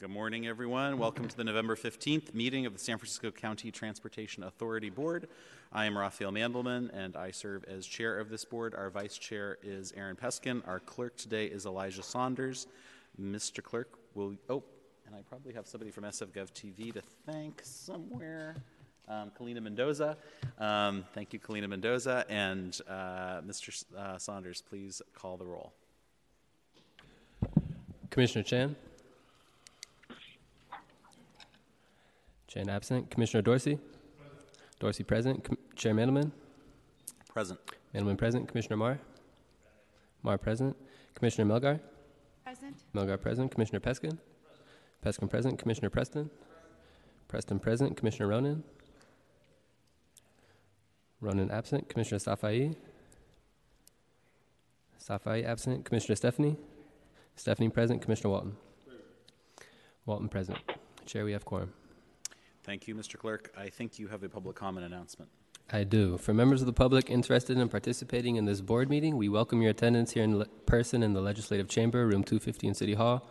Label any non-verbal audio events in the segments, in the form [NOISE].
Good morning, everyone. Welcome to the November 15th meeting of the San Francisco County Transportation Authority Board. I am Rafael Mandelman, and I serve as chair of this board. Our vice chair is Aaron Peskin. Our clerk today is Elijah Saunders. Mr. Clerk, will oh, and I probably have somebody from SFGov TV to thank somewhere. Um, Kalina Mendoza. Um, thank you, Kalina Mendoza. And uh, Mr. Uh, Saunders, please call the roll. Commissioner Chan. Chan absent. Commissioner Dorsey? Dorsey present. Com- Chair Mandelman? Present. Mandelman present. Commissioner Mar? Mar present. Commissioner Melgar? Present. Melgar present. Commissioner Peskin? Peskin present. Commissioner Preston? Preston present. Commissioner Ronan? Ronan absent. Commissioner Safai? Safai absent. Commissioner Stefani? Stefani present. Commissioner Walton? Walton present. Chair, we have quorum. Thank you, Mr. Clerk. I think you have a public comment announcement. I do. For members of the public interested in participating in this board meeting, we welcome your attendance here in le- person in the Legislative Chamber, room 250 in City Hall.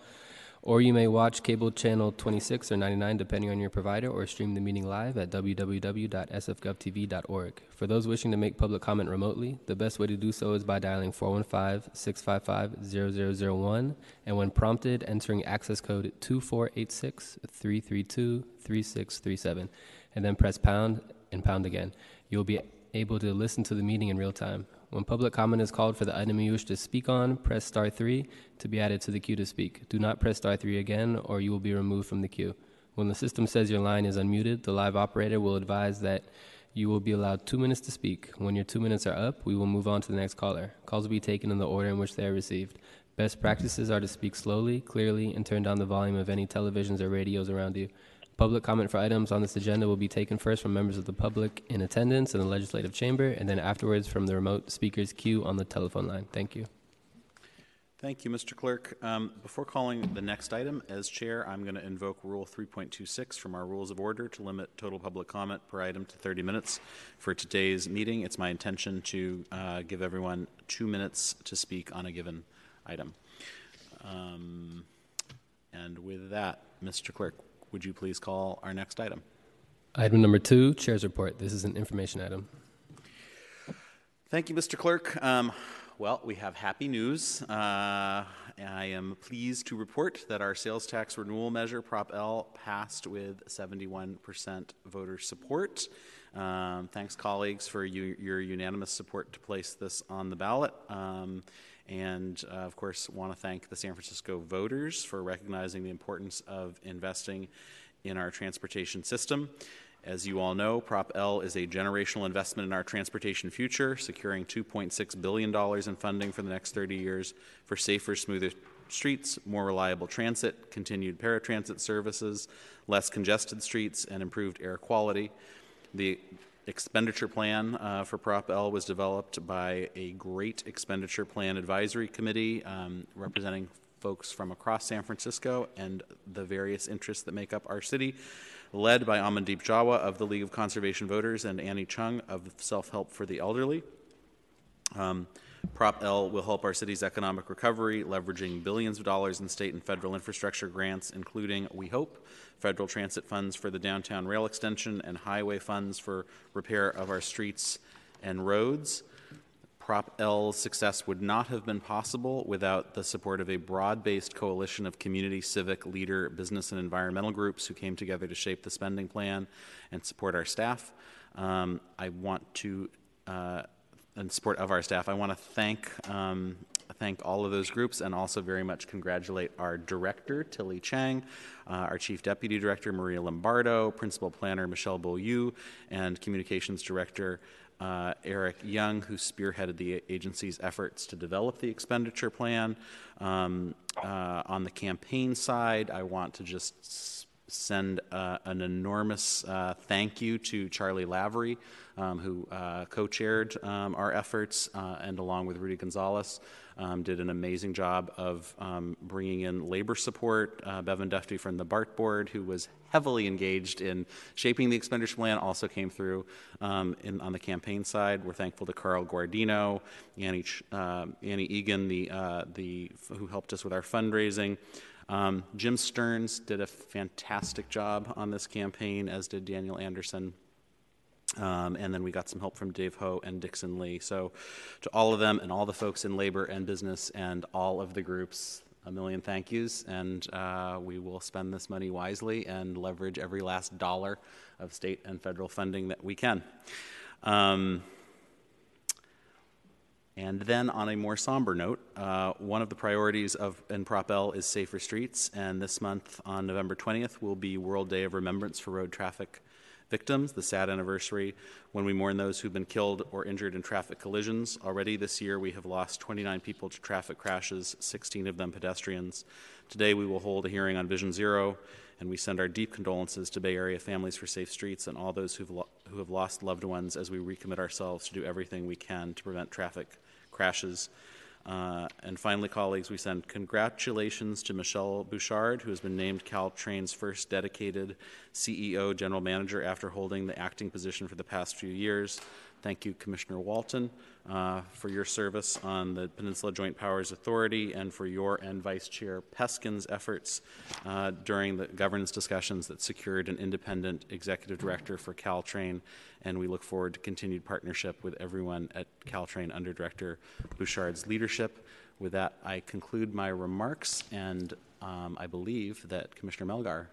Or you may watch cable channel 26 or 99, depending on your provider, or stream the meeting live at www.sfgovtv.org. For those wishing to make public comment remotely, the best way to do so is by dialing 415 655 0001, and when prompted, entering access code 2486 332 3637, and then press pound and pound again. You will be able to listen to the meeting in real time. When public comment is called for the item you wish to speak on, press star 3 to be added to the queue to speak. Do not press star 3 again, or you will be removed from the queue. When the system says your line is unmuted, the live operator will advise that you will be allowed two minutes to speak. When your two minutes are up, we will move on to the next caller. Calls will be taken in the order in which they are received. Best practices are to speak slowly, clearly, and turn down the volume of any televisions or radios around you. Public comment for items on this agenda will be taken first from members of the public in attendance in the legislative chamber, and then afterwards from the remote speakers queue on the telephone line. Thank you. Thank you, Mr. Clerk. Um, before calling the next item, as chair, I'm going to invoke Rule 3.26 from our Rules of Order to limit total public comment per item to 30 minutes for today's meeting. It's my intention to uh, give everyone two minutes to speak on a given item. Um, and with that, Mr. Clerk, would you please call our next item? Item number two, Chair's Report. This is an information item. Thank you, Mr. Clerk. Um, well, we have happy news. Uh, I am pleased to report that our sales tax renewal measure, Prop L, passed with 71% voter support. Um, thanks, colleagues, for you, your unanimous support to place this on the ballot. Um, and uh, of course, want to thank the San Francisco voters for recognizing the importance of investing in our transportation system. As you all know, Prop L is a generational investment in our transportation future, securing $2.6 billion in funding for the next 30 years for safer, smoother streets, more reliable transit, continued paratransit services, less congested streets, and improved air quality. The expenditure plan uh, for Prop L was developed by a great expenditure plan advisory committee um, representing folks from across San Francisco and the various interests that make up our city, led by Amandeep Jawa of the League of Conservation Voters and Annie Chung of Self Help for the Elderly. Um, Prop L will help our city's economic recovery, leveraging billions of dollars in state and federal infrastructure grants, including, we hope, federal transit funds for the downtown rail extension and highway funds for repair of our streets and roads. Prop L's success would not have been possible without the support of a broad based coalition of community, civic, leader, business, and environmental groups who came together to shape the spending plan and support our staff. Um, I want to, uh, in support of our staff, I want to thank um, thank all of those groups and also very much congratulate our director, Tilly Chang, uh, our chief deputy director, Maria Lombardo, principal planner, Michelle Beaulieu, and communications director, uh, Eric Young, who spearheaded the agency's efforts to develop the expenditure plan. Um, uh, on the campaign side, I want to just send uh, an enormous uh, thank you to Charlie Lavery, um, who uh, co chaired um, our efforts, uh, and along with Rudy Gonzalez, um, did an amazing job of um, bringing in labor support. Uh, Bevan Dufty from the BART board, who was heavily engaged in shaping the expenditure plan, also came through um, in, on the campaign side. We're thankful to Carl Guardino, Annie, uh, Annie Egan, the, the, who helped us with our fundraising. Um, Jim Stearns did a fantastic job on this campaign, as did Daniel Anderson. Um, and then we got some help from Dave Ho and Dixon Lee. So, to all of them and all the folks in labor and business and all of the groups, a million thank yous. And uh, we will spend this money wisely and leverage every last dollar of state and federal funding that we can. Um, and then, on a more somber note, uh, one of the priorities of in Prop L is safer streets. And this month, on November 20th, will be World Day of Remembrance for Road Traffic victims, the sad anniversary when we mourn those who've been killed or injured in traffic collisions. Already this year, we have lost 29 people to traffic crashes, 16 of them pedestrians. Today, we will hold a hearing on Vision Zero, and we send our deep condolences to Bay Area families for safe streets and all those who've lo- who have lost loved ones as we recommit ourselves to do everything we can to prevent traffic crashes uh, and finally, colleagues, we send congratulations to Michelle Bouchard, who has been named Caltrain's first dedicated CEO general manager after holding the acting position for the past few years. Thank you, Commissioner Walton, uh, for your service on the Peninsula Joint Powers Authority and for your and Vice Chair Peskin's efforts uh, during the governance discussions that secured an independent executive director for Caltrain. And we look forward to continued partnership with everyone at Caltrain under Director Bouchard's leadership. With that, I conclude my remarks, and um, I believe that Commissioner Melgar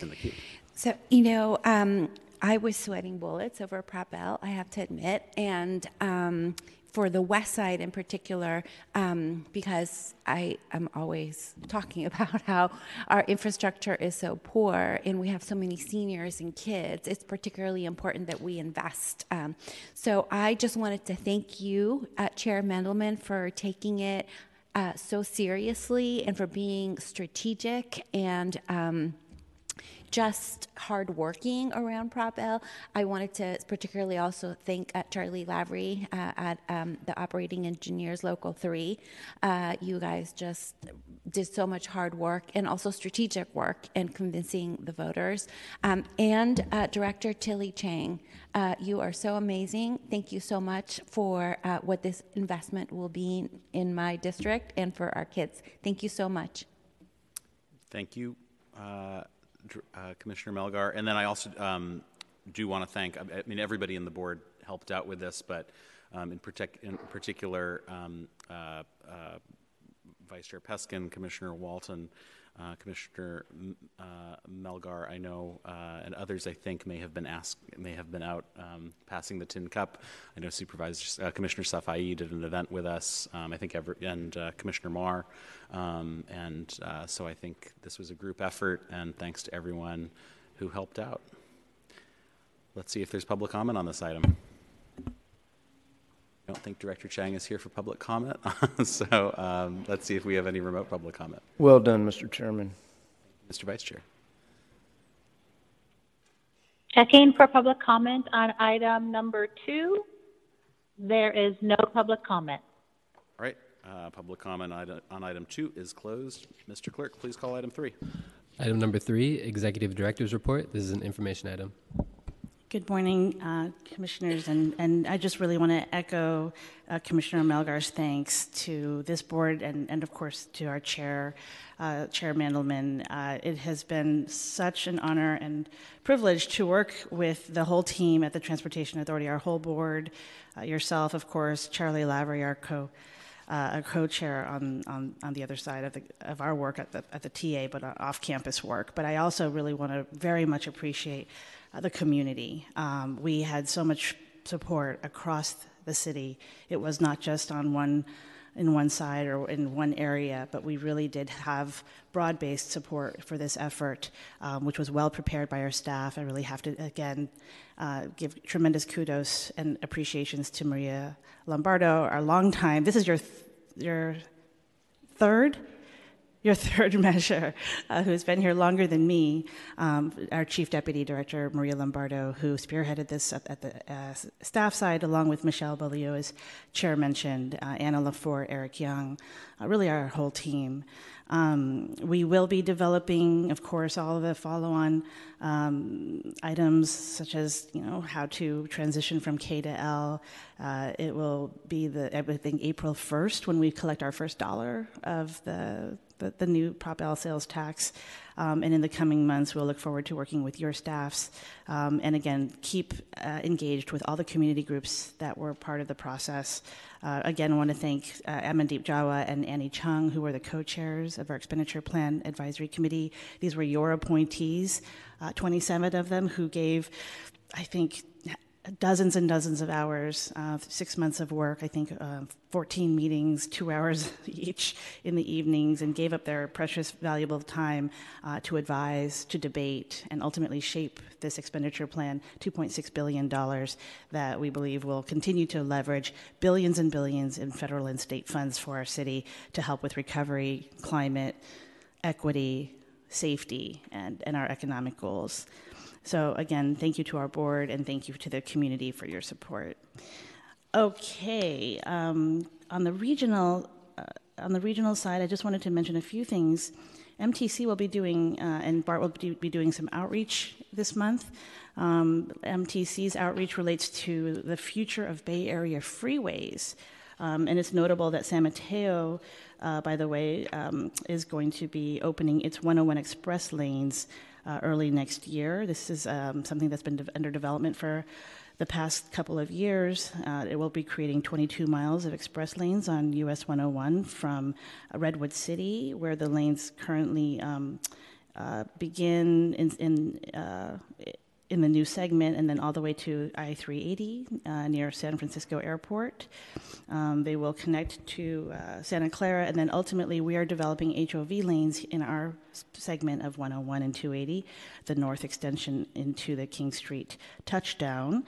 in the queue. So, you know, um, I was sweating bullets over Prop L, I have to admit, and um, for the West Side in particular, um, because I am always talking [LAUGHS] about how our infrastructure is so poor and we have so many seniors and kids. It's particularly important that we invest. Um, so I just wanted to thank you, uh, Chair Mandelman, for taking it uh, so seriously and for being strategic and um, just hardworking around Prop L. I wanted to particularly also thank uh, Charlie Lavery uh, at um, the Operating Engineers Local 3. Uh, you guys just did so much hard work and also strategic work in convincing the voters. Um, and uh, Director Tilly Chang, uh, you are so amazing. Thank you so much for uh, what this investment will be in my district and for our kids. Thank you so much. Thank you. Uh, Commissioner Melgar. And then I also um, do want to thank, I mean, everybody in the board helped out with this, but um, in, in, particular, um, uh, uh, Vice Chair Peskin, Commissioner Walton, uh, Commissioner uh, Melgar, I know, uh, and others I think may have been asked, may have been out um, passing the tin cup. I know Supervisor uh, Commissioner Safai did an event with us. Um, I think, and uh, Commissioner Mar, um, and uh, so I think this was a group effort. And thanks to everyone who helped out. Let's see if there's public comment on this item. I don't think Director Chang is here for public comment, [LAUGHS] so um, let's see if we have any remote public comment. Well done, Mr. Chairman. Mr. Vice Chair. Checking for public comment on item number two. There is no public comment. All right, uh, public comment on item two is closed. Mr. Clerk, please call item three. Item number three, Executive Director's Report. This is an information item. Good morning, uh, commissioners, and, and I just really want to echo uh, Commissioner Melgar's thanks to this board and, and of course to our chair, uh, Chair Mandelman. Uh, it has been such an honor and privilege to work with the whole team at the Transportation Authority, our whole board, uh, yourself, of course, Charlie Lavery, our co. Uh, a co-chair on, on, on the other side of, the, of our work at the, at the TA, but off-campus work. But I also really want to very much appreciate uh, the community. Um, we had so much support across the city. It was not just on one in one side or in one area, but we really did have broad-based support for this effort, um, which was well prepared by our staff. I really have to again uh, give tremendous kudos and appreciations to Maria Lombardo, our longtime. This is your th- your third your [LAUGHS] third measure, uh, who's been here longer than me, um, our Chief Deputy Director, Maria Lombardo, who spearheaded this at, at the uh, staff side, along with Michelle Beaulieu, as Chair mentioned, uh, Anna LaForte, Eric Young, uh, really our whole team. Um, we will be developing, of course, all of the follow-on um, items, such as you know how to transition from K to L. Uh, it will be the I think April 1st when we collect our first dollar of the the, the new Prop L sales tax. Um, and in the coming months, we'll look forward to working with your staffs. Um, and again, keep uh, engaged with all the community groups that were part of the process. Uh, again, I want to thank uh, Amandeep Jawa and Annie Chung, who were the co chairs of our Expenditure Plan Advisory Committee. These were your appointees, uh, 27 of them, who gave, I think, dozens and dozens of hours, uh, six months of work, I think uh, 14 meetings, two hours [LAUGHS] each in the evenings, and gave up their precious, valuable time uh, to advise, to debate, and ultimately shape this expenditure plan $2.6 billion that we believe will continue to leverage billions and billions in federal and state funds for our city to help with recovery, climate, equity, safety, and, and our economic goals. So, again, thank you to our board and thank you to the community for your support. Okay, um, on the regional uh, on the regional side, I just wanted to mention a few things. MTC will be doing, uh, and BART will be doing some outreach this month. Um, MTC's outreach relates to the future of Bay Area freeways. Um, and it's notable that San Mateo, uh, by the way, um, is going to be opening its 101 express lanes uh, early next year. This is um, something that's been de- under development for the past couple of years. Uh, it will be creating 22 miles of express lanes on US 101 from Redwood City, where the lanes currently um, uh, begin in, in uh, in the new segment and then all the way to I 380 uh, near San Francisco Airport. Um, they will connect to uh, Santa Clara, and then ultimately, we are developing HOV lanes in our segment of 101 and 280, the north extension into the King Street touchdown.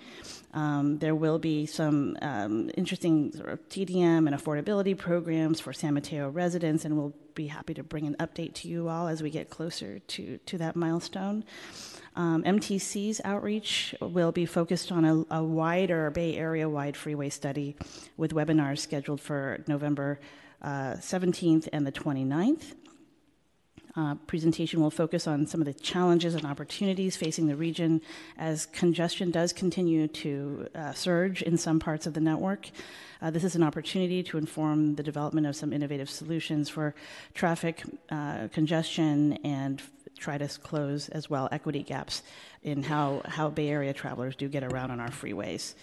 Um, there will be some um, interesting sort of TDM and affordability programs for San Mateo residents, and we'll be happy to bring an update to you all as we get closer to, to that milestone. Um, MTC's outreach will be focused on a, a wider Bay Area wide freeway study with webinars scheduled for November uh, 17th and the 29th. Uh, presentation will focus on some of the challenges and opportunities facing the region as congestion does continue to uh, surge in some parts of the network. Uh, this is an opportunity to inform the development of some innovative solutions for traffic uh, congestion and try to close as well equity gaps in how, how Bay Area travelers do get around on our freeways.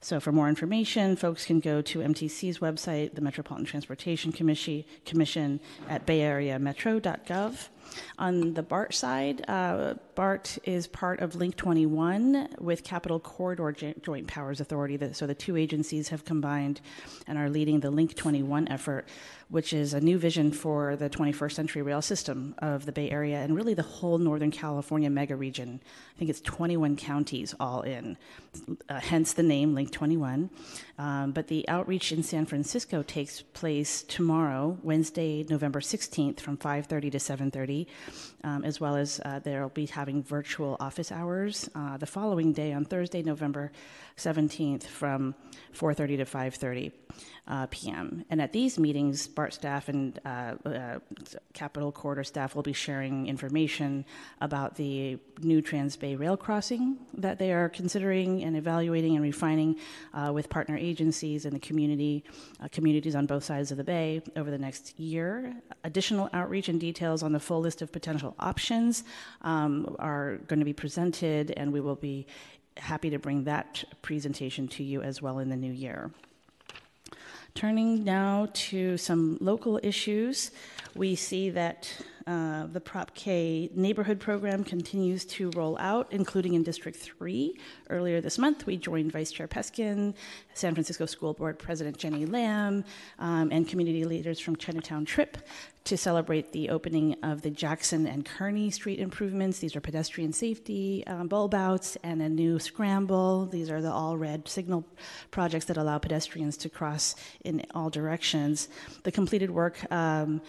So, for more information, folks can go to MTC's website, the Metropolitan Transportation Commission, at bayareametro.gov. On the BART side, uh, BART is part of Link 21 with Capitol Corridor Joint Powers Authority. So the two agencies have combined and are leading the Link 21 effort, which is a new vision for the 21st century rail system of the Bay Area and really the whole Northern California mega region. I think it's 21 counties all in, uh, hence the name Link 21. Um, but the outreach in San Francisco takes place tomorrow, Wednesday, November 16th, from 5:30 to 7:30, um, as well as uh, they'll be having virtual office hours uh, the following day on Thursday, November 17th, from 4:30 to 5:30 uh, p.m. And at these meetings, BART staff and uh, uh, Capitol Corridor staff will be sharing information about the new Trans Bay rail crossing that they are considering and evaluating and refining uh, with partner agencies and the community, uh, communities on both sides of the bay over the next year. Additional outreach and details on the full list of potential options um, are going to be presented, and we will be happy to bring that presentation to you as well in the new year. Turning now to some local issues, we see that uh, the Prop K neighborhood program continues to roll out, including in District 3. Earlier this month, we joined Vice Chair Peskin, San Francisco School Board President Jenny Lam, um, and community leaders from Chinatown Trip to celebrate the opening of the Jackson and Kearny Street improvements. These are pedestrian safety um, bulb outs and a new scramble. These are the all red signal projects that allow pedestrians to cross in all directions. The completed work um,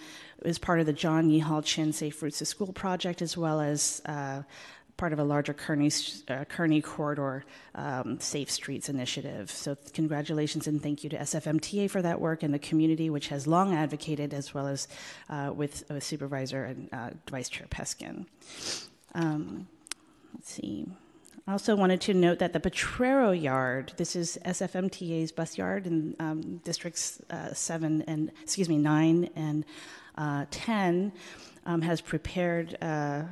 is part of the John Yehall Chin Safe Routes to School project, as well as uh, part of a larger Kearny, uh, Kearny Corridor um, Safe Streets initiative. So, congratulations and thank you to SFMTA for that work and the community, which has long advocated, as well as uh, with, with, Supervisor and uh, Vice Chair Peskin. Um, let's see. I also wanted to note that the Potrero Yard, this is SFMTA's bus yard in um, districts uh, seven and, excuse me, nine and uh, 10, um, has prepared uh,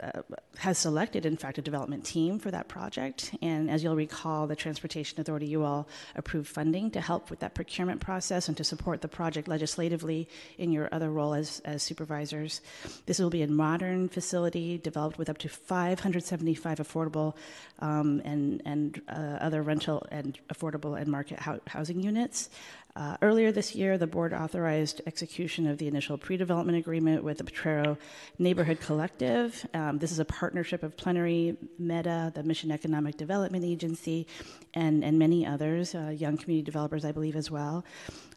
uh, has selected, in fact, a development team for that project. And as you'll recall, the Transportation Authority, you all approved funding to help with that procurement process and to support the project legislatively in your other role as, as supervisors. This will be a modern facility developed with up to 575 affordable um, and, and uh, other rental and affordable and market hou- housing units. Uh, earlier this year, the board authorized execution of the initial pre development agreement with the Potrero Neighborhood Collective. Um, this is a partnership of Plenary, MEDA, the Mission Economic Development Agency, and, and many others, uh, young community developers, I believe, as well.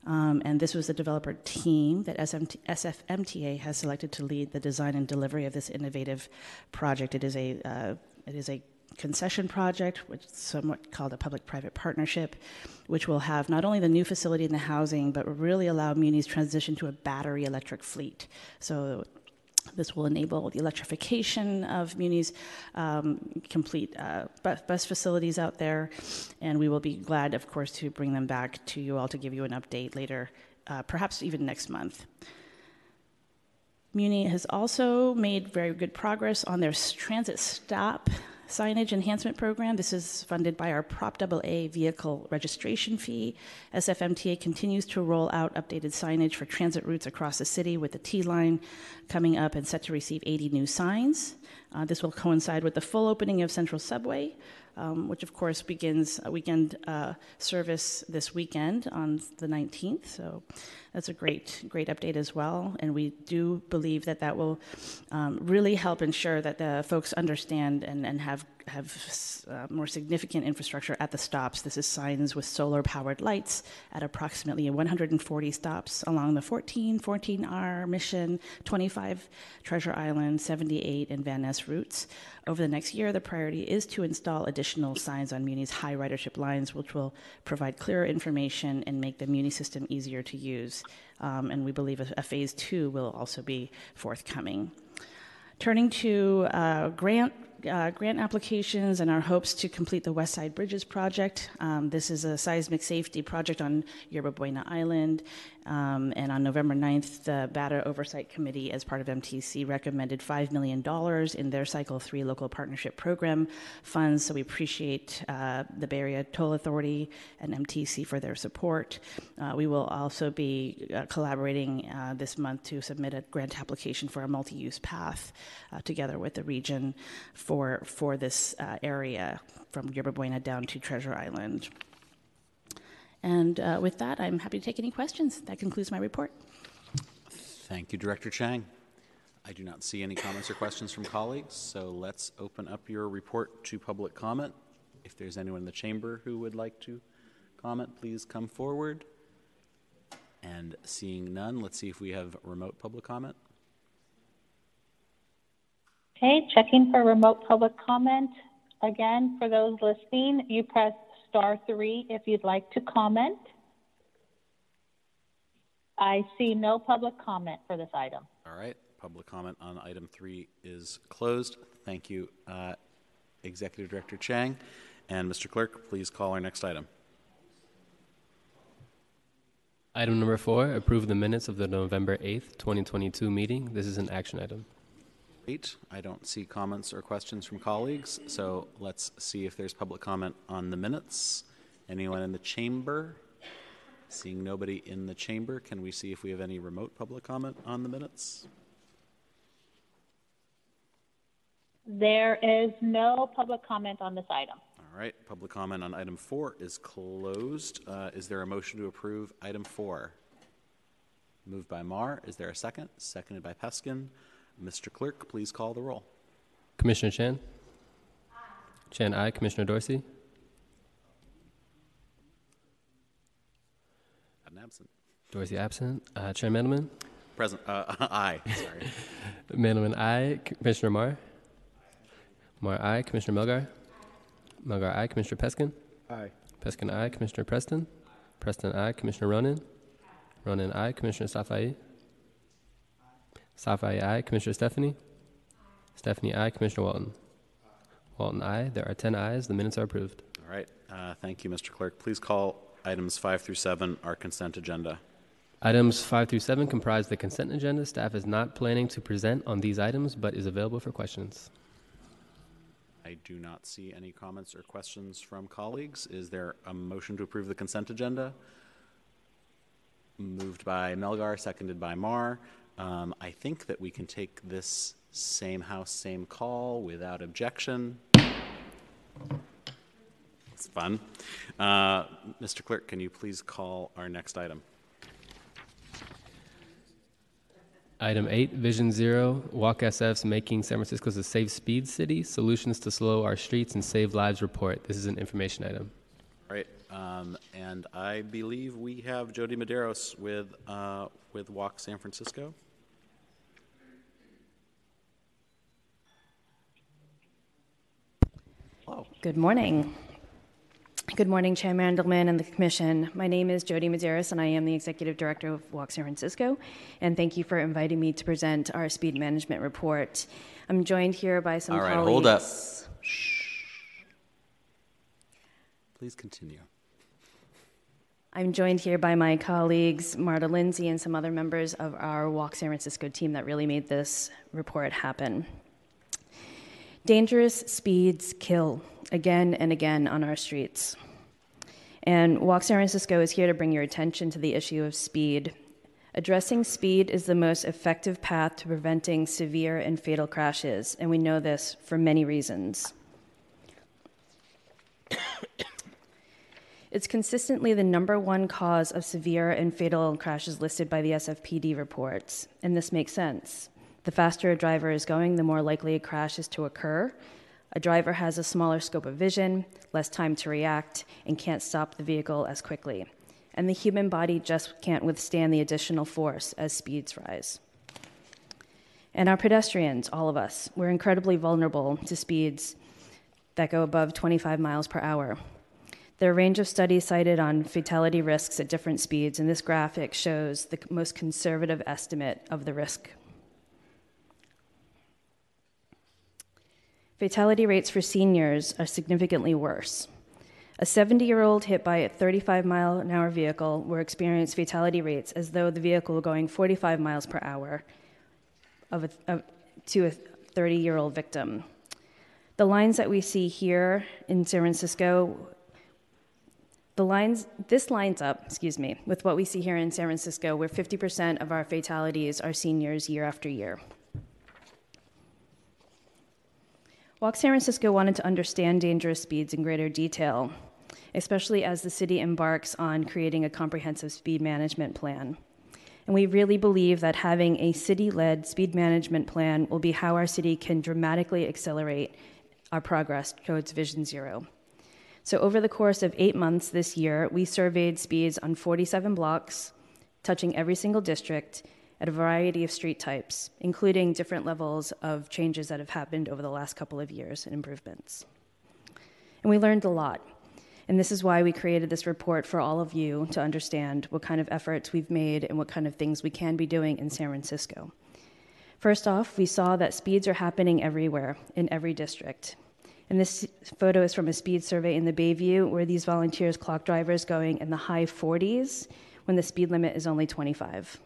Um, and this was the developer team that SMT, SFMTA has selected to lead the design and delivery of this innovative project. It is a uh, it is a concession project, which is somewhat called a public-private partnership, which will have not only the new facility and the housing, but will really allow Muni's transition to a battery electric fleet. So this will enable the electrification of Muni's, um, complete uh, bus, bus facilities out there, and we will be glad, of course, to bring them back to you all to give you an update later, uh, perhaps even next month. Muni has also made very good progress on their transit stop signage enhancement program. This is funded by our Prop AA vehicle registration fee. SFMTA continues to roll out updated signage for transit routes across the city with the T line coming up and set to receive 80 new signs. Uh, this will coincide with the full opening of Central Subway, um, which of course begins weekend uh, service this weekend on the 19th. So that's a great, great update as well. And we do believe that that will um, really help ensure that the folks understand and, and have have uh, more significant infrastructure at the stops. This is signs with solar powered lights at approximately 140 stops along the 14, 14R, Mission, 25, Treasure Island, 78, and Van Ness routes. Over the next year, the priority is to install additional signs on Muni's high ridership lines, which will provide clearer information and make the Muni system easier to use. Um, and we believe a, a phase two will also be forthcoming. Turning to uh, grant uh, grant applications and our hopes to complete the West Side Bridges project. Um, this is a seismic safety project on Yerba Buena Island. Um, and on November 9th, the BATA Oversight Committee, as part of MTC, recommended $5 million in their Cycle 3 local partnership program funds. So we appreciate uh, the Bay Area Toll Authority and MTC for their support. Uh, we will also be uh, collaborating uh, this month to submit a grant application for a multi use path uh, together with the region for, for this uh, area from Yerba Buena down to Treasure Island. And uh, with that, I'm happy to take any questions. That concludes my report. Thank you, Director Chang. I do not see any comments or questions from colleagues, so let's open up your report to public comment. If there's anyone in the chamber who would like to comment, please come forward. And seeing none, let's see if we have remote public comment. Okay, checking for remote public comment. Again, for those listening, you press star three if you'd like to comment. I see no public comment for this item. All right, public comment on item three is closed. Thank you, uh, Executive Director Chang. And Mr. Clerk, please call our next item. Item number four, approve the minutes of the November 8th, 2022 meeting. This is an action item. Eight, I don't see comments or questions from colleagues, so let's see if there's public comment on the minutes. Anyone in the chamber? Seeing nobody in the chamber, can we see if we have any remote public comment on the minutes? There is no public comment on this item. All right, public comment on item four is closed. Uh, is there a motion to approve item four? Moved by Mar. Is there a second? Seconded by Peskin. Mr. Clerk, please call the roll. Commissioner Chan? Chan, aye. Commissioner Dorsey? I'm absent. Dorsey absent. Uh, Chair Mandelman? Present. Uh, [LAUGHS] aye. Sorry. [LAUGHS] Mandelman, aye. Commissioner Mar? Mar, aye. Commissioner Melgar? Melgar, aye. Commissioner Peskin? Aye. Peskin, aye. Commissioner Preston? Preston, aye. Commissioner Ronan? Ronan, aye. Commissioner Safai? Safai, aye. Commissioner Stefani? Stefani, aye. Commissioner Walton? Walton, aye. There are 10 ayes. The minutes are approved. All right, uh, thank you, Mr. Clerk. Please call items five through seven our consent agenda. Items 5 through 7 comprise the consent agenda. Staff is not planning to present on these items, but is available for questions. I do not see any comments or questions from colleagues. Is there a motion to approve the consent agenda? Moved by Melgar, seconded by Mar. Um, I think that we can take this same house, same call without objection. It's fun. Uh, Mr. Clerk, can you please call our next item? Item 8, Vision Zero, Walk SF's Making San Francisco a Safe Speed City, Solutions to Slow Our Streets and Save Lives report. This is an information item. All right, um, and I believe we have Jodie Medeiros with, uh, with Walk San Francisco. Hello. Good morning. Good morning, Chair Mandelman and the Commission. My name is Jodie Medeiros, and I am the Executive Director of Walk San Francisco. And thank you for inviting me to present our speed management report. I'm joined here by some All right, colleagues. hold up. Please continue. I'm joined here by my colleagues, Marta Lindsay, and some other members of our Walk San Francisco team that really made this report happen. Dangerous speeds kill again and again on our streets. And Walk San Francisco is here to bring your attention to the issue of speed. Addressing speed is the most effective path to preventing severe and fatal crashes, and we know this for many reasons. [COUGHS] It's consistently the number one cause of severe and fatal crashes listed by the SFPD reports, and this makes sense. The faster a driver is going, the more likely a crash is to occur. A driver has a smaller scope of vision, less time to react, and can't stop the vehicle as quickly. And the human body just can't withstand the additional force as speeds rise. And our pedestrians, all of us, we're incredibly vulnerable to speeds that go above 25 miles per hour. There are a range of studies cited on fatality risks at different speeds, and this graphic shows the most conservative estimate of the risk. Fatality rates for seniors are significantly worse. A 70 year old hit by a 35 mile an hour vehicle will experience fatality rates as though the vehicle were going 45 miles per hour of a, of, to a 30 year old victim. The lines that we see here in San Francisco the lines, this lines up, excuse me, with what we see here in San Francisco, where 50% of our fatalities are seniors year after year. Walk San Francisco wanted to understand dangerous speeds in greater detail, especially as the city embarks on creating a comprehensive speed management plan. And we really believe that having a city led speed management plan will be how our city can dramatically accelerate our progress towards Vision Zero. So, over the course of eight months this year, we surveyed speeds on 47 blocks, touching every single district at a variety of street types, including different levels of changes that have happened over the last couple of years and improvements. And we learned a lot. And this is why we created this report for all of you to understand what kind of efforts we've made and what kind of things we can be doing in San Francisco. First off, we saw that speeds are happening everywhere, in every district. And this photo is from a speed survey in the Bayview where these volunteers clock drivers going in the high 40s when the speed limit is only 25.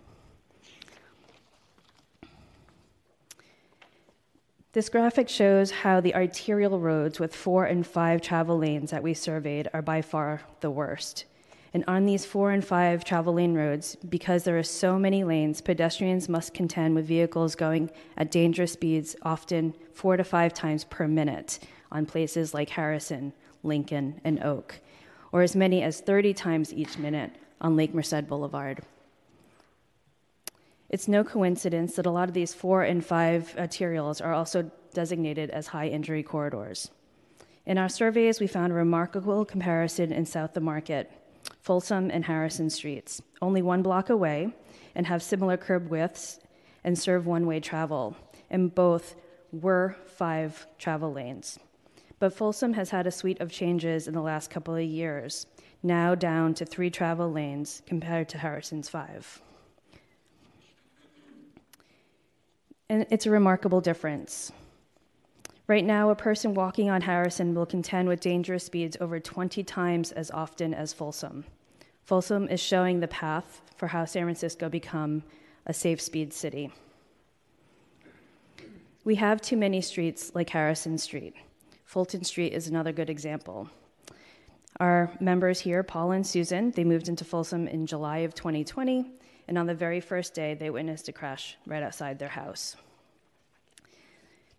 This graphic shows how the arterial roads with four and five travel lanes that we surveyed are by far the worst. And on these four and five travel lane roads, because there are so many lanes, pedestrians must contend with vehicles going at dangerous speeds, often four to five times per minute, on places like Harrison, Lincoln, and Oak, or as many as 30 times each minute on Lake Merced Boulevard. It's no coincidence that a lot of these four and five arterials are also designated as high injury corridors. In our surveys, we found a remarkable comparison in South of Market, Folsom and Harrison Streets, only one block away, and have similar curb widths and serve one way travel, and both were five travel lanes. But Folsom has had a suite of changes in the last couple of years, now down to three travel lanes compared to Harrison's five. And it's a remarkable difference. Right now, a person walking on Harrison will contend with dangerous speeds over 20 times as often as Folsom. Folsom is showing the path for how San Francisco become a safe speed city. We have too many streets like Harrison Street. Fulton Street is another good example. Our members here, Paul and Susan, they moved into Folsom in July of 2020, and on the very first day, they witnessed a crash right outside their house.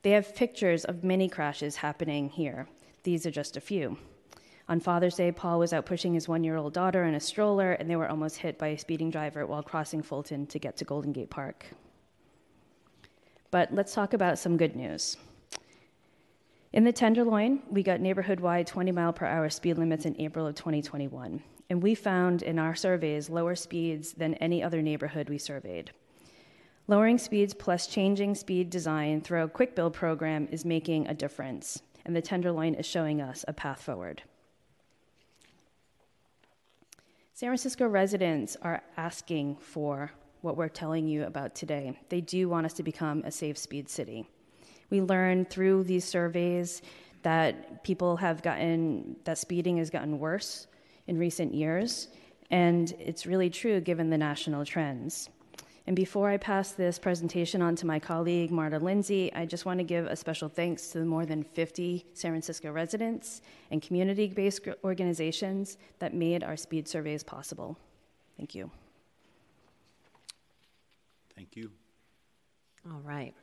They have pictures of many crashes happening here. These are just a few. On Father's Day, Paul was out pushing his one year old daughter in a stroller, and they were almost hit by a speeding driver while crossing Fulton to get to Golden Gate Park. But let's talk about some good news. In the Tenderloin, we got neighborhood wide 20 mile per hour speed limits in April of 2021, and we found in our surveys lower speeds than any other neighborhood we surveyed. Lowering speeds plus changing speed design through a quick build program is making a difference, and the Tenderloin is showing us a path forward. San Francisco residents are asking for what we're telling you about today. They do want us to become a safe speed city. We learned through these surveys that people have gotten, that speeding has gotten worse in recent years, and it's really true given the national trends. And before I pass this presentation on to my colleague, Marta Lindsay, I just want to give a special thanks to the more than 50 San Francisco residents and community based organizations that made our speed surveys possible. Thank you. Thank you. All right.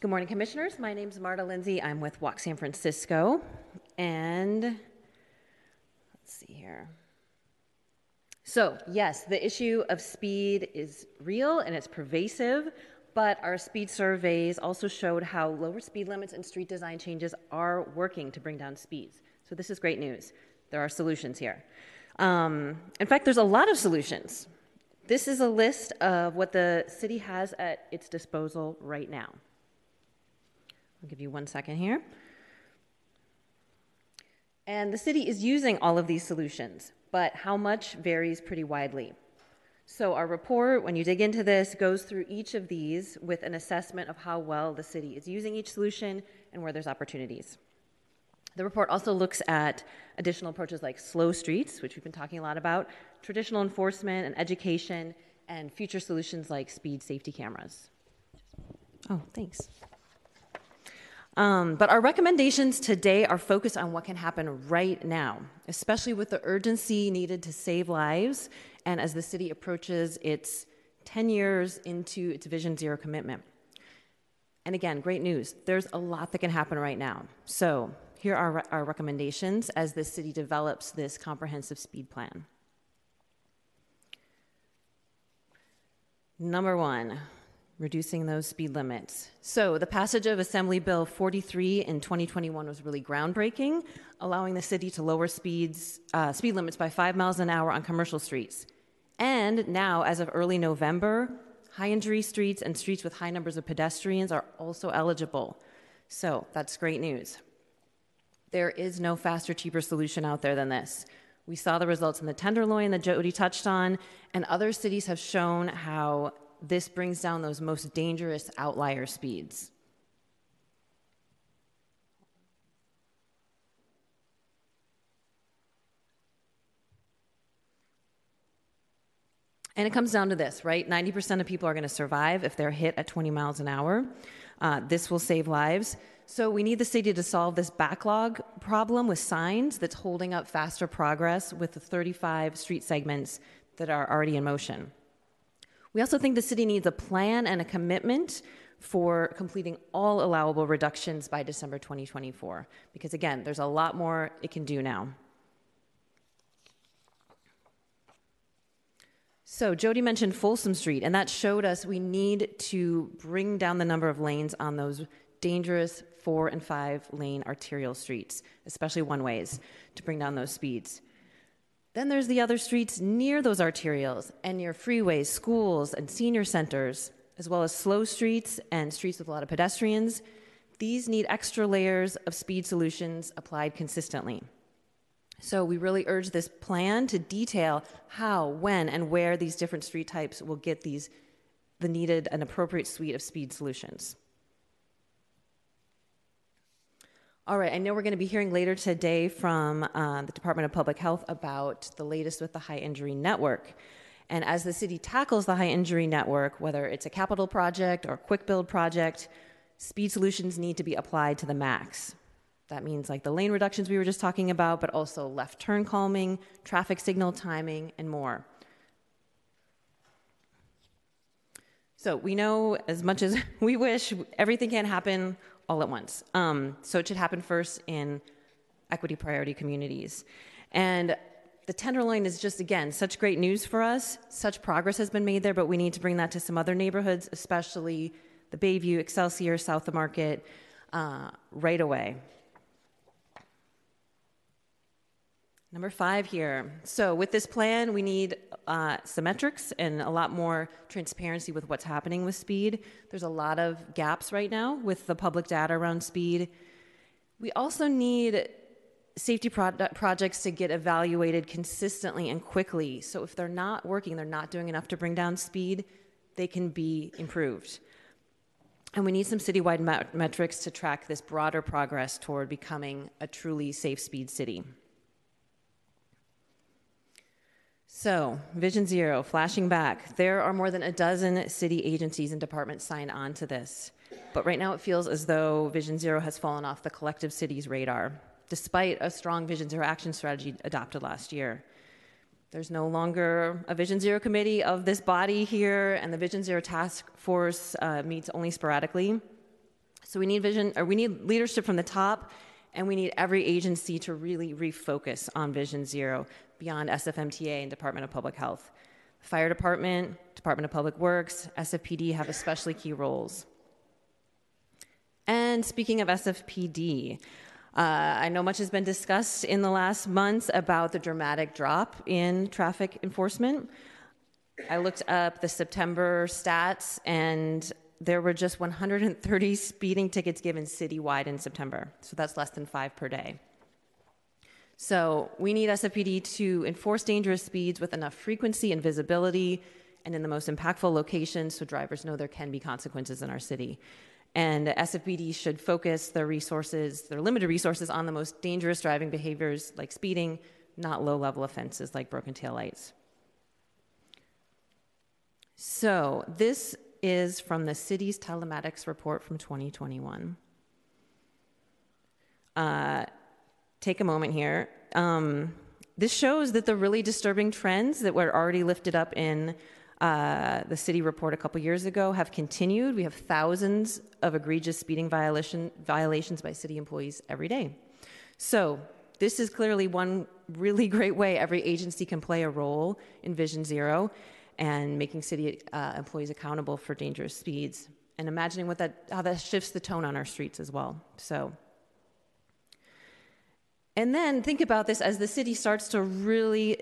Good morning, Commissioners. My name is Marta Lindsay. I'm with Walk San Francisco. And let's see here. So, yes, the issue of speed is real and it's pervasive, but our speed surveys also showed how lower speed limits and street design changes are working to bring down speeds. So, this is great news. There are solutions here. Um, in fact, there's a lot of solutions. This is a list of what the city has at its disposal right now. I'll give you one second here. And the city is using all of these solutions but how much varies pretty widely. So, our report, when you dig into this, goes through each of these with an assessment of how well the city is using each solution and where there's opportunities. The report also looks at additional approaches like slow streets, which we've been talking a lot about, traditional enforcement and education, and future solutions like speed safety cameras. Oh, thanks. Um, but our recommendations today are focused on what can happen right now, especially with the urgency needed to save lives and as the city approaches its 10 years into its Vision Zero commitment. And again, great news. There's a lot that can happen right now. So, here are our recommendations as the city develops this comprehensive speed plan. Number one, reducing those speed limits. So, the passage of Assembly Bill 43 in 2021 was really groundbreaking, allowing the city to lower speeds, uh, speed limits by five miles an hour on commercial streets. And now, as of early November, high injury streets and streets with high numbers of pedestrians are also eligible. So, that's great news. There is no faster, cheaper solution out there than this. We saw the results in the Tenderloin that Jodie touched on, and other cities have shown how this brings down those most dangerous outlier speeds. And it comes down to this, right? 90% of people are going to survive if they're hit at 20 miles an hour. Uh, this will save lives. So we need the city to solve this backlog problem with signs that's holding up faster progress with the 35 street segments that are already in motion. We also think the city needs a plan and a commitment for completing all allowable reductions by December 2024. Because again, there's a lot more it can do now. So, Jodie mentioned Folsom Street, and that showed us we need to bring down the number of lanes on those dangerous four and five lane arterial streets, especially one ways, to bring down those speeds. Then there's the other streets near those arterials and near freeways, schools, and senior centers, as well as slow streets and streets with a lot of pedestrians. These need extra layers of speed solutions applied consistently. So we really urge this plan to detail how, when, and where these different street types will get these the needed and appropriate suite of speed solutions. All right, I know we're going to be hearing later today from uh, the Department of Public Health about the latest with the high injury network. And as the city tackles the high injury network, whether it's a capital project or quick build project, speed solutions need to be applied to the max. That means like the lane reductions we were just talking about, but also left turn calming, traffic signal timing, and more. So we know as much as [LAUGHS] we wish, everything can't happen all at once. Um, so it should happen first in equity priority communities. And the Tenderloin is just, again, such great news for us. Such progress has been made there, but we need to bring that to some other neighborhoods, especially the Bayview, Excelsior, South of Market, uh, right away. Number five here. So, with this plan, we need uh, some metrics and a lot more transparency with what's happening with speed. There's a lot of gaps right now with the public data around speed. We also need safety pro- projects to get evaluated consistently and quickly. So, if they're not working, they're not doing enough to bring down speed, they can be improved. And we need some citywide met- metrics to track this broader progress toward becoming a truly safe speed city. So, Vision Zero, flashing back, there are more than a dozen city agencies and departments signed on to this. But right now it feels as though Vision Zero has fallen off the collective city's radar, despite a strong Vision Zero action strategy adopted last year. There's no longer a Vision Zero committee of this body here, and the Vision Zero task force uh, meets only sporadically. So we need vision, or we need leadership from the top, and we need every agency to really refocus on Vision Zero beyond SFMTA and Department of Public Health. Fire Department, Department of Public Works, SFPD have especially key roles. And speaking of SFPD, uh, I know much has been discussed in the last months about the dramatic drop in traffic enforcement. I looked up the September stats, and there were just 130 speeding tickets given citywide in September. So that's less than five per day. So we need SFPD to enforce dangerous speeds with enough frequency and visibility and in the most impactful locations so drivers know there can be consequences in our city. And SFPD should focus their resources, their limited resources, on the most dangerous driving behaviors like speeding, not low level offenses like broken taillights. So, this is from the city's telematics report from 2021. Uh, take a moment here. Um, this shows that the really disturbing trends that were already lifted up in uh, the city report a couple years ago have continued. We have thousands of egregious speeding violation, violations by city employees every day. So, this is clearly one really [LAUGHS] great way every agency can play a role in Vision Zero and making city uh, employees accountable for dangerous speeds and imagining what that, how that shifts the tone on our streets as well. So, and then think about this as the city starts to really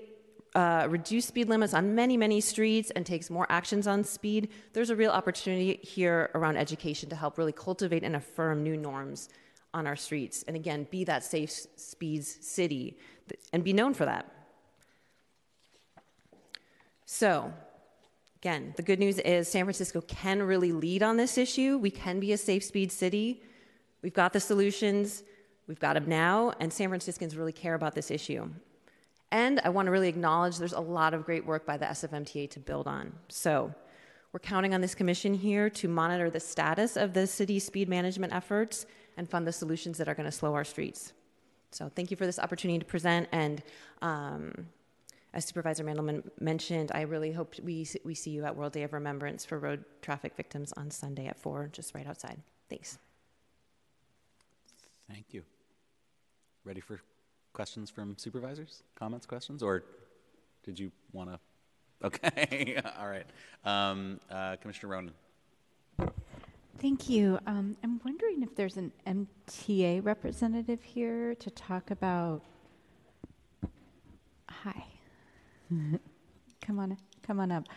uh, reduce speed limits on many, many streets and takes more actions on speed. There's a real opportunity here around education to help really cultivate and affirm new norms on our streets. And again, be that safe speeds city and be known for that. So, again, the good news is San Francisco can really lead on this issue. We can be a safe speed city. We've got the solutions. We've got them now, and San Franciscans really care about this issue. And I want to really acknowledge there's a lot of great work by the SFMTA to build on. So we're counting on this commission here to monitor the status of the city's speed management efforts and fund the solutions that are going to slow our streets. So thank you for this opportunity to present. And um, as Supervisor Mandelman mentioned, I really hope we, we see you at World Day of Remembrance for road traffic victims on Sunday at 4, just right outside. Thanks. Thank you. Ready for questions from supervisors? Comments, questions? Or did you want to? Okay, [LAUGHS] all right. Um, uh, Commissioner Ronan. Thank you. Um, I'm wondering if there's an MTA representative here to talk about. Hi. Come on, come on up.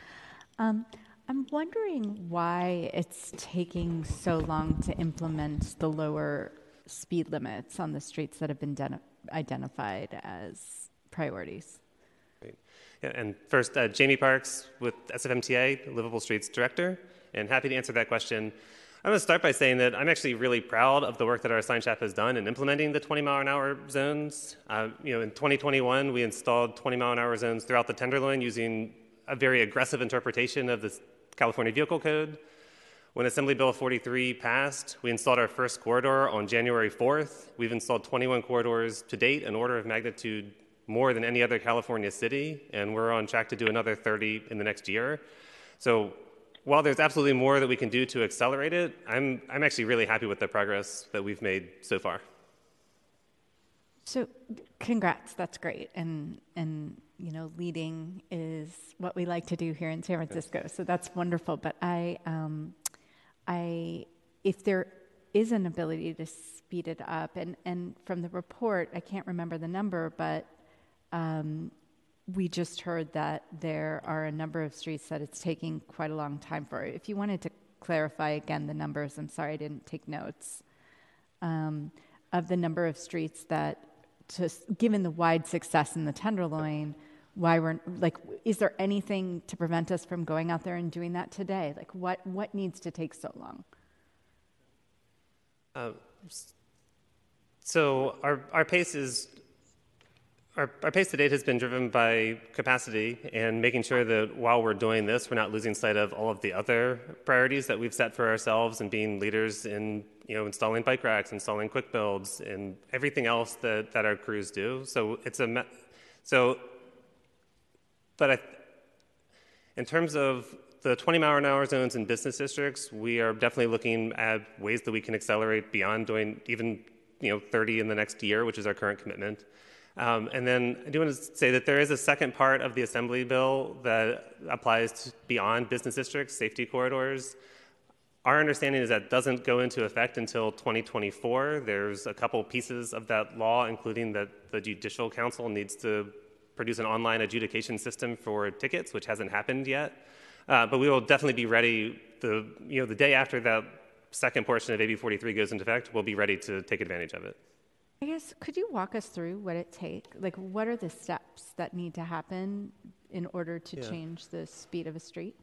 Um, I'm wondering why it's taking so long to implement the lower speed limits on the streets that have been identified as priorities. Yeah, and first, uh, Jamie Parks with SFMTA, Livable Streets Director, and happy to answer that question. I'm going to start by saying that I'm actually really proud of the work that our sign shop has done in implementing the 20 mile an hour zones. Uh, you know, in 2021, we installed 20 mile an hour zones throughout the Tenderloin using a very aggressive interpretation of the California Vehicle Code. When Assembly Bill 43 passed, we installed our first corridor on January 4th. We've installed 21 corridors to date, an order of magnitude more than any other California city, and we're on track to do another 30 in the next year. So while there's absolutely more that we can do to accelerate it, I'm, I'm actually really happy with the progress that we've made so far. So, congrats, that's great. And, and you know, leading is what we like to do here in San Francisco. So that's wonderful. But I, um, I, if there is an ability to speed it up, and, and from the report, I can't remember the number, but um, we just heard that there are a number of streets that it's taking quite a long time for. If you wanted to clarify again the numbers, I'm sorry I didn't take notes, um, of the number of streets that, just given the wide success in the Tenderloin, why we're like, is there anything to prevent us from going out there and doing that today? Like, what what needs to take so long? Uh, so our our pace is our, our pace to date has been driven by capacity and making sure that while we're doing this, we're not losing sight of all of the other priorities that we've set for ourselves and being leaders in you know installing bike racks, installing quick builds, and everything else that, that our crews do. So it's a so, but I, in terms of the 20 mile an hour zones in business districts, we are definitely looking at ways that we can accelerate beyond doing even you know 30 in the next year, which is our current commitment. Um, and then I do want to say that there is a second part of the Assembly bill that applies beyond business districts, safety corridors. Our understanding is that doesn't go into effect until 2024. There's a couple pieces of that law, including that the Judicial Council needs to produce an online adjudication system for tickets, which hasn't happened yet. Uh, but we will definitely be ready the, you know, the day after that second portion of AB 43 goes into effect, we'll be ready to take advantage of it. I guess, could you walk us through what it takes? Like, what are the steps that need to happen in order to yeah. change the speed of a street?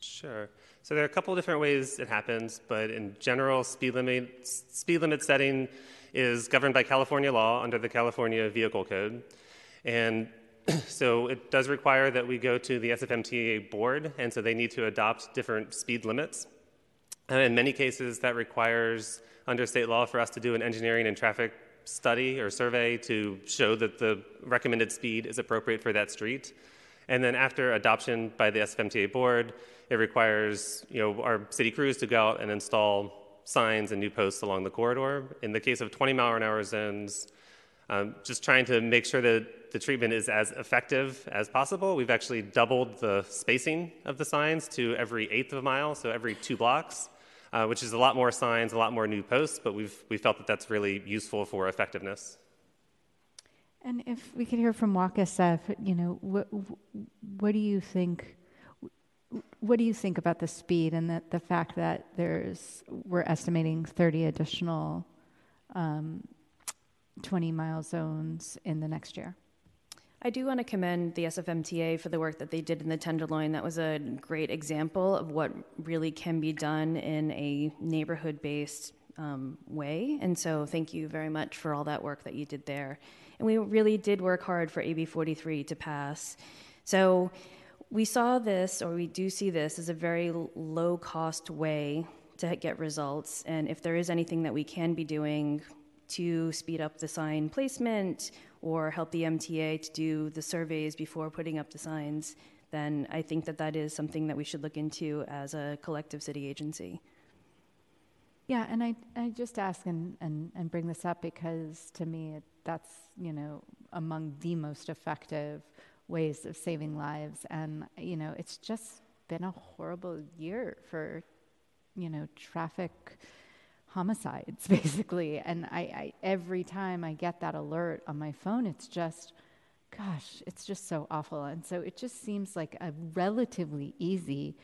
Sure. So there are a couple of different ways it happens, but in general, speed limit speed limit setting is governed by California law under the California Vehicle Code, and [CLEARS THROAT] so it does require that we go to the SFMTA board, and so they need to adopt different speed limits. And in many cases, that requires under state law for us to do an engineering and traffic study or survey to show that the recommended speed is appropriate for that street. And then after adoption by the SFMTA board, it requires you know, our city crews to go out and install signs and new posts along the corridor. In the case of 20 mile an hour zones, um, just trying to make sure that the treatment is as effective as possible. We've actually doubled the spacing of the signs to every eighth of a mile, so every two blocks uh, which is a lot more signs, a lot more new posts, but we've we felt that that's really useful for effectiveness. And if we could hear from Walk SF, you know, what what do you think? What do you think about the speed and that the fact that there's we're estimating 30 additional um, 20 mile zones in the next year? I do want to commend the SFMTA for the work that they did in the Tenderloin. That was a great example of what really can be done in a neighborhood based um, way. And so, thank you very much for all that work that you did there. And we really did work hard for AB 43 to pass. So, we saw this, or we do see this, as a very low cost way to get results. And if there is anything that we can be doing to speed up the sign placement or help the MTA to do the surveys before putting up the signs, then I think that that is something that we should look into as a collective city agency. Yeah, and I, I just ask and, and, and bring this up because to me it, that's, you know, among the most effective ways of saving lives. And, you know, it's just been a horrible year for, you know, traffic homicides [LAUGHS] basically. And I, I, every time i get that alert on my phone it's just gosh it's just so awful. And so it just seems like a relatively easy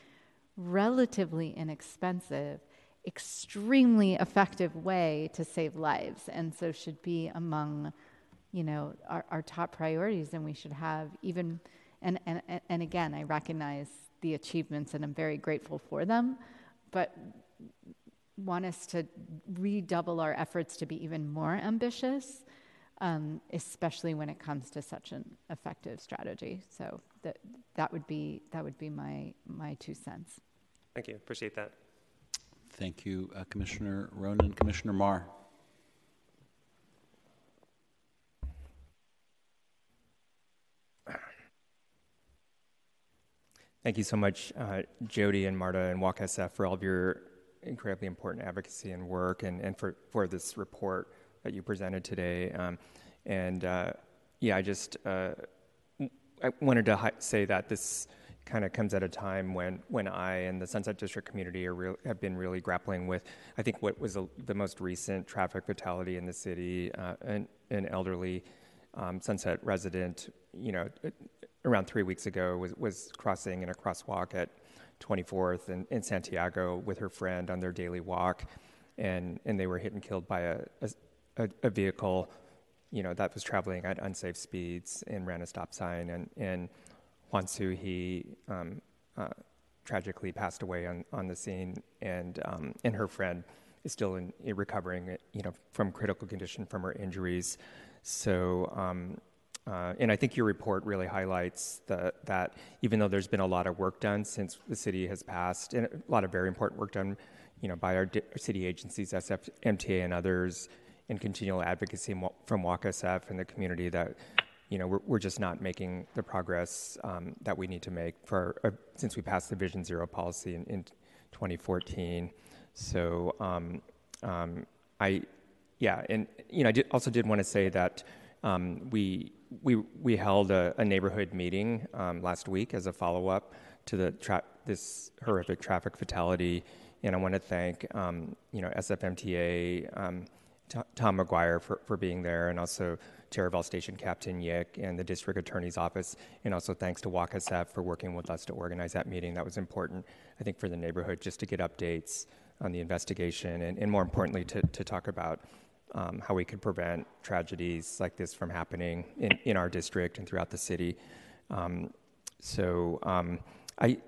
relatively inexpensive extremely effective way to save lives. And so should be among you know our, our top priorities. And we should have even and, and and again i recognize the achievements and i'm very grateful for them. But want us to redouble our efforts to be even more ambitious, um, especially when it comes to such an effective strategy. So that that would be that would be my my two cents. Thank you. Appreciate that. Thank you, uh, Commissioner Ronan. Commissioner Mar. Thank you so much, uh, Jodie and Marta and Walk SF, for all of your incredibly important advocacy and work, and, and for, for this report that you presented today. Um, and uh, yeah, I just uh, I wanted to hi- say that this kind of comes at a time when, when I and the Sunset District community are real, have been really grappling with, I think, what was a, the most recent traffic fatality in the city, uh, an, an elderly um, Sunset resident, you know, around three weeks ago was, was crossing in a crosswalk at 24th in, in Santiago with her friend on their daily walk, and, and they were hit and killed by a, a, a vehicle, you know, that was traveling at unsafe speeds and ran a stop sign. And, and Juan Su, he um, uh, tragically passed away on, on the scene, and, um, and her friend is still in, in, recovering, you know, from critical condition from her injuries. So, um, uh, and I think your report really highlights the, that even though there's been a lot of work done since the city has passed, and a lot of very important work done, you know, by our, di- city agencies, SF, MTA, and others, and continual advocacy from WalkSF and the community that, you know, we're, we're just not making the progress um, that we need to make for uh, since we passed the Vision Zero policy in, in 2014. So um, um, I, yeah, and you know, I did, also did want to say that um, we we we held a, a neighborhood meeting um, last week as a follow up to the tra- this horrific traffic fatality, and I want to thank um, you know SFMTA, um, T- Tom Maguire for, for being there, and also Taraval Station Captain Yick and the District Attorney's Office, and also thanks to WalkSF for working with us to organize that meeting. That was important, I think, for the neighborhood just to get updates on the investigation, and, and more importantly, to to talk about um, how we could prevent tragedies like this from happening in, in our district and throughout the city. Um, so um, I,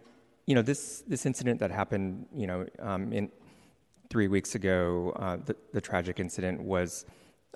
you know, this this incident that happened, you know, um, in three weeks ago, uh, the, the, tragic incident was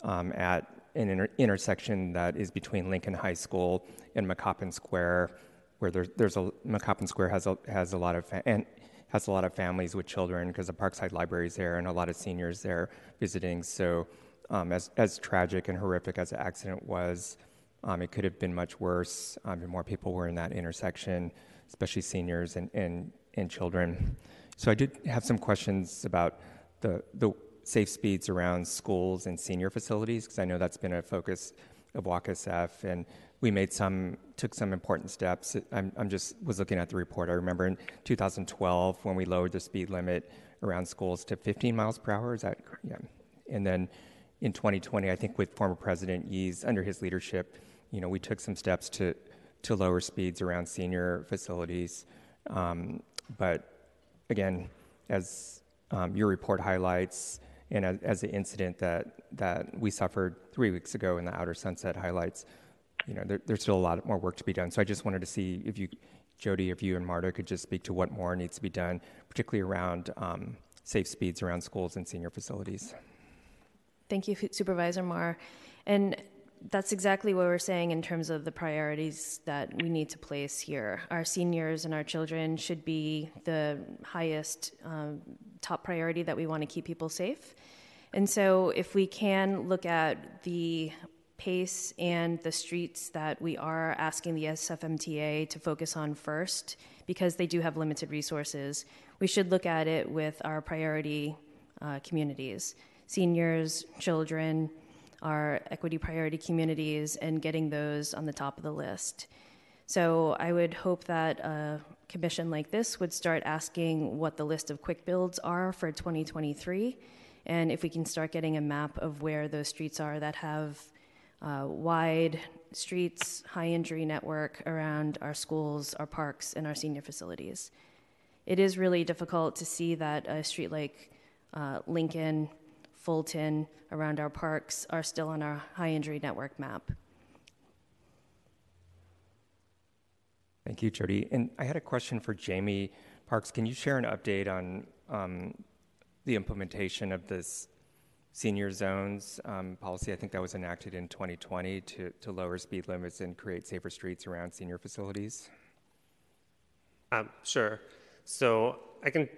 um, at an inter- intersection that is between Lincoln High School and McCoppin Square, where there's there's a McCoppin Square has a has a lot of fa- and has a lot of families with children because the Parkside Library is there and a lot of seniors there visiting. So, um, as, as tragic and horrific as the accident was, um, it could have been much worse um, if more people were in that intersection, especially seniors and, and, and children. So, I did have some questions about the, the safe speeds around schools and senior facilities because I know that's been a focus of WalkSF and we made some took some important steps. I'm, I'm just was looking at the report. I remember in 2012 when we lowered the speed limit around schools to 15 miles per hour. Is that yeah? And then in 2020, I think with former President Yee's under his leadership, you know, we took some steps to to lower speeds around senior facilities. Um, but again, as um, your report highlights, and as, as, the incident that that we suffered three weeks ago in the Outer Sunset highlights, you know, there, there's still a lot more work to be done. So I just wanted to see if you, Jodie, if you and Marta could just speak to what more needs to be done, particularly around um, safe speeds around schools and senior facilities. Thank you, Supervisor Mar. And that's exactly what we're saying in terms of the priorities that we need to place here. Our seniors and our children should be the highest um, top priority that we want to keep people safe. And so, if we can look at the pace and the streets that we are asking the SFMTA to focus on first, because they do have limited resources, we should look at it with our priority uh, communities seniors, children, our equity priority communities, and getting those on the top of the list. So I would hope that a commission like this would start asking what the list of quick builds are for 2023. And if we can start getting a map of where those streets are that have uh, wide streets, high injury network around our schools, our parks, and our senior facilities. It is really difficult to see that a street like uh, Lincoln, Fulton, around our parks are still on our high injury network map. Thank you, Jodie. And I had a question for Jamie Parks. Can you share an update on um, the implementation of this senior zones um, policy. I think that was enacted in 2020 to, to lower speed limits and create safer streets around senior facilities. Um, sure. So I can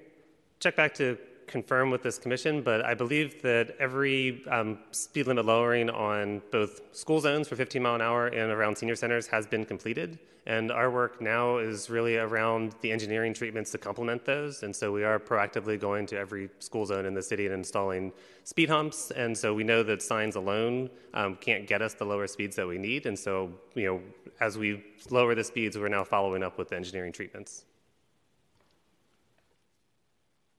check back to confirm with this commission, but I believe that every um, speed limit lowering on both school zones for 15 mile an hour and around senior centers has been completed. And our work now is really around the engineering treatments to complement those. And so we are proactively going to every school zone in the city and installing speed humps. And so we know that signs alone um, can't get us the lower speeds that we need. And so, you know, as we lower the speeds, we're now following up with the engineering treatments.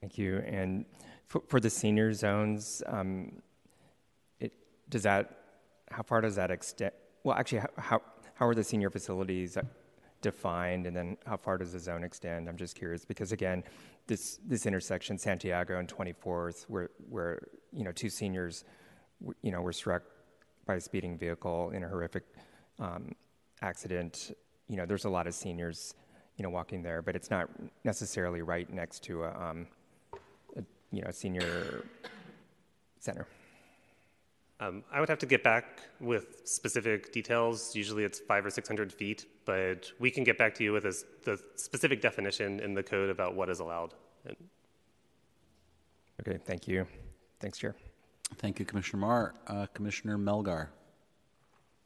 Thank you. And for, for the senior zones, um, it, does that, how far does that extend? Well, actually, how, how, are the senior facilities defined, and then how far does the zone extend? I'm just curious because again, this this intersection, Santiago and 24th, where where you know two seniors, you know, were struck by a speeding vehicle in a horrific um, accident. You know, there's a lot of seniors, you know, walking there, but it's not necessarily right next to a, um, you know, senior center. Um, I would have to get back with specific details. Usually it's five or 600 feet, but we can get back to you with a, the specific definition in the code about what is allowed. And Okay, thank you. Thanks, Chair. Thank you, Commissioner Mar. Uh, Commissioner Melgar.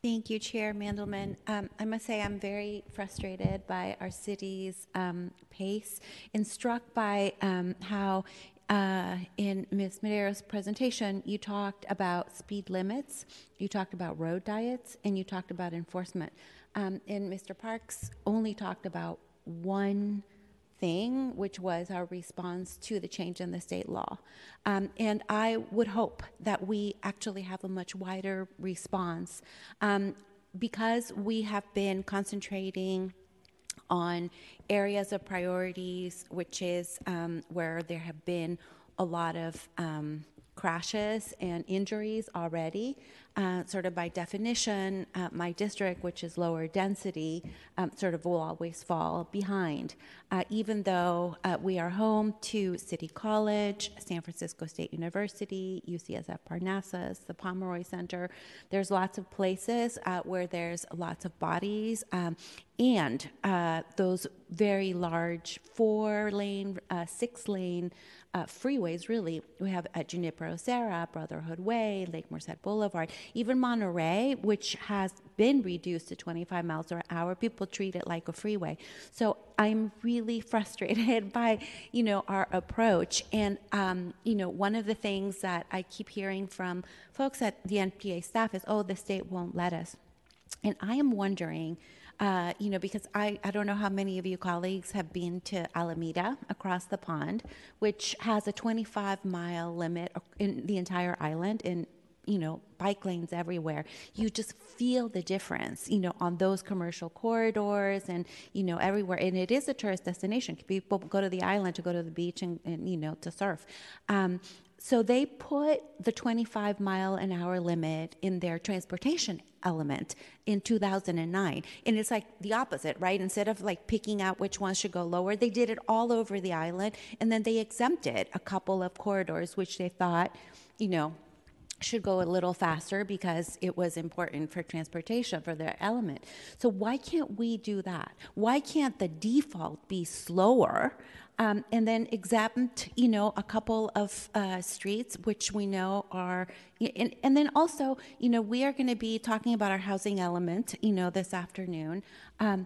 Thank you, Chair Mandelman. Um, I must say I'm very frustrated by our city's um, pace and struck by um, how uh, in Ms. Medeiros' presentation, you talked about speed limits, you talked about road diets, and you talked about enforcement. Um, and Mr. Parks only talked about one thing, which was our response to the change in the state law. Um, and I would hope that we actually have a much wider response um, because we have been concentrating on areas of priorities, which is um, where there have been a lot of um, crashes and injuries already. Uh, sort of by definition, uh, my district, which is lower density, um, sort of will always fall behind. Uh, even though uh, we are home to City College, San Francisco State University, UCSF Parnassus, the Pomeroy Center, there's lots of places uh, where there's lots of bodies. Um, and uh, those very large four lane, six lane uh, freeways, really. We have at Junipero Serra, Brotherhood Way, Lake Merced Boulevard, even Monterey, which has been reduced to 25 miles per hour. People treat it like a freeway. So I'm really [LAUGHS] frustrated [LAUGHS] by, you know, our approach. And, um, you know, one of the things that I keep hearing from folks at the MTA staff is, oh, the state won't let us. And I am wondering, uh, you know, because I, I don't know how many of you colleagues have been to Alameda across the pond, which has a 25 mile limit in the entire island in you know bike lanes everywhere. You just feel the difference you know on those commercial corridors and you know everywhere. And it is a tourist destination. People go to the island to go to the beach and, and you know to surf. Um, so they put the 25 mile an hour limit in their transportation element in 2009 and it's like the opposite right instead of like picking out which ones should go lower they did it all over the island and then they exempted a couple of corridors which they thought you know should go a little faster because it was important for transportation for their element. So why can't we do that? Why can't the default be slower um, and then exempt, you know, a couple of uh, streets which we know are, and, and then also, you know, we are going to be talking about our housing element, you know, this afternoon. Um,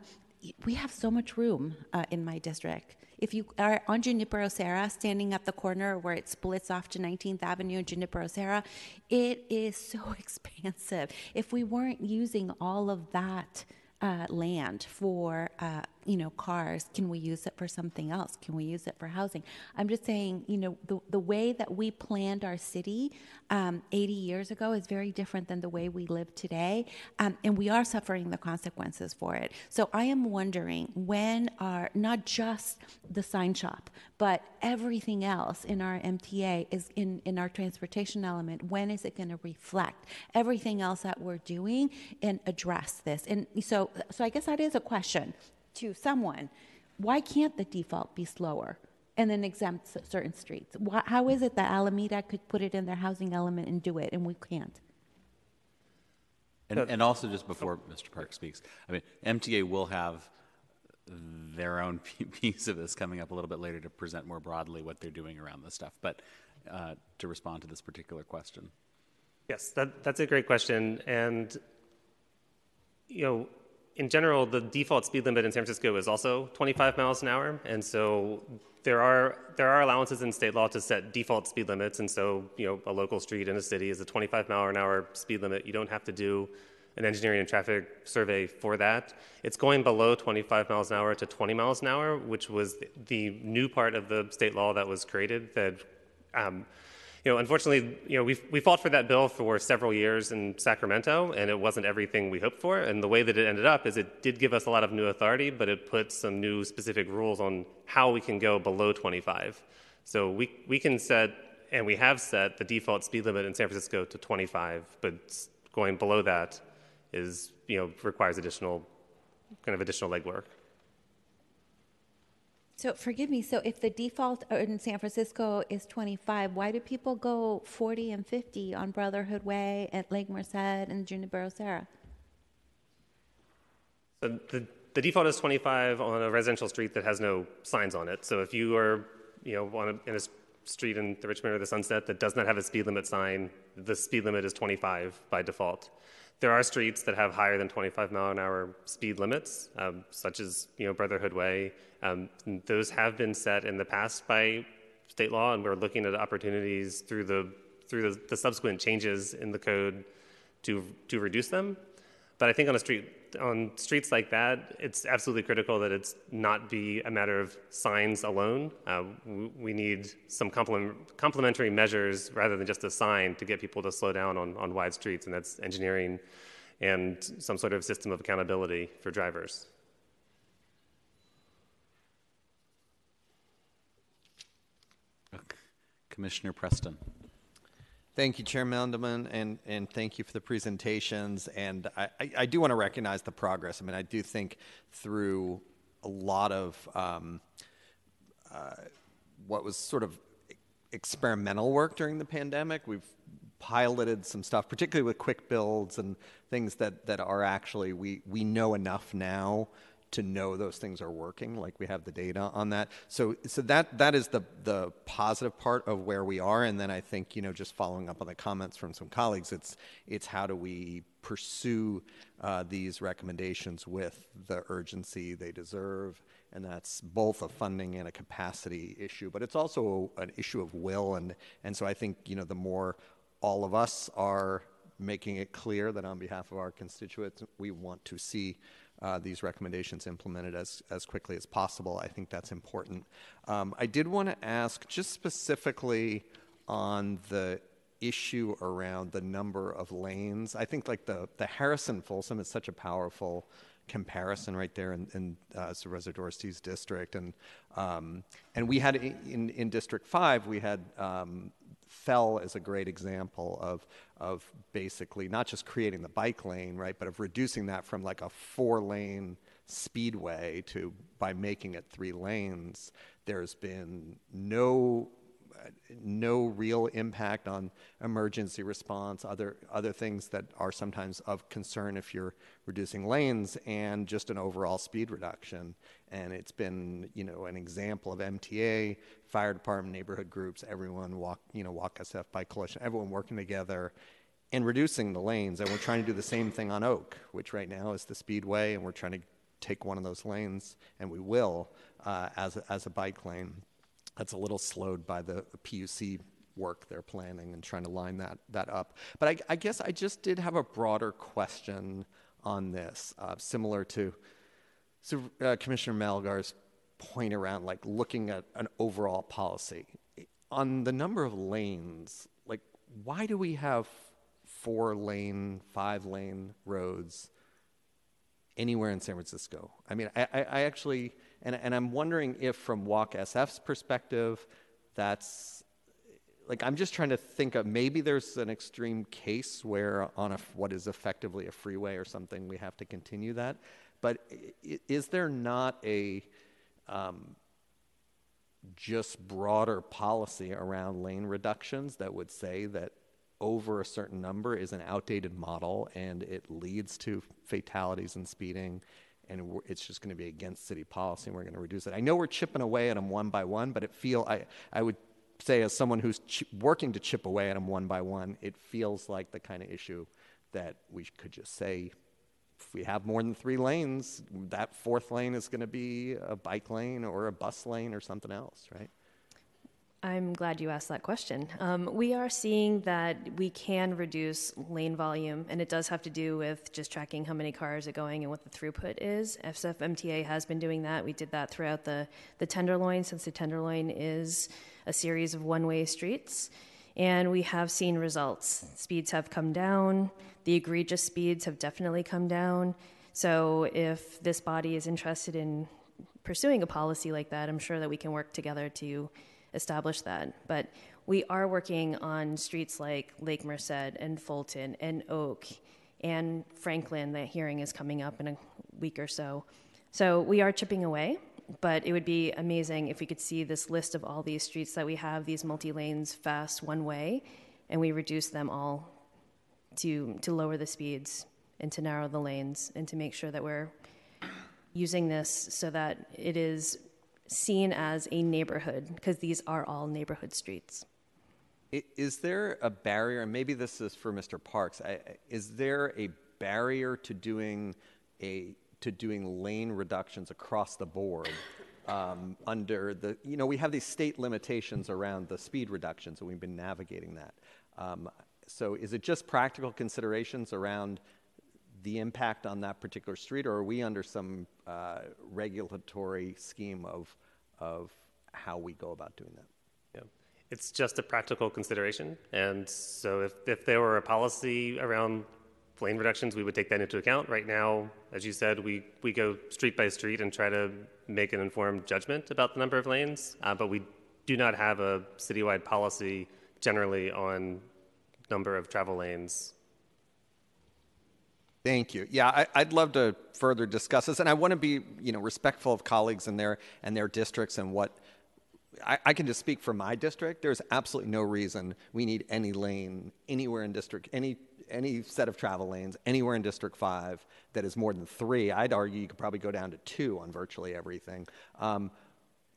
we have so much room uh, in my district. If you are on Junipero Serra, standing at the corner where it splits off to 19th Avenue and Junipero Serra, it is so [LAUGHS] expansive. If we weren't using all of that uh, land for uh, you know cars can we use it for something else? Can we use it for housing? I'm just saying you know the, the way that we planned our city um, 80 years ago is very different than the way we live today um, and we are suffering the consequences for it. So i am wondering when are not just the sign shop but everything else in our mta is in, in our transportation element when is it going to reflect? Everything else that we're doing and address this. And so so I guess that is a question to someone. Why can't the default be slower? and then exempt certain streets. Why, how is it that Alameda could put it in their housing element and do it, and we can't? And, and also, just before Mr. Park speaks, I mean, MTA will have their own [LAUGHS] piece of this coming up a little bit later to present more broadly what they're doing around this stuff. But uh, to respond to this particular question. Yes, that, that's a great question. And, you know, in general, the default speed limit in San Francisco is also 25 miles an hour. And so there are, there are allowances in state law to set default speed limits. And so, you know, a local street in a city is a 25 mile an hour speed limit. You don't have to do an engineering and traffic survey for that. It's going below 25 miles an hour to 20 miles an hour, which was the new part of the state law that was created that um, you know, unfortunately, you know, we we fought for that bill for several years in Sacramento, and it wasn't everything we hoped for. And the way that it ended up is it did give us a lot of new authority, but it put some new specific rules on how we can go below 25. So we we can set, and we have set the default speed limit in San Francisco to 25, but going below that is you know requires additional kind of additional legwork. So forgive me. So if the default in San Francisco is 25, why do people go 40 and 50 on Brotherhood Way at Lake Merced and Junipero Serra? So the, the default is 25 on a residential street that has no signs on it. So if you are, you know, on a, in a street in the Richmond or the Sunset that does not have a speed limit sign, the speed limit is 25 by default. There are streets that have higher than 25 mile an hour speed limits, um, such as you know Brotherhood Way. Um, those have been set in the past by state law, and we're looking at opportunities through the through the, the subsequent changes in the code to to reduce them. But I think on a street on streets like that, it's absolutely critical that it's not be a matter of signs alone. Uh, we, need some complement, complementary measures rather than just a sign to get people to slow down on, on wide streets, and that's engineering and some sort of system of accountability for drivers. Commissioner Preston. Thank you, Chair Mandelman, and, and thank you for the presentations. And I, I, I do want to recognize the progress. I mean, I do think through a lot of um, uh, what was sort of experimental work during the pandemic, we've piloted some stuff, particularly with quick builds and things that, that are actually, we, we know enough now to know those things are working, like we have the data on that. So, so that that is the the positive part of where we are. And then I think you know, just following up on the comments from some colleagues, it's it's how do we pursue uh, these recommendations with the urgency they deserve, and that's both a funding and a capacity issue, but it's also an issue of will. And and so I think you know, the more all of us are making it clear that on behalf of our constituents, we want to see uh, these recommendations implemented as, as quickly as possible. I think that's important. Um, I did want to ask just specifically on the issue around the number of lanes. I think like the, the Harrison Folsom is such a powerful comparison right there in, in uh, Dorsey's district. And, um, and we had in, in District 5, we had um, Fell is a great example of, of basically not just creating the bike lane, right, but of reducing that from like a four lane speedway to by making it three lanes. There's been no no real impact on emergency response, other other things that are sometimes of concern if you're reducing lanes, and just an overall speed reduction. And it's been you know an example of MTA, fire department, neighborhood groups, everyone walk you know walk SF bike coalition, everyone working together. And reducing the lanes, and we're trying to do the same thing on Oak, which right now is the speedway, and we're trying to take one of those lanes, and we will uh, as a, as a bike lane that's a little slowed by the, PUC work they're planning and trying to line that, that up. But I, I guess I just did have a broader question on this, uh, similar to so, uh, Commissioner Melgar's point around like looking at an overall policy. On the number of lanes, like why do we have four lane, five lane roads anywhere in San Francisco? I mean, I, I, I actually and, and I'm wondering if, from Walk SF's perspective, that's like I'm just trying to think of maybe there's an extreme case where on a what is effectively a freeway or something we have to continue that. But is there not a um, just broader policy around lane reductions that would say that over a certain number is an outdated model and it leads to fatalities and speeding and it's just going to be against city policy and we're going to reduce it. I know we're chipping away at them one by one, but it feel I I would say as someone who's ch- working to chip away at them one by one, it feels like the kind of issue that we could just say if we have more than three lanes, that fourth lane is going to be a bike lane or a bus lane or something else, right? I'm glad you asked that question. Um, we are seeing that we can reduce lane volume, and it does have to do with just tracking how many cars are going and what the throughput is. FSF has been doing that. We did that throughout the, the Tenderloin, since the Tenderloin is a series of one way streets. And we have seen results. Speeds have come down, the egregious speeds have definitely come down. So, if this body is interested in pursuing a policy like that, I'm sure that we can work together to establish that. But we are working on streets like Lake Merced and Fulton and Oak and Franklin. That hearing is coming up in a week or so. So we are chipping away, but it would be amazing if we could see this list of all these streets that we have, these multi lanes, fast, one way, and we reduce them all to, to lower the speeds and to narrow the lanes and to make sure that we're using this so that it is seen as a neighborhood because these are all neighborhood streets. Is there a barrier, and maybe this is for Mr. Parks, is there a barrier to doing a, to doing lane reductions across the board? um, Under the, you know, we have these state limitations around the speed reductions, and we've been navigating that. Um, So is it just practical considerations around the impact on that particular street, or are we under some uh, regulatory scheme of, of how we go about doing that? Yeah. It's just a practical consideration. And so if, if there were a policy around lane reductions, we would take that into account. Right now, as you said, we, we go street by street and try to make an informed judgment about the number of lanes, uh, but we do not have a citywide policy generally on number of travel lanes Thank you. Yeah, I, I'd love to further discuss this, and I want to be, you know, respectful of colleagues and their and their districts and what. I, I can just speak for my district. There's absolutely no reason we need any lane anywhere in district any any set of travel lanes anywhere in District Five that is more than three. I'd argue you could probably go down to two on virtually everything. Um,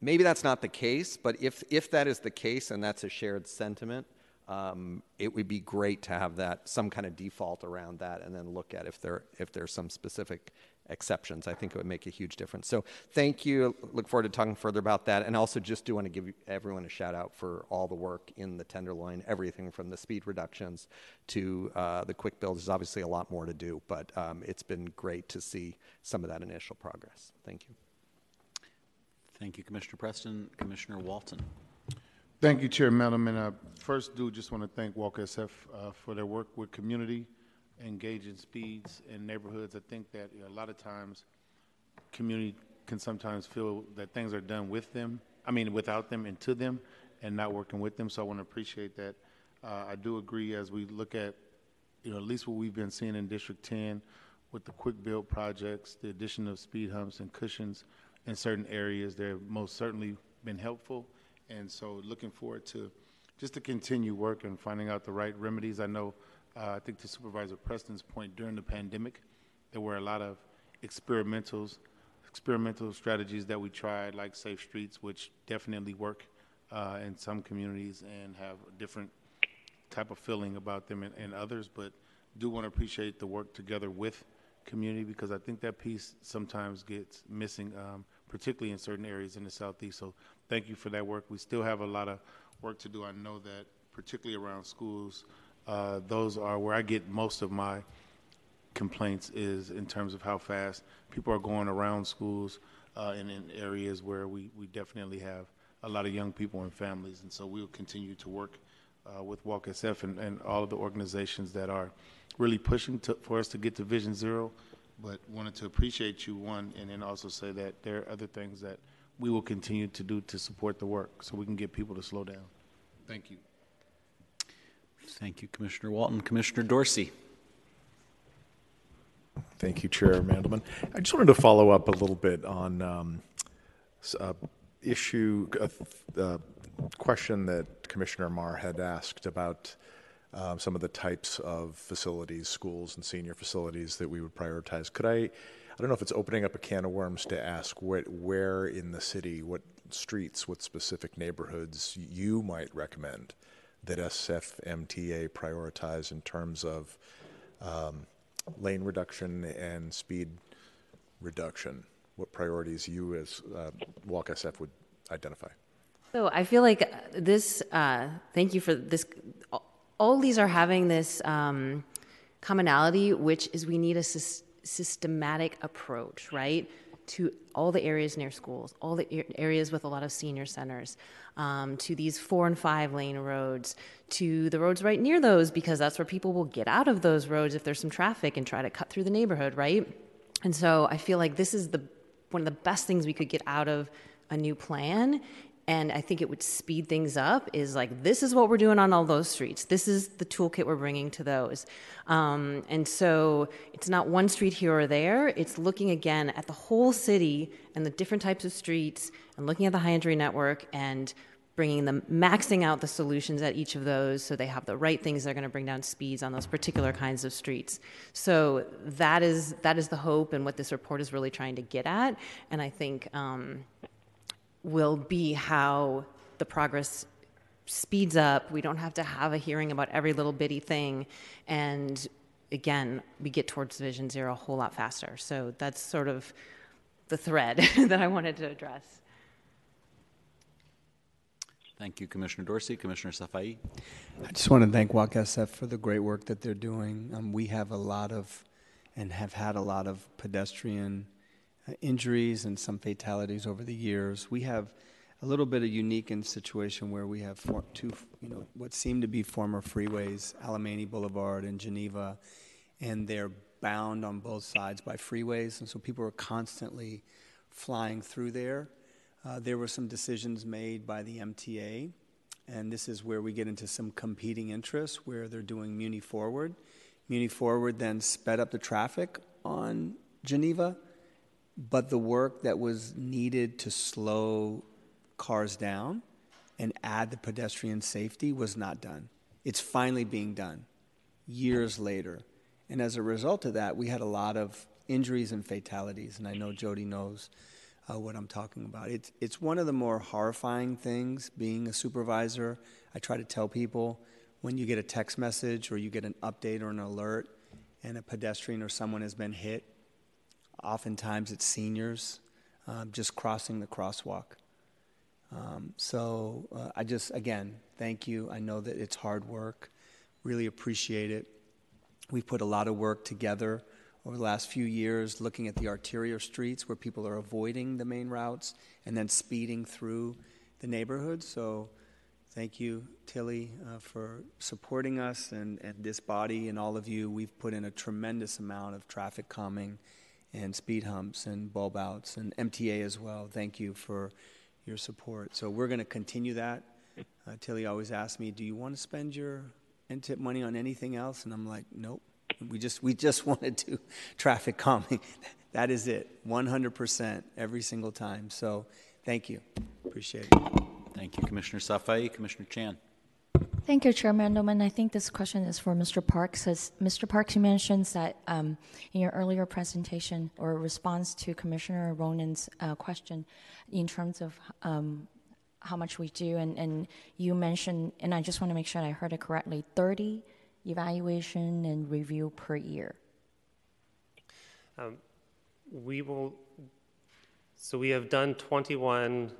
maybe that's not the case, but if if that is the case and that's a shared sentiment, um, it would be great to have that some kind of default around that, and then look at if there if there's some specific exceptions. I think it would make a huge difference. So thank you. Look forward to talking further about that, and also just do want to give everyone a shout out for all the work in the Tenderloin. Everything from the speed reductions to uh, the quick builds. There's obviously a lot more to do, but um, it's been great to see some of that initial progress. Thank you. Thank you, Commissioner Preston. Commissioner Walton. Thank you, Chair Mandelman. And uh, first, do just want to thank Walk SF uh, for their work with community, engaging speeds in neighborhoods. I think that you know, a lot of times, community can sometimes feel that things are done with them. I mean, without them and to them, and not working with them. So I want to appreciate that. Uh, I do agree as we look at, you know, at least what we've been seeing in District 10 with the quick build projects, the addition of speed humps and cushions in certain areas. They've most certainly been helpful. And so looking forward to just to continue work and finding out the right remedies. I know, uh, I think to Supervisor Preston's point, during the pandemic, there were a lot of experimentals, experimental strategies that we tried, like Safe Streets, which definitely work uh, in some communities and have a different type of feeling about them in, in others, but do want to appreciate the work together with community because I think that piece sometimes gets missing, um, particularly in certain areas in the southeast. So thank you for that work. We still have a lot of work to do. I know that particularly around schools, uh, those are where I get most of my complaints is in terms of how fast people are going around schools uh, and in areas where we, we definitely have a lot of young people and families. And so we'll continue to work uh, with Walk SF and, and all of the organizations that are really pushing to, for us to get to Vision Zero. But wanted to appreciate you, one, and then also say that there are other things that we will continue to do to support the work so we can get people to slow down. Thank you. Thank you, Commissioner Walton. Commissioner Dorsey. Thank you, Chair Mandelman. I just wanted to follow up a little bit on um, uh, issue, a uh, question that Commissioner Mar had asked about um, some of the types of facilities, schools and senior facilities that we would prioritize. Could I, I don't know if it's opening up a can of worms to ask what, where in the city, what streets, what specific neighborhoods you might recommend that SFMTA prioritize in terms of um, lane reduction and speed reduction? What priorities you as uh, Walk SF would identify? So I feel like this, uh, thank you for this. All these are having this um, commonality, which is we need a sy- systematic approach, right? To all the areas near schools, all the areas with a lot of senior centers, um, to these four and five lane roads, to the roads right near those, because that's where people will get out of those roads if there's some traffic and try to cut through the neighborhood, right? And so I feel like this is the one of the best things we could get out of a new plan and I think it would speed things up is like this is what we're doing on all those streets. This is the toolkit we're bringing to those, um, and so it's not one street here or there. It's looking again at the whole city and the different types of streets, and looking at the high injury network and bringing them maxing out the solutions at each of those so they have the right things that are going to bring down speeds on those particular kinds of streets so that is that is the hope and what this report is really trying to get at and i think um, will be how the progress speeds up. We don't have to have a hearing about every little bitty thing. And again, we get towards Vision Zero a whole lot faster. So that's sort of the thread [LAUGHS] that I wanted to address. Thank you, Commissioner Dorsey. Commissioner Safai. I just want to thank WAC for the great work that they're doing. Um, we have a lot of, and have had a lot of pedestrian injuries and some fatalities over the years. We have a little bit of unique in situation where we have for, two, you know, what seem to be former freeways, Alemany Boulevard and Geneva, and they're bound on both sides by freeways, and so people are constantly flying through there. Uh, there were some decisions made by the MTA, and this is where we get into some competing interests where they're doing Muni Forward. Muni Forward then sped up the traffic on Geneva but the work that was needed to slow cars down and add the pedestrian safety was not done. It's finally being done years later. And as a result of that, we had a lot of injuries and fatalities. And I know Jodie knows uh, what I'm talking about. It's, it's one of the more horrifying things being a supervisor. I try to tell people when you get a text message or you get an update or an alert and a pedestrian or someone has been hit, Oftentimes it's seniors um, just crossing the crosswalk. Um, so uh, I just, again, thank you. I know that it's hard work. Really appreciate it. We've put a lot of work together over the last few years looking at the arterial streets where people are avoiding the main routes and then speeding through the neighborhoods. So thank you, Tilly, uh, for supporting us and, and this body and all of you. We've put in a tremendous amount of traffic calming and speed humps and bulb outs and MTA as well. Thank you for your support. So we're going to continue that. [LAUGHS] Uh, Tilly always asks me, "Do you want to spend your NTIP money on anything else?" And I'm like, "Nope. We just we just [LAUGHS] want to do traffic calming. [LAUGHS] that is it, 100% every single time." So thank you. Appreciate it. Thank you, Commissioner Safai. Commissioner Chan. Thank you, Chairman Mandelman. I think this question is for Mr. Parks. As Mr. Parks, you mentioned that um, in your earlier presentation or response to Commissioner Ronen's uh, question in terms of um, how much we do, and, and you mentioned, and I just want to make sure I heard it correctly, 30 evaluation and review per year. Um, we will, so we have done 21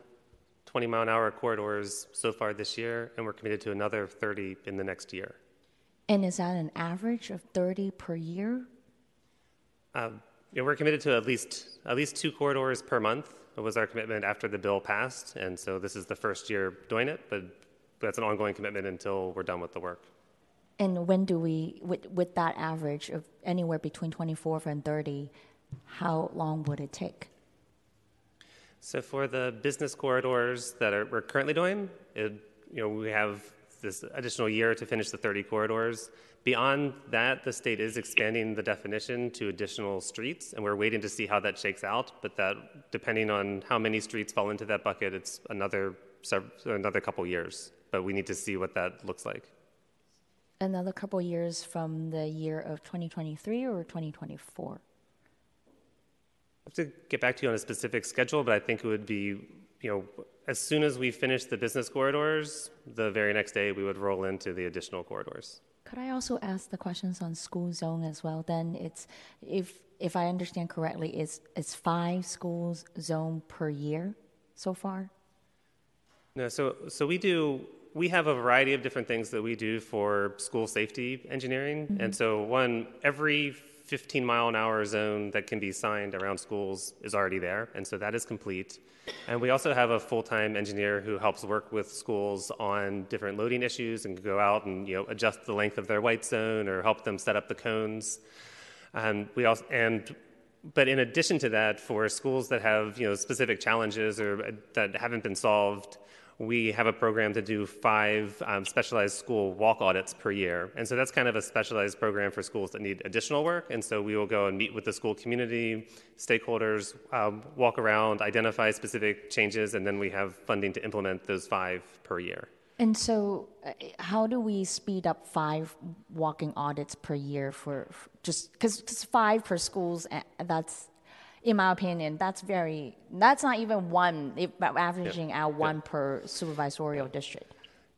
20 mile an hour corridors so far this year, and we're committed to another 30 in the next year. And is that an average of 30 per year? Um, yeah, we're committed to at least at least two corridors per month. It was our commitment after the bill passed, and so this is the first year doing it. But that's an ongoing commitment until we're done with the work. And when do we, with, with that average of anywhere between 24 and 30, how long would it take? So for the business corridors that are, we're currently doing, it, you know, we have this additional year to finish the 30 corridors. Beyond that, the state is expanding the definition to additional streets, and we're waiting to see how that shakes out. But that, depending on how many streets fall into that bucket, it's another another couple years. But we need to see what that looks like. Another couple years from the year of 2023 or 2024. I have to get back to you on a specific schedule, but I think it would be, you know, as soon as we finish the business corridors, the very next day we would roll into the additional corridors. Could I also ask the questions on school zone as well? Then it's if if I understand correctly, it's it's five schools zone per year so far. No, so so we do we have a variety of different things that we do for school safety engineering, mm-hmm. and so one every 15 mile an hour zone that can be signed around schools is already there, and so that is complete. And we also have a full-time engineer who helps work with schools on different loading issues and can go out and you know adjust the length of their white zone or help them set up the cones. And we also and but in addition to that, for schools that have you know specific challenges or uh, that haven't been solved, we have a program to do five um, specialized school walk audits per year. And so that's kind of a specialized program for schools that need additional work. And so we will go and meet with the school community, stakeholders, um, walk around, identify specific changes, and then we have funding to implement those five per year. And so, uh, how do we speed up five walking audits per year for, just because five per schools? That's in my opinion, that's very, that's not even one, if, averaging yeah. out one yeah. per supervisorial district.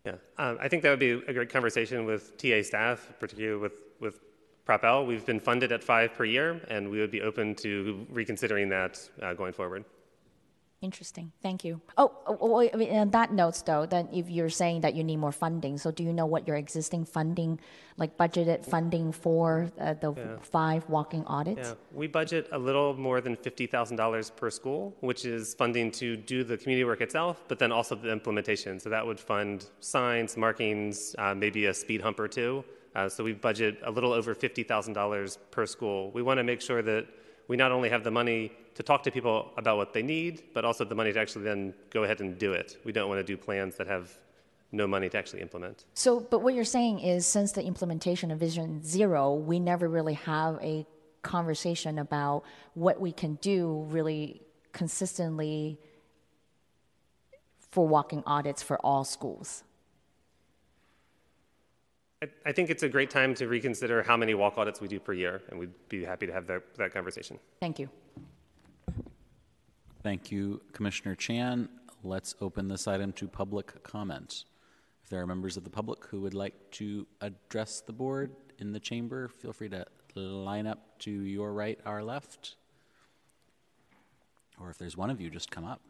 Yeah, um, I think that would be a great conversation with TA staff, particularly with, with Prop L. We've been funded at five per year, and we would be open to reconsidering that uh, going forward. Interesting. Thank you. Oh, oh, oh on that note, though, then if you're saying that you need more funding, so do you know what your existing funding, like budgeted funding for uh, the yeah. five walking audits? Yeah, we budget a little more than fifty thousand dollars per school, which is funding to do the community work itself, but then also the implementation. So that would fund signs, markings, uh, maybe a speed hump or two. Uh, so we budget a little over fifty thousand dollars per school. We want to make sure that we not only have the money to talk to people about what they need, but also the money to actually then go ahead and do it. We don't want to do plans that have no money to actually implement. So, but what you're saying is since the implementation of Vision Zero, we never really have a conversation about what we can do really consistently for walking audits for all schools. I, think it's a great time to reconsider how many walk audits we do per year, and we'd be happy to have that, that conversation. Thank you. Thank you, Commissioner Chan. Let's open this item to public comment. If there are members of the public who would like to address the board in the chamber, feel free to line up to your right, our left. Or if there's one of you, just come up.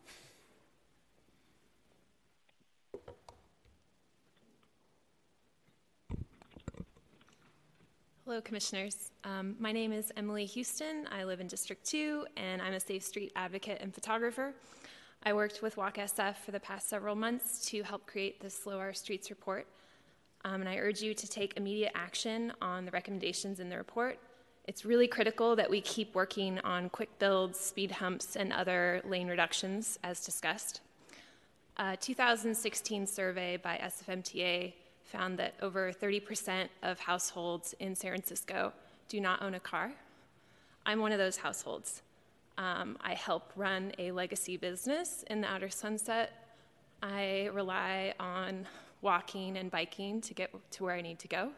Hello, Commissioners. Um, my name is Emily Houston. I live in District 2, and I'm a Safe Street advocate and photographer. I worked with Walk SF for the past several months to help create the Slow Our Streets report. Um, and I urge you to take immediate action on the recommendations in the report. It's really critical that we keep working on quick builds, speed humps, and other lane reductions as discussed. A 2016 survey by SFMTA found that over 30% of households in San Francisco do not own a car. I'm one of those households. Um, I help run a legacy business in the outer sunset. I rely on walking and biking to get to where I need to go.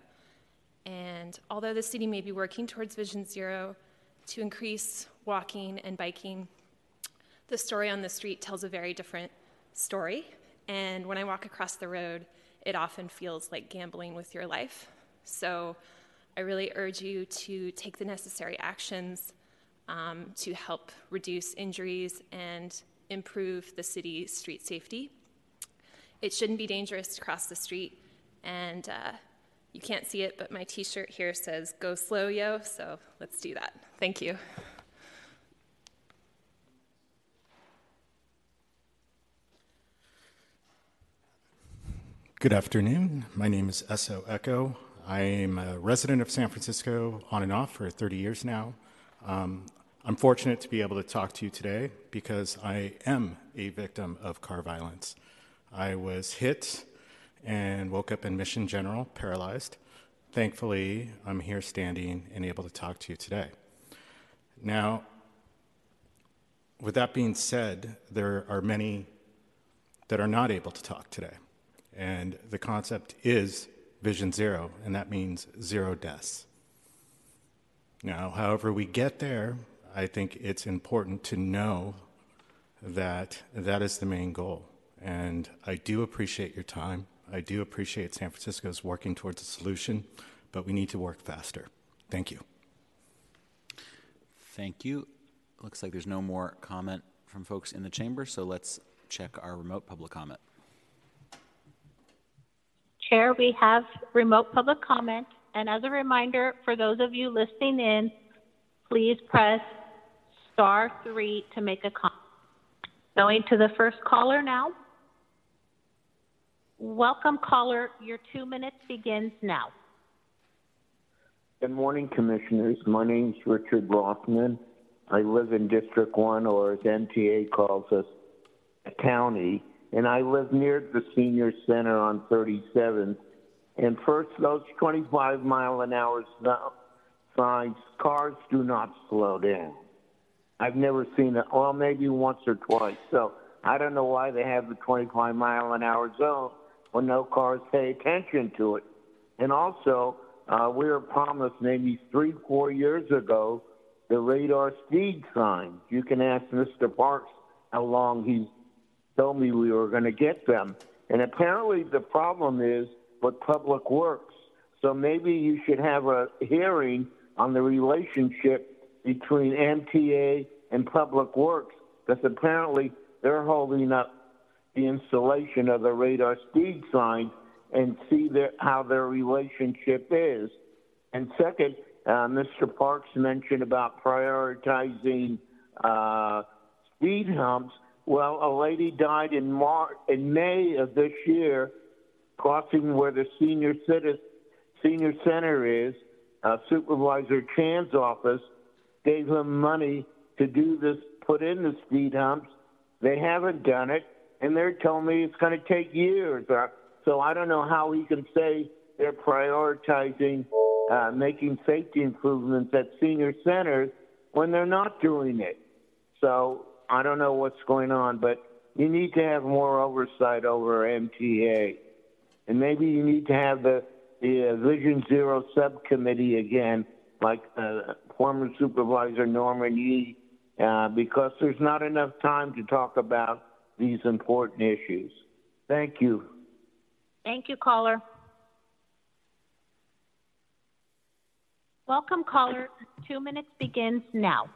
And although the city may be working towards Vision Zero to increase walking and biking, the story on the street tells a very different story. And when I walk across the road, it often feels like gambling with your life. So I really urge you to take the necessary actions um, to help reduce injuries and improve the city's street safety. It shouldn't be dangerous to cross the street, and uh, you can't see it, but my t shirt here says, Go slow, yo, so let's do that. Thank you. Good afternoon. My name is Esso Echo. I am a resident of San Francisco on and off for 30 years now. Um, I'm fortunate to be able to talk to you today because I am a victim of car violence. I was hit and woke up in Mission General paralyzed. Thankfully, I'm here standing and able to talk to you today. Now, with that being said, there are many that are not able to talk today. And the concept is Vision Zero, and that means zero deaths. Now, however, we get there, I think it's important to know that that is the main goal. And I do appreciate your time. I do appreciate San Francisco's working towards a solution, but we need to work faster. Thank you. Thank you. Looks like there's no more comment from folks in the chamber, so let's check our remote public comment. Chair, we have remote public comment. And as a reminder, for those of you listening in, please press star three to make a comment. Going to the first caller now. Welcome, caller. Your two minutes begins now. Good morning, Commissioners. My name is Richard Rothman. I live in District 1, or as MTA calls us, a county, and I live near the senior center on 37th. And first, those 25 mile an hour signs, cars do not slow down. I've never seen it, well, maybe once or twice. So I don't know why they have the 25 mile an hour zone when no cars pay attention to it. And also, uh, we were promised maybe three, four years ago the radar speed signs. You can ask Mr. Parks how long he told me we were going to get them. And apparently, the problem is with Public Works. So maybe you should have a hearing on the relationship between MTA and Public Works, because apparently they're holding up the installation of the radar speed signs and see their, how their relationship is. And second, uh, Mr. Parks mentioned about prioritizing uh, speed humps. Well, a lady died in in May of this year, crossing where the senior citizen, senior center is. Uh, Supervisor Chan's office gave him money to do this, put in the speed humps. They haven't done it, and they're telling me it's going to take years. Uh, so I don't know how he can say they're prioritizing uh, making safety improvements at senior centers when they're not doing it. So I don't know what's going on, but you need to have more oversight over MTA. And maybe you need to have the, the uh, Vision Zero subcommittee again, like uh, former Supervisor Norman Yee, uh, because there's not enough time to talk about these important issues. Thank you. Thank you, caller. Welcome, caller. Two minutes begins now.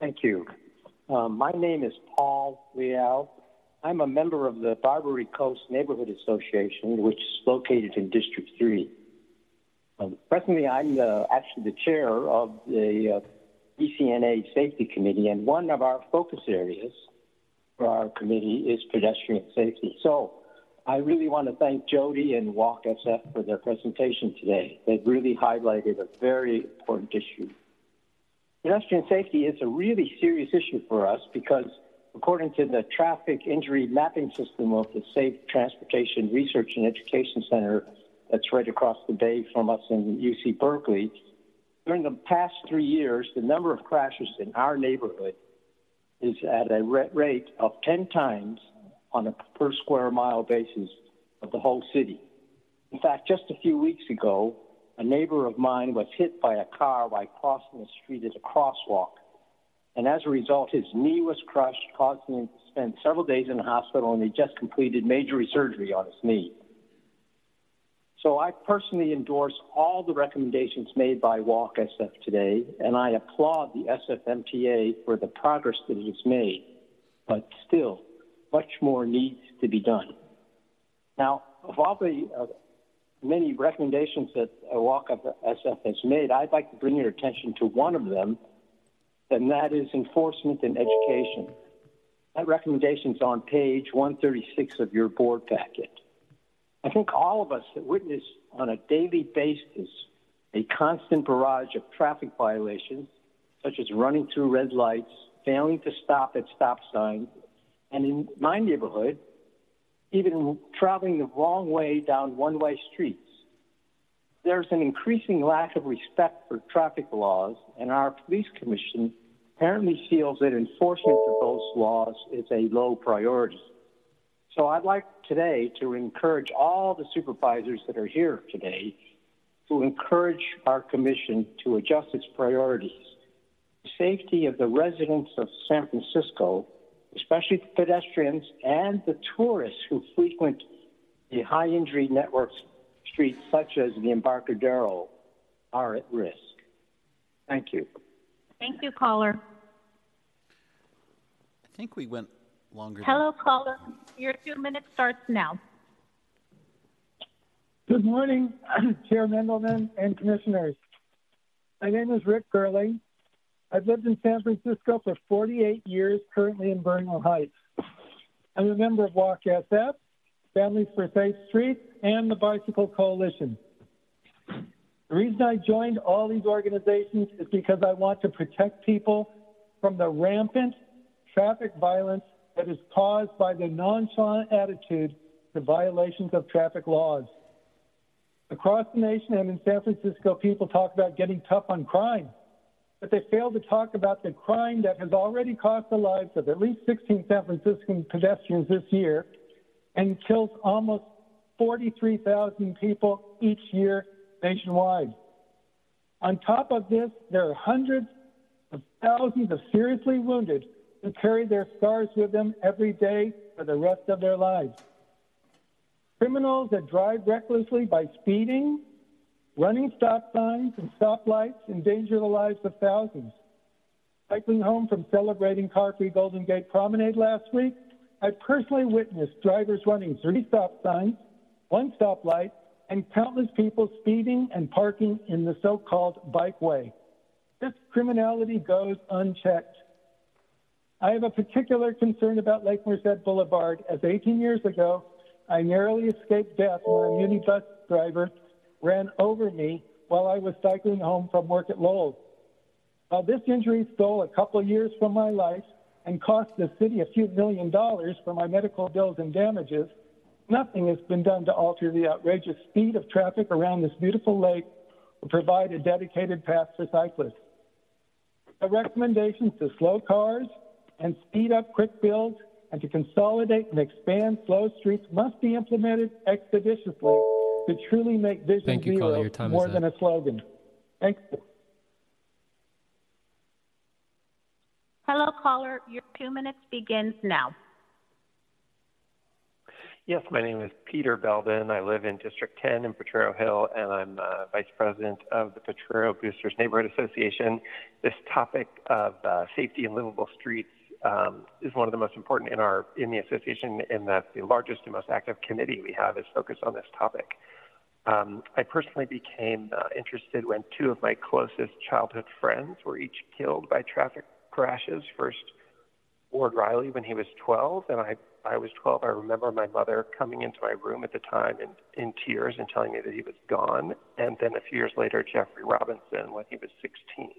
Thank you. Um, my name is Paul Leal. I'm a member of the Barbary Coast Neighborhood Association, which is located in District 3. Um, presently, I'm actually the chair of the uh, BCNA Safety Committee, and one of our focus areas for our committee is pedestrian safety. So I really want to thank Jodie and Walk SF for their presentation today. They've really highlighted a very important issue. Pedestrian safety is a really serious issue for us because, according to the Traffic Injury Mapping System of the Safe Transportation Research and Education Center, that's right across the bay from us in UC Berkeley, during the past three years, the number of crashes in our neighborhood is at a rate of 10 times on a per square mile basis of the whole city. In fact, just a few weeks ago, a neighbor of mine was hit by a car while crossing the street at a crosswalk. And as a result, his knee was crushed, causing him to spend several days in the hospital, and he just completed major surgery on his knee. So I personally endorse all the recommendations made by Walk SF today, and I applaud the SFMTA for the progress that it has made. But still, much more needs to be done. Now, of all the uh, many recommendations that Walk SF has made, I'd like to bring your attention to one of them, and that is enforcement and education. That recommendation is on page 136 of your board packet. I think all of us that witness on a daily basis a constant barrage of traffic violations, such as running through red lights, failing to stop at stop signs, and in my neighborhood, even traveling the wrong way down one way streets. There's an increasing lack of respect for traffic laws, and our police commission apparently feels that enforcement of those laws is a low priority. So I'd like today to encourage all the supervisors that are here today to encourage our commission to adjust its priorities. The safety of the residents of San Francisco, especially the pedestrians and the tourists who frequent the high injury network streets such as the Embarcadero, are at risk. Thank you. Thank you, caller. I think we went longer. Hello, caller. Your two minutes starts now. Good morning, [CLEARS THROAT] Chair Mandelman and Commissioners. My name is Rick Gurley. I've lived in San Francisco for 48 years, currently in Bernal Heights. I'm a member of Walk SF, Families for Safe Streets, and the Bicycle Coalition. The reason I joined all these organizations is because I want to protect people from the rampant traffic violence that is caused by the nonchalant attitude to violations of traffic laws. Across the nation and in San Francisco, people talk about getting tough on crime, but they fail to talk about the crime that has already cost the lives of at least 16 San Franciscan pedestrians this year and kills almost 43,000 people each year nationwide. On top of this, there are hundreds of thousands of seriously wounded who carry their scars with them every day for the rest of their lives. Criminals that drive recklessly by speeding, running stop signs and stoplights endanger the lives of thousands. Cycling home from celebrating Car-Free Golden Gate Promenade last week, I personally witnessed drivers running three stop signs, one stoplight, and countless people speeding and parking in the so-called bikeway. This criminality goes unchecked. I have a particular concern about Lake Merced Boulevard, as 18 years ago, I narrowly escaped death when a muni bus driver ran over me while I was cycling home from work at Lowell. While uh, this injury stole a couple years from my life and cost the city a few million dollars for my medical bills and damages, nothing has been done to alter the outrageous speed of traffic around this beautiful lake or provide a dedicated path for cyclists. The recommendations to slow cars and speed up quick builds and to consolidate and expand slow streets must be implemented expeditiously to truly make Vision Thank you, Zero caller. Your time more is than up. a slogan. Thank you. Hello, caller. Your two minutes begins now. Yes, my name is Peter Belden. I live in District 10 in Potrero Hill, and I'm uh, Vice President of the Potrero Boosters Neighborhood Association. This topic of uh, safety and livable streets um, is one of the most important in our in the association, in that the largest and most active committee we have is focused on this topic. Um, I personally became uh, interested when two of my closest childhood friends were each killed by traffic crashes. First, Ward Riley when he was 12, and I, I was 12. I remember my mother coming into my room at the time in, in tears and telling me that he was gone. And then a few years later, Jeffrey Robinson when he was 16.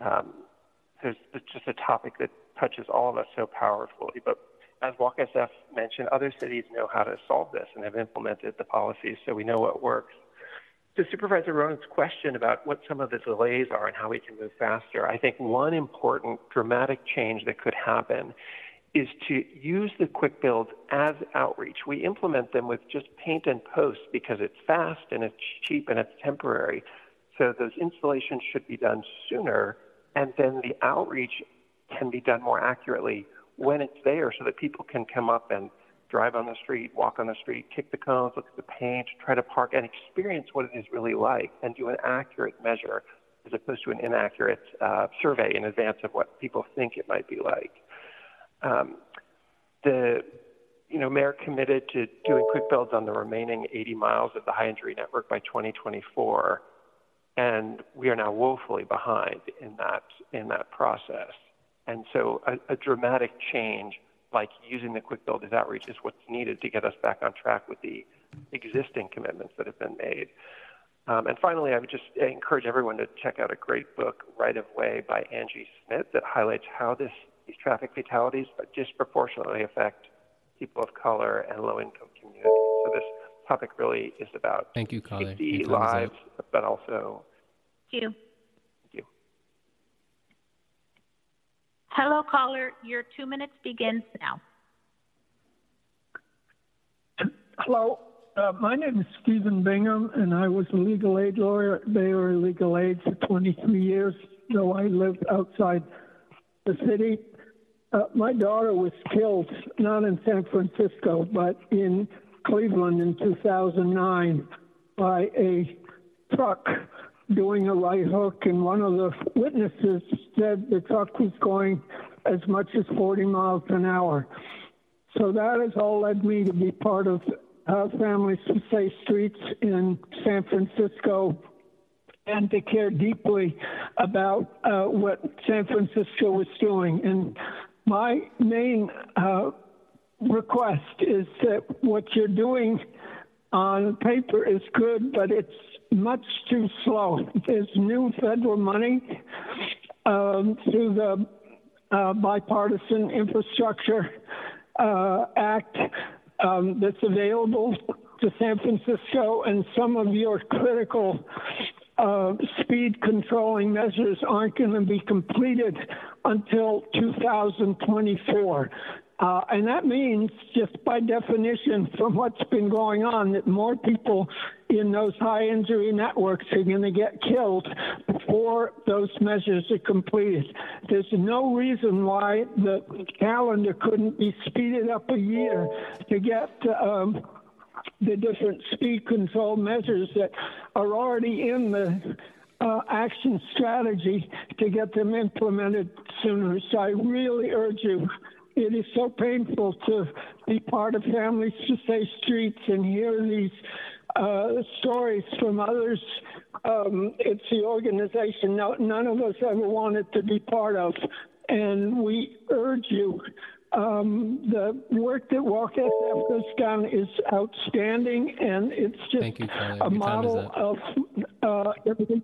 Um, it's just a topic that touches all of us so powerfully. But as Walk SF mentioned, other cities know how to solve this and have implemented the policies, so we know what works. To Supervisor Ronen's question about what some of the delays are and how we can move faster, I think one important dramatic change that could happen is to use the quick builds as outreach. We implement them with just paint and post because it's fast and it's cheap and it's temporary. So those installations should be done sooner, and then the outreach can be done more accurately when it's there so that people can come up and drive on the street, walk on the street, kick the cones, look at the paint, try to park and experience what it is really like and do an accurate measure as opposed to an inaccurate uh, survey in advance of what people think it might be like. Um, the you know, Mayor committed to doing quick builds on the remaining 80 miles of the high injury network by 2024, and we are now woefully behind in that in that process. And so, a, a dramatic change like using the quick build as outreach is what's needed to get us back on track with the existing commitments that have been made. Um, and finally, I would just encourage everyone to check out a great book, Right of Way by Angie Schmitt, that highlights how this, these traffic fatalities disproportionately affect people of color, and low-income communities. So this topic really is about Thank you, caller. safety, Your time is up. lives, but also Thank you. Thank you. Hello, caller. Your two minutes begins now. Hello, uh, my name is Stephen Bingham, and I was a legal aid lawyer at Area Legal Aid for 23 years, though I lived outside the city. Uh, my daughter was killed, not in San Francisco, but in Cleveland in 2009 by a truck doing a right hook, and one of the witnesses said the truck was going as much as 40 miles an hour. So that has all led me to be part of uh, Families for Safe Streets in San Francisco and to care deeply about uh, what San Francisco was doing. And my main uh, request is that what you're doing on paper is good, but it's much too slow. [LAUGHS] There's new federal money um, through the uh, bipartisan infrastructure uh, act um, that's available to San Francisco, and some of your critical uh, speed controlling measures aren't going to be completed until 2024. Uh, and that means, just by definition, from what's been going on, that more people in those high injury networks are going to get killed before those measures are completed. There's no reason why the calendar couldn't be speeded up a year to get um, the different speed control measures that are already in the uh, action strategy to get them implemented sooner. So I really urge you it is so painful to be part of Families to say Streets and hear these uh, stories from others. Um, it's the organization no, none of us ever wanted to be part of. And we urge you. Um, the work that Walk SF has done is outstanding, and it's just Thank you, a Your time is model of uh, everything.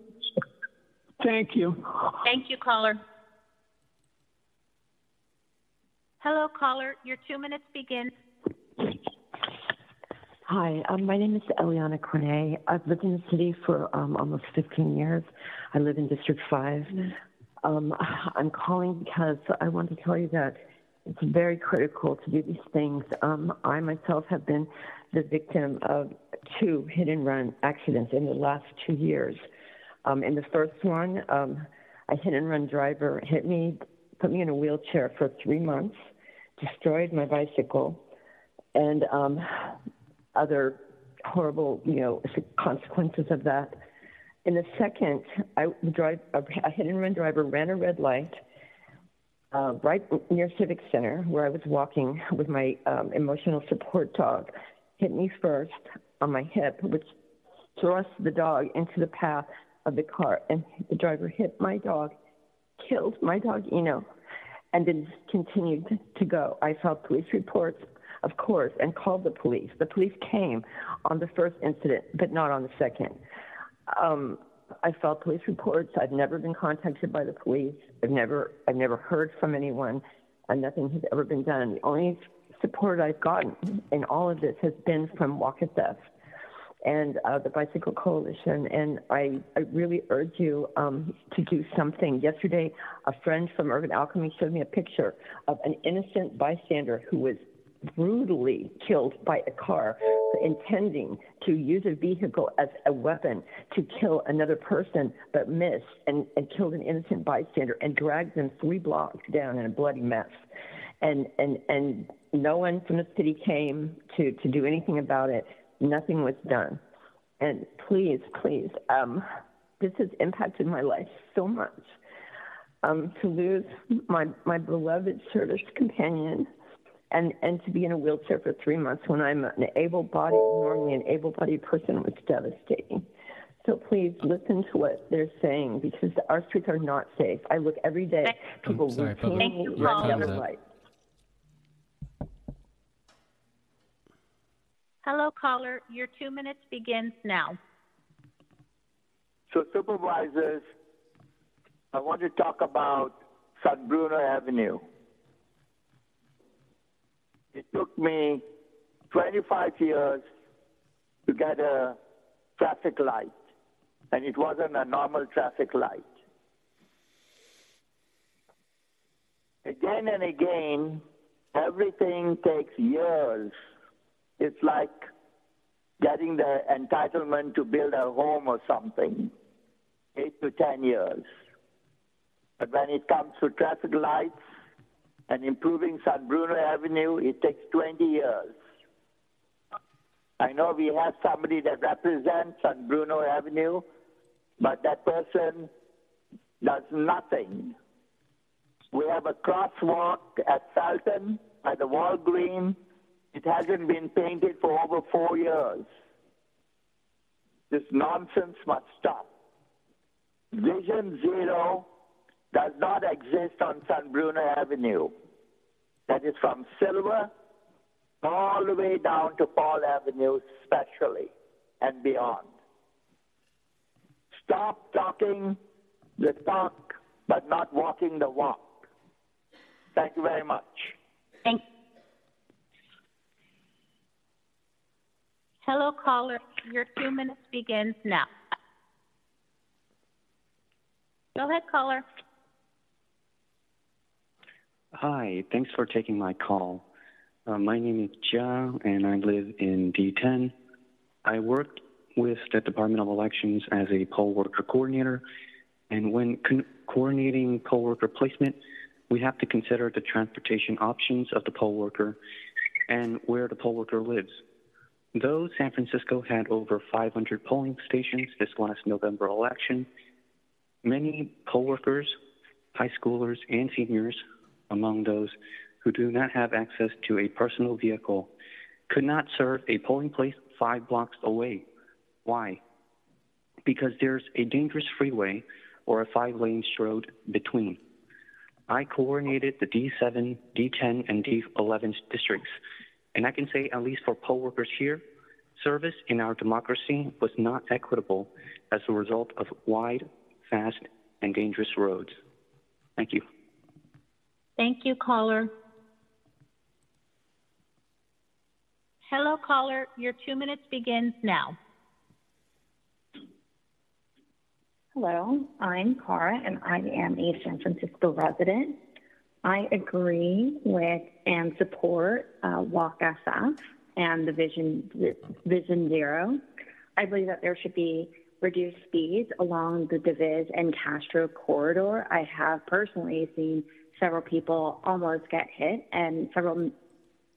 Thank you. Thank you, caller. Hello, caller. Your two minutes begin. Hi, um, my name is Eliana Cornet. I've lived in the city for um, almost 15 years. I live in District 5. Um, [LAUGHS] I'm calling because I want to tell you that it's very critical to do these things. Um, I myself have been the victim of two hit and run accidents in the last two years. Um, in the first one, um, a hit and run driver hit me, put me in a wheelchair for three months, destroyed my bicycle, and um, other horrible, you know, consequences of that. In the second, I drive a, hit and run driver ran a red light uh, right near Civic Center, where I was walking with my um, emotional support dog. Hit me first on my hip, which thrust the dog into the path of the car, and the driver hit my dog, killed my dog Eno, and then continued to go. I filed police reports, of course, and called the police. The police came on the first incident, but not on the second. Um, I filed police reports. I've never been contacted by the police. I've never, I've never heard from anyone, and nothing has ever been done. The only support I've gotten in all of this has been from Walk SF and uh, the Bicycle Coalition. And I, I really urge you um, to do something. Yesterday, a friend from Urban Alchemy showed me a picture of an innocent bystander who was brutally killed by a car intending to use a vehicle as a weapon to kill another person, but missed and, and killed an innocent bystander and dragged them three blocks down in a bloody mess. And, and, and no one from the city came to, to do anything about it. Nothing was done. And please, please, um, this has impacted my life so much. Um, to lose my, my beloved service companion and, and to be in a wheelchair for three months when I'm an able bodied, normally an able bodied person was devastating. So please listen to what they're saying because our streets are not safe. I look every day, people sorry, Pablo. routinely Your run time's yellow up. lights. Hello, caller. Your two minutes begins now. So supervisors, I want to talk about San Bruno Avenue. It took me 25 years to get a traffic light, and it wasn't a normal traffic light. Again and again, everything takes years. It's like getting the entitlement to build a home or something, eight to 10 years. But when it comes to traffic lights and improving San Bruno Avenue, it takes 20 years. I know we have somebody that represents San Bruno Avenue, but that person does nothing. We have a crosswalk at Felton by the Walgreen. It hasn't been painted for over four years. This nonsense must stop. Vision Zero does not exist on San Bruno Avenue. That is from Silver all the way down to Paul Avenue, especially, and beyond. Stop talking the talk, but not walking the walk. Thank you very much. Thank Hello, caller. Your two minutes begins now. Go ahead, caller. Hi, thanks for taking my call. Uh, my name is Jia, and I live in D10. I worked with the Department of Elections as a poll worker coordinator, and when coordinating poll worker placement, we have to consider the transportation options of the poll worker and where the poll worker lives. Though San Francisco had over 500 polling stations this last November election, many poll workers, high schoolers, and seniors, among those who do not have access to a personal vehicle, could not serve a polling place five blocks away. Why? Because there's a dangerous freeway or a five lane road between. I coordinated the D7, D10, and D11 districts, and I can say, at least for poll workers here, service in our democracy was not equitable as a result of wide, fast, and dangerous roads. Thank you. Thank you, caller. Hello, caller. Your two minutes begins now. Hello, I'm Cara, and I am a San Francisco resident. I agree with and support uh, Walk SF and the Vision Vision Zero. I believe that there should be reduced speeds along the Deviz and Castro corridor. I have personally seen several people almost get hit, and several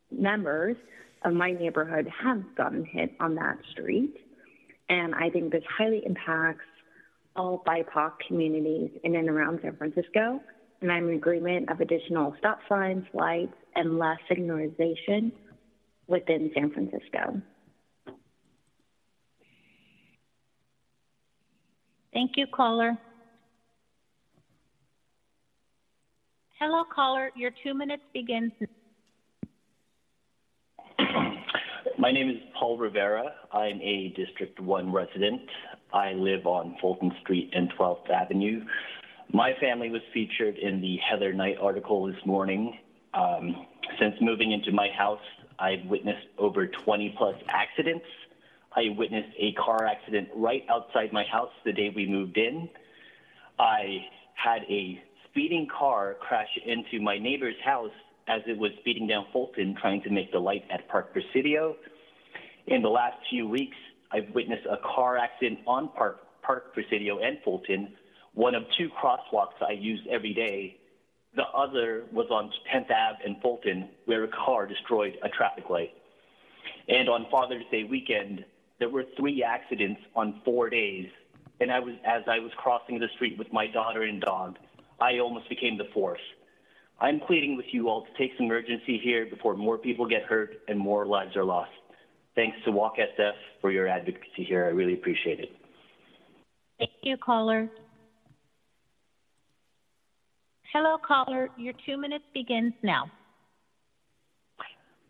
members of my neighborhood have gotten hit on that street. And I think this highly impacts all BIPOC communities in and around San Francisco. And I'm in agreement of additional stop signs, lights, and less signalization within San Francisco. Thank you, caller. Hello, caller. Your two minutes begins. My name is Paul Rivera. I'm a District 1 resident. I live on Fulton Street and 12th Avenue. My family was featured in the Heather Knight article this morning. Um, since moving into my house, I've witnessed over 20 plus accidents. I witnessed a car accident right outside my house the day we moved in. I had a speeding car crash into my neighbor's house as it was speeding down Fulton trying to make the light at Park Presidio. In the last few weeks, I've witnessed a car accident on Park, Park Presidio and Fulton, one of two crosswalks I use every day. The other was on 10th Ave and Fulton, where a car destroyed a traffic light. And on Father's Day weekend, there were three accidents on four days. And I was, as I was crossing the street with my daughter and dog, I almost became the fourth. I'm pleading with you all to take some urgency here before more people get hurt and more lives are lost. Thanks to Walk SF for your advocacy here. I really appreciate it. Thank you, caller. Hello, caller. Your two minutes begins now.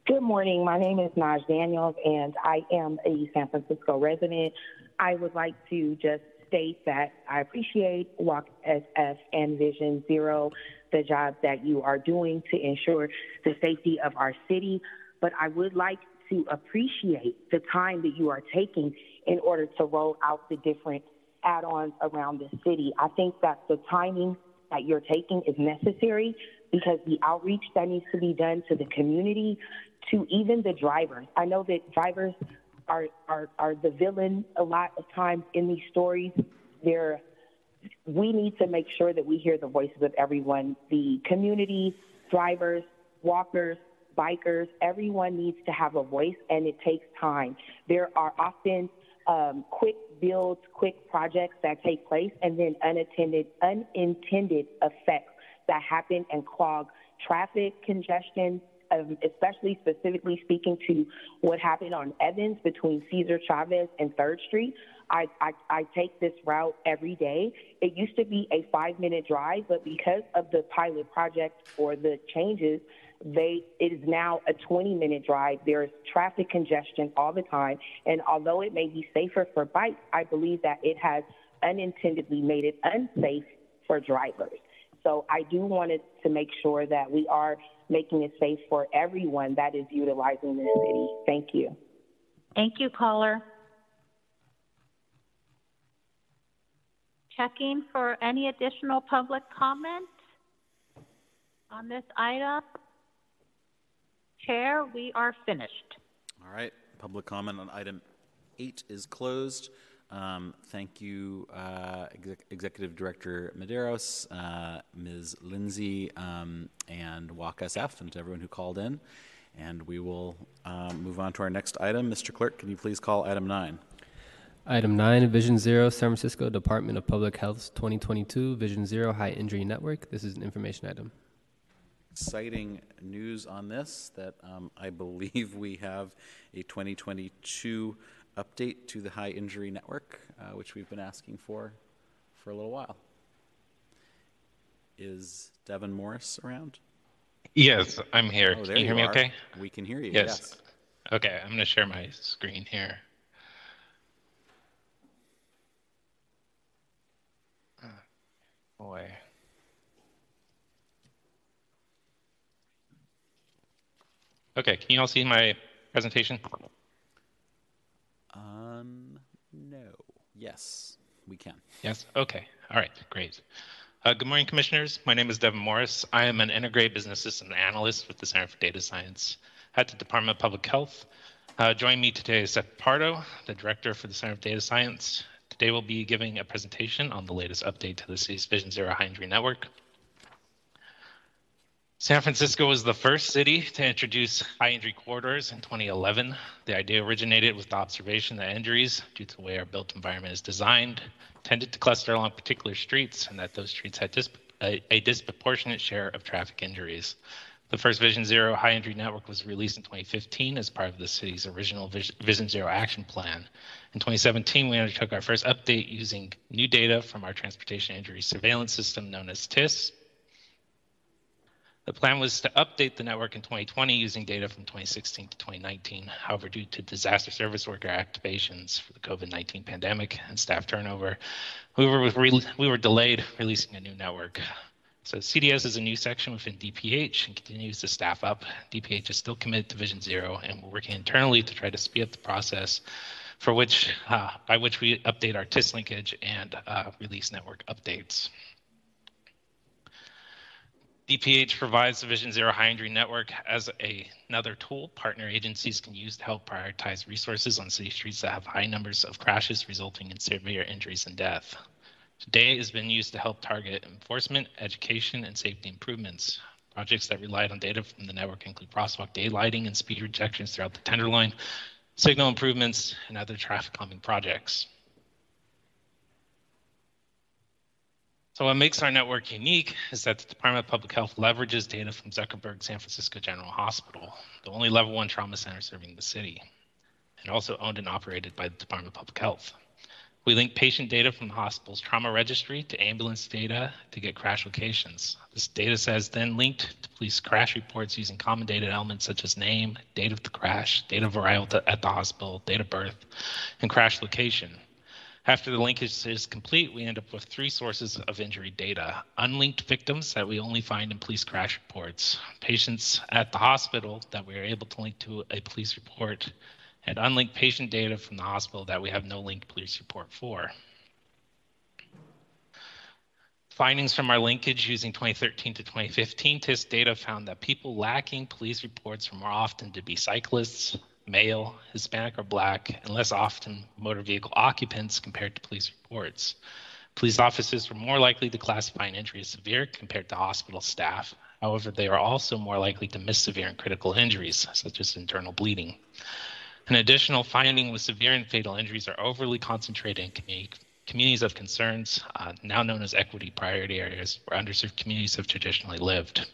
Good morning. My name is Naj Daniels, and I am a San Francisco resident. I would like to just state that I appreciate Walk SF and Vision Zero, the job that you are doing to ensure the safety of our city. but I would like to appreciate the time that you are taking in order to roll out the different add ons around the city. I think that the timing that you're taking is necessary because the outreach that needs to be done to the community, to even the drivers. I know that drivers are, are, are the villain a lot of times in these stories. They're, we need to make sure that we hear the voices of everyone the community, drivers, walkers, bikers, everyone needs to have a voice and it takes time. There are often um, quick builds, quick projects that take place, and then unattended, unintended effects that happen and clog traffic congestion, um, especially specifically speaking to what happened on Evans between Cesar Chavez and 3rd Street. I, I, I take this route every day. It used to be a five minute drive, but because of the pilot project or the changes, they it is now a 20 minute drive. There's traffic congestion all the time, and although it may be safer for bikes, I believe that it has unintendedly made it unsafe for drivers. So I do want to make sure that we are making it safe for everyone that is utilizing the city. Thank you. Thank you, caller. Checking for any additional public comment on this item. Chair, we are finished. All right, public comment on item eight is closed. Um, thank you, uh, Exec- Executive Director Medeiros, uh, Ms. Lindsay, um, and Walk SF, and to everyone who called in. And we will um, move on to our next item. Mr. Clerk, can you please call item nine? Item 9, Vision Zero, San Francisco Department of Public Health's 2022 Vision Zero High Injury Network. This is an information item. Exciting news on this that um, I believe we have a 2022 update to the High Injury Network, uh, which we've been asking for for a little while. Is Devin Morris around? Yes, I'm here. Oh, can there you hear me are. okay? We can hear you. Yes. yes. Okay, I'm going to share my screen here. Ah, boy. Okay, can you all see my presentation? Um, no. Yes, we can. Yes. Okay. All right. Great. Uh, good morning, commissioners. My name is Devin Morris. I am an integrated business system analyst with the Center for Data Science at the Department of Public Health. Uh, joining me today is Seth Pardo, the director for the Center of Data Science. Today we'll be giving a presentation on the latest update to the city's Vision Zero High Injury Network. San Francisco was the first city to introduce high injury corridors in 2011. The idea originated with the observation that injuries, due to the way our built environment is designed, tended to cluster along particular streets and that those streets had a, a disproportionate share of traffic injuries. The first Vision Zero high injury network was released in 2015 as part of the city's original Vision Zero action plan. In 2017, we undertook our first update using new data from our transportation injury surveillance system known as TIS, the plan was to update the network in 2020 using data from 2016 to 2019. However, due to disaster service worker activations for the COVID 19 pandemic and staff turnover, we were, re- we were delayed releasing a new network. So, CDS is a new section within DPH and continues to staff up. DPH is still committed to Vision Zero, and we're working internally to try to speed up the process for which, uh, by which we update our TIS linkage and uh, release network updates. DPH provides the Vision Zero High Injury Network as a, another tool partner agencies can use to help prioritize resources on city streets that have high numbers of crashes resulting in severe injuries and death. Today has been used to help target enforcement, education, and safety improvements. Projects that relied on data from the network include crosswalk daylighting and speed rejections throughout the Tenderloin, signal improvements, and other traffic calming projects. So what makes our network unique is that the Department of Public Health leverages data from Zuckerberg San Francisco General Hospital, the only level one trauma center serving the city, and also owned and operated by the Department of Public Health. We link patient data from the hospital's trauma registry to ambulance data to get crash locations. This data set is then linked to police crash reports using common data elements such as name, date of the crash, date of arrival at the hospital, date of birth, and crash location. After the linkage is complete, we end up with three sources of injury data. Unlinked victims that we only find in police crash reports, patients at the hospital that we are able to link to a police report, and unlinked patient data from the hospital that we have no linked police report for. Findings from our linkage using 2013 to 2015 TIS data found that people lacking police reports were more often to be cyclists, male, Hispanic, or black, and less often motor vehicle occupants compared to police reports. Police officers were more likely to classify an injury as severe compared to hospital staff. However, they are also more likely to miss severe and critical injuries, such as internal bleeding. An additional finding with severe and fatal injuries are overly concentrated in communities of concerns, uh, now known as equity priority areas, where underserved communities have traditionally lived.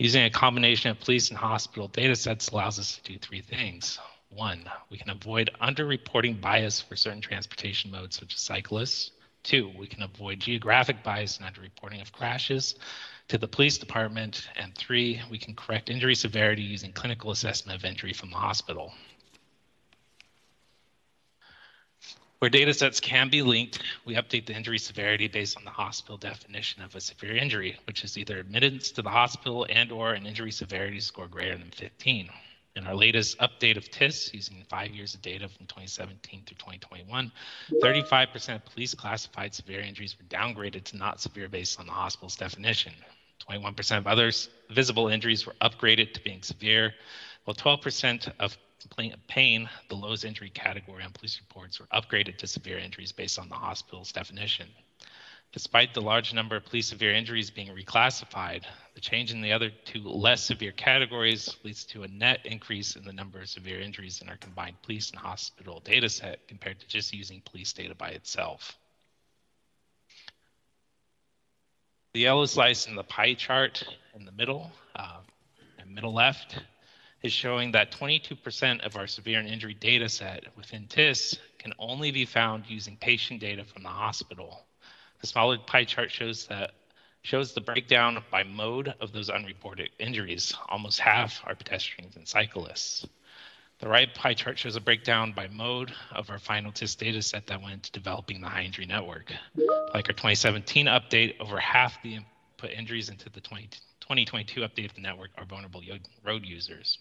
Using a combination of police and hospital data sets allows us to do three things. One, we can avoid underreporting bias for certain transportation modes, such as cyclists. Two, we can avoid geographic bias and underreporting of crashes to the police department. And three, we can correct injury severity using clinical assessment of injury from the hospital. Where data sets can be linked, we update the injury severity based on the hospital definition of a severe injury, which is either admittance to the hospital and or an injury severity score greater than 15. In our latest update of TIS, using five years of data from 2017 through 2021, 35% of police classified severe injuries were downgraded to not severe based on the hospital's definition. 21% of others visible injuries were upgraded to being severe, while 12% of of pain, the lowest injury category on police reports were upgraded to severe injuries based on the hospital's definition. Despite the large number of police severe injuries being reclassified, the change in the other two less severe categories leads to a net increase in the number of severe injuries in our combined police and hospital data set compared to just using police data by itself. The yellow slice in the pie chart in the middle, uh, middle left, is showing that 22% of our severe and injury data set within TIS can only be found using patient data from the hospital. The smaller pie chart shows that shows the breakdown by mode of those unreported injuries. Almost half are pedestrians and cyclists. The right pie chart shows a breakdown by mode of our final TIS data set that went into developing the high injury network. Like our 2017 update, over half the input injuries into the 20, 2022 update of the network are vulnerable road users.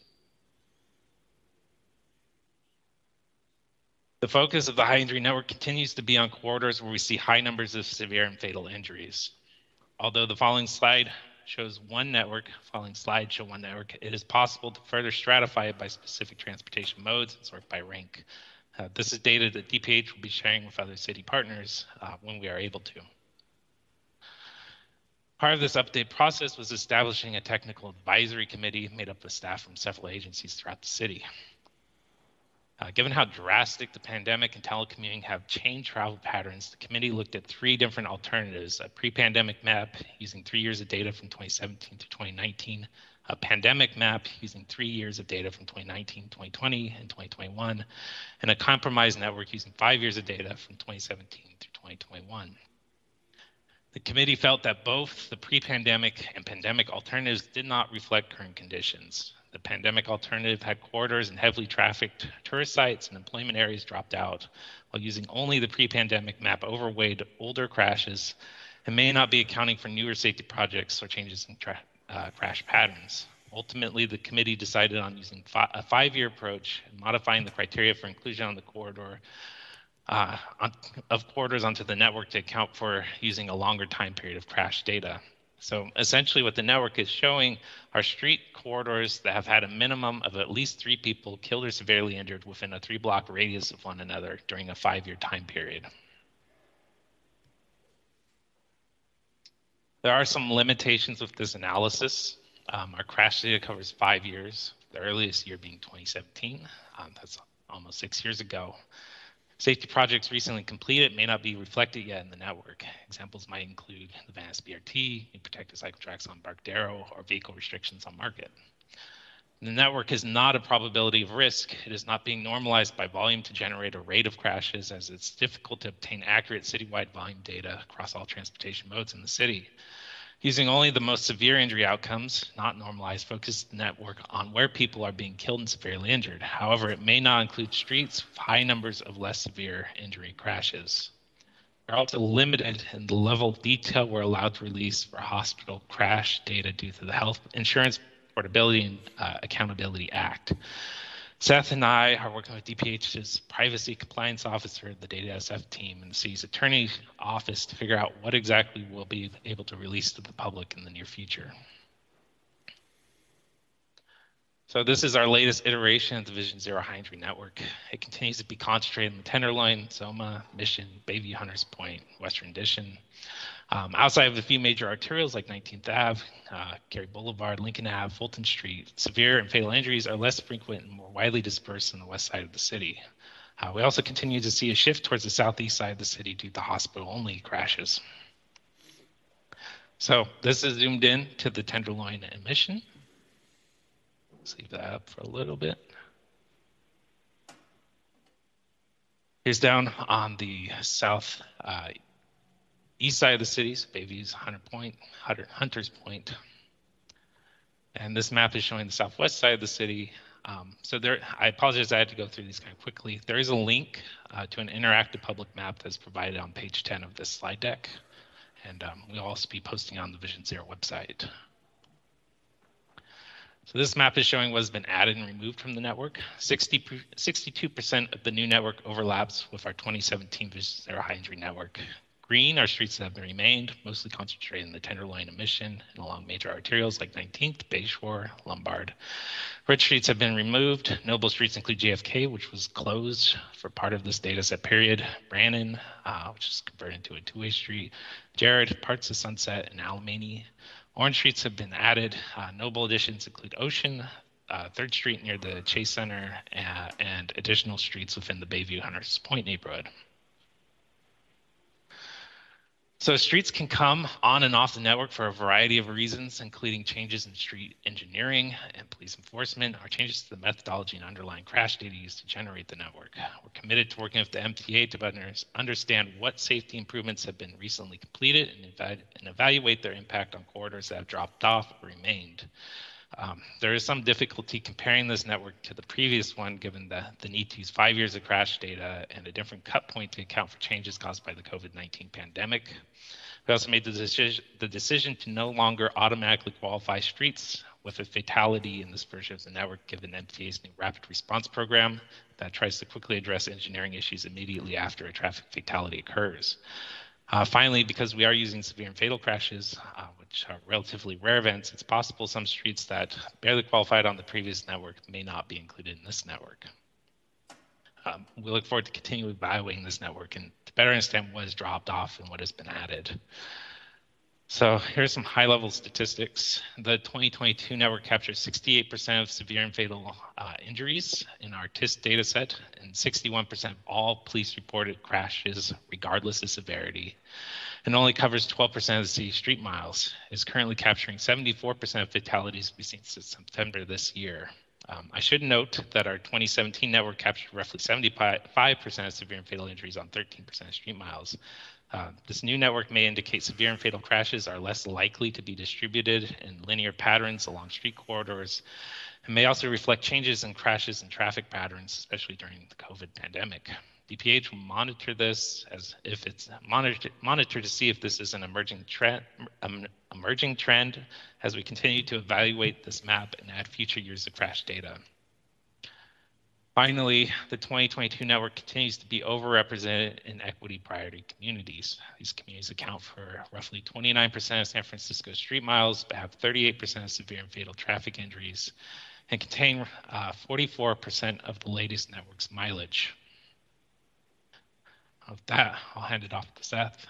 The focus of the high injury network continues to be on corridors where we see high numbers of severe and fatal injuries. Although the following slide shows one network, following slide show one network, it is possible to further stratify it by specific transportation modes and sort by rank. Uh, this is data that DPH will be sharing with other city partners uh, when we are able to. Part of this update process was establishing a technical advisory committee made up of staff from several agencies throughout the city. Uh, given how drastic the pandemic and telecommuting have changed travel patterns, the committee looked at three different alternatives a pre pandemic map using three years of data from 2017 to 2019, a pandemic map using three years of data from 2019, 2020, and 2021, and a compromise network using five years of data from 2017 through 2021. The committee felt that both the pre pandemic and pandemic alternatives did not reflect current conditions. The pandemic alternative corridors and heavily trafficked tourist sites and employment areas dropped out, while using only the pre pandemic map overweighed older crashes and may not be accounting for newer safety projects or changes in tra- uh, crash patterns. Ultimately, the committee decided on using fi- a five year approach and modifying the criteria for inclusion on the corridor uh, on, of corridors onto the network to account for using a longer time period of crash data. So essentially, what the network is showing are street corridors that have had a minimum of at least three people killed or severely injured within a three block radius of one another during a five year time period. There are some limitations with this analysis. Um, our crash data covers five years, the earliest year being 2017. Um, that's almost six years ago. Safety projects recently completed may not be reflected yet in the network. Examples might include the Van Ness BRT, new protected cycle tracks on Embarcadero, or vehicle restrictions on Market. The network is not a probability of risk. It is not being normalized by volume to generate a rate of crashes, as it's difficult to obtain accurate citywide volume data across all transportation modes in the city. Using only the most severe injury outcomes, not normalized, focused network on where people are being killed and severely injured. However, it may not include streets with high numbers of less severe injury crashes. We're also limited in the level of detail we're allowed to release for hospital crash data due to the Health Insurance Portability and uh, Accountability Act. Seth and I are working with DPH's privacy compliance officer, the Data SF team, and the city's attorney office to figure out what exactly we'll be able to release to the public in the near future. So this is our latest iteration of the Vision Zero High Injury Network. It continues to be concentrated in the Tenderloin, Soma, Mission, Bayview, Hunters Point, Western Addition. Um, outside of a few major arterials like 19th Ave, uh, Geary Boulevard, Lincoln Ave, Fulton Street, severe and fatal injuries are less frequent and more widely dispersed on the west side of the city. Uh, we also continue to see a shift towards the southeast side of the city due to hospital-only crashes. So this is zoomed in to the Tenderloin and Mission. Let's leave that up for a little bit. Here's down on the south uh, east side of the city, so Bayview's Hunter Point, Hunter, Hunter's Point. And this map is showing the southwest side of the city. Um, so there, I apologize, I had to go through these kind of quickly. There is a link uh, to an interactive public map that's provided on page 10 of this slide deck. And um, we'll also be posting on the Vision Zero website. So this map is showing what has been added and removed from the network. 60, 62% of the new network overlaps with our 2017 Vision Zero High Injury Network. Green are streets have been remained, mostly concentrated in the Tenderloin and Mission and along major arterials like 19th, Bayshore, Lombard. Red streets have been removed. Notable streets include JFK, which was closed for part of this data set period, Brannan, uh, which is converted to a two-way street, Jared, parts of Sunset, and Alemany. Orange streets have been added. Uh, notable additions include Ocean, uh, 3rd Street near the Chase Center, uh, and additional streets within the Bayview Hunters Point neighborhood. So streets can come on and off the network for a variety of reasons, including changes in street engineering and police enforcement, or changes to the methodology and underlying crash data used to generate the network. We're committed to working with the MTA to understand what safety improvements have been recently completed and, ev- and evaluate their impact on corridors that have dropped off or remained. Um, there is some difficulty comparing this network to the previous one, given the, the need to use five years of crash data and a different cut point to account for changes caused by the COVID 19 pandemic. We also made the decision, the decision to no longer automatically qualify streets with a fatality in this version of the network, given MTA's new rapid response program that tries to quickly address engineering issues immediately after a traffic fatality occurs. Uh, finally, because we are using severe and fatal crashes, uh, which are relatively rare events, it's possible some streets that barely qualified on the previous network may not be included in this network. Um, we look forward to continuing evaluating this network and to better understand what has dropped off and what has been added. So here's some high level statistics. The 2022 network captured 68% of severe and fatal uh, injuries in our TIS data set and 61% of all police reported crashes, regardless of severity, and only covers 12% of the city street miles. Is currently capturing 74% of fatalities we've seen since September this year. Um, I should note that our 2017 network captured roughly 75% of severe and fatal injuries on 13% of street miles. Uh, this new network may indicate severe and fatal crashes are less likely to be distributed in linear patterns along street corridors and may also reflect changes in crashes and traffic patterns, especially during the COVID pandemic. DPH will monitor this as if it's monitor, monitor to see if this is an emerging trend, um, emerging trend as we continue to evaluate this map and add future years of crash data. Finally, the 2022 network continues to be overrepresented in equity priority communities. These communities account for roughly 29% of San Francisco street miles, but have 38% of severe and fatal traffic injuries, and contain uh, 44% of the latest network's mileage. With that, I'll hand it off to Seth.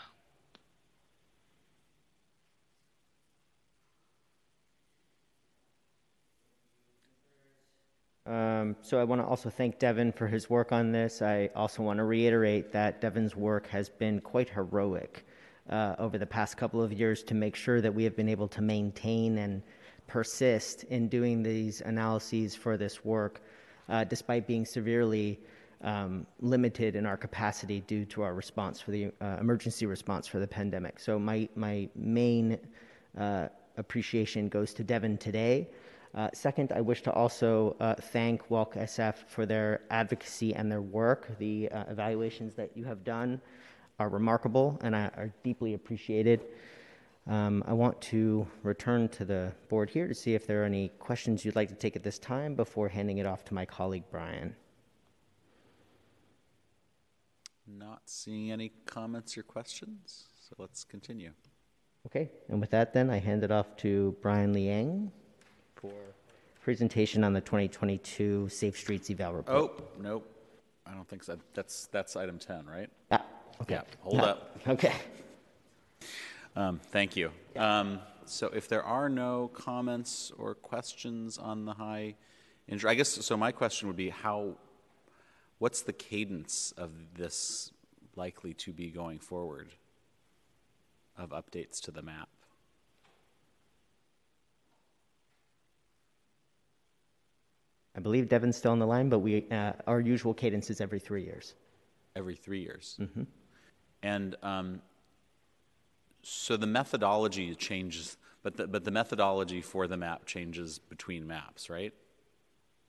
Um, so I want to also thank Devin for his work on this. I also want to reiterate that Devin's work has been quite heroic uh, over the past couple of years to make sure that we have been able to maintain and persist in doing these analyses for this work, uh, despite being severely um, limited in our capacity due to our response for the uh, emergency response for the pandemic. So my my main uh, appreciation goes to Devin today. Uh, second, I wish to also uh, thank Walk SF for their advocacy and their work. The uh, evaluations that you have done are remarkable and are deeply appreciated. Um, I want to return to the board here to see if there are any questions you'd like to take at this time before handing it off to my colleague Brian. Not seeing any comments or questions, so let's continue. Okay, and with that, then I hand it off to Brian Liang for presentation on the 2022 Safe Streets Eval report. Oh, nope. I don't think so. That's that's item 10, right? Ah, okay. Yeah, hold No. up. [LAUGHS] Okay. Um, thank you. Um, so if there are no comments or questions on the high injury, I guess, so my question would be how, what's the cadence of this likely to be going forward of updates to the map? I believe Devin's still on the line, but we uh, our usual cadence is every three years. Every three years. Mhm. And um, so the methodology changes, but the, but the methodology for the map changes between maps, right?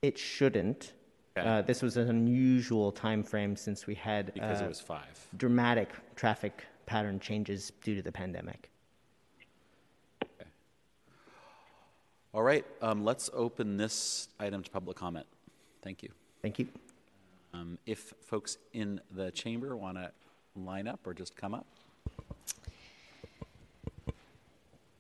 It shouldn't. Okay. Uh, this was an unusual time frame since we had Because it uh, was five. dramatic traffic pattern changes due to the pandemic. All right, um, let's open this item to public comment. Thank you. Thank you. Um, if folks in the chamber want to line up or just come up.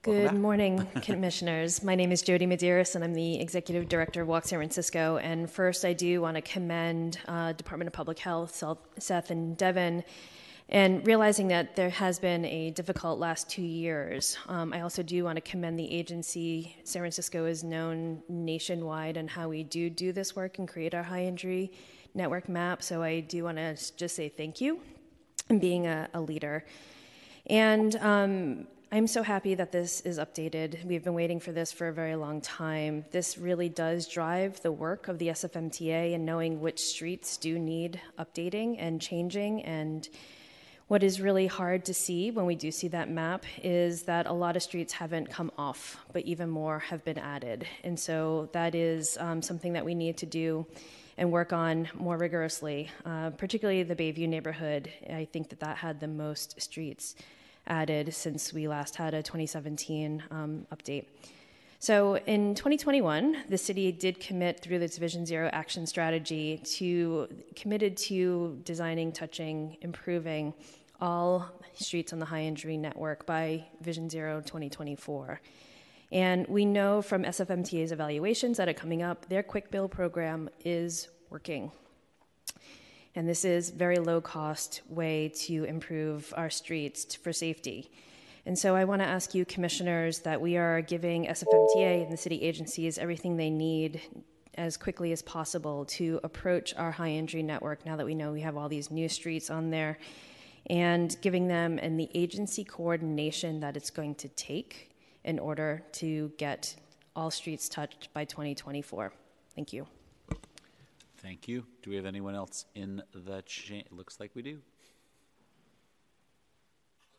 Good morning, [LAUGHS] commissioners. My name is Jodie Medeiros, and I'm the executive director of Walk San Francisco. And first, I do want to commend uh, Department of Public Health, Seth and Devin, and realizing that there has been a difficult last two years. Um, I also do want to commend the agency. San Francisco is known nationwide on how we do do this work and create our high injury network map. So I do want to just say thank you and being a, a leader. And um, I'm so happy that this is updated. We've been waiting for this for a very long time. This really does drive the work of the SFMTA and knowing which streets do need updating and changing. And what is really hard to see when we do see that map is that a lot of streets haven't come off, but even more have been added. And so that is um, something that we need to do and work on more rigorously, uh, particularly the Bayview neighborhood. I think that that had the most streets added since we last had a 2017 um, update. So in 2021, the city did commit through its Vision Zero action strategy to committed to designing, touching, improving all streets on the high injury network by Vision Zero 2024. And we know from SFMTA's evaluations that are coming up, their quick build program is working. And this is very low cost way to improve our streets for safety. And so I want to ask you, commissioners, that we are giving SFMTA and the city agencies everything they need as quickly as possible to approach our high injury network now that we know we have all these new streets on there and giving them and the agency coordination that it's going to take in order to get all streets touched by 2024. Thank you. Thank you. Do we have anyone else in the cha- It looks like we do.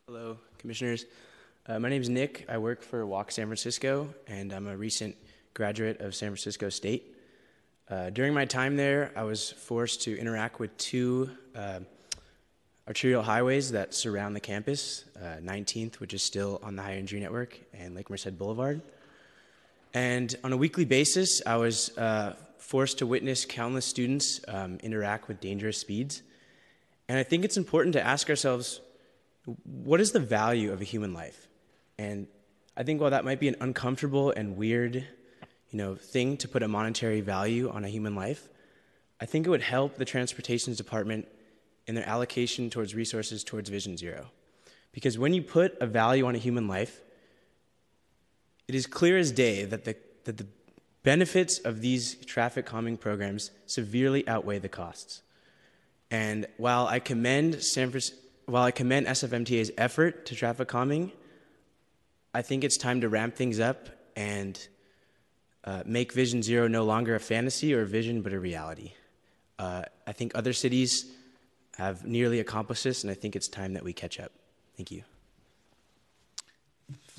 Hello, commissioners. Uh, my name is Nick. I work for Walk San Francisco, and I'm a recent graduate of San Francisco State. Uh, during my time there, I was forced to interact with two uh, arterial highways that surround the campus uh, 19th, which is still on the High Injury Network, and Lake Merced Boulevard. And on a weekly basis, I was uh, forced to witness countless students um, interact with dangerous speeds. And I think it's important to ask ourselves what is the value of a human life? And I think while that might be an uncomfortable and weird, you know, thing to put a monetary value on a human life, I think it would help the transportations department in their allocation towards resources towards Vision Zero. Because when you put a value on a human life, it is clear as day that the, that the benefits of these traffic calming programs severely outweigh the costs. And while I commend San Francisco, while I commend SFMTA's effort to traffic calming, I think it's time to ramp things up and uh, make Vision Zero no longer a fantasy or a vision, but a reality. Uh, I think other cities have nearly accomplished this, and I think it's time that we catch up. Thank you.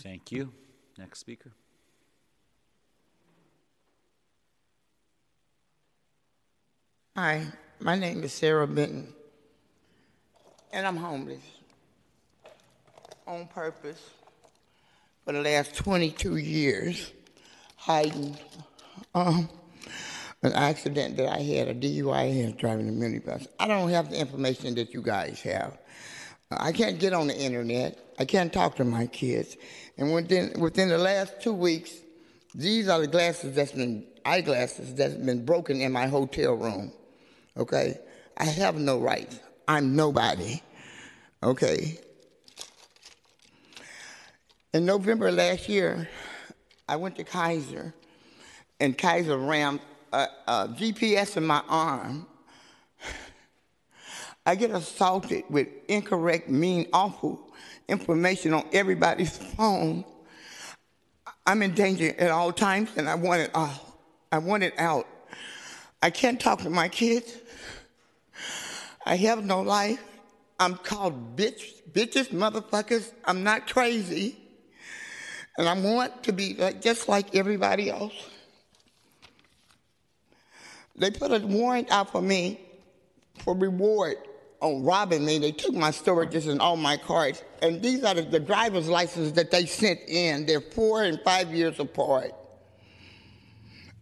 Thank you. Next speaker. Hi, my name is Sarah Benton, and I'm homeless on purpose for the last 22 years, hiding um, an accident that I had, a DUI had driving a minibus. I don't have the information that you guys have. I can't get on the internet. I can't talk to my kids. And within, within the last two weeks, these are the glasses that's been, eyeglasses that's been broken in my hotel room. Okay? I have no rights. I'm nobody. Okay? In November last year, I went to Kaiser, and Kaiser rammed a, a GPS in my arm. I get assaulted with incorrect, mean, awful information on everybody's phone. I'm in danger at all times, and I want it out. I want it out. I can't talk to my kids. I have no life. I'm called bitch, bitches, motherfuckers. I'm not crazy. And I want to be like, just like everybody else. They put a warrant out for me for reward on robbing me. They took my storages and all my cards. And these are the, the driver's licenses that they sent in. They're four and five years apart.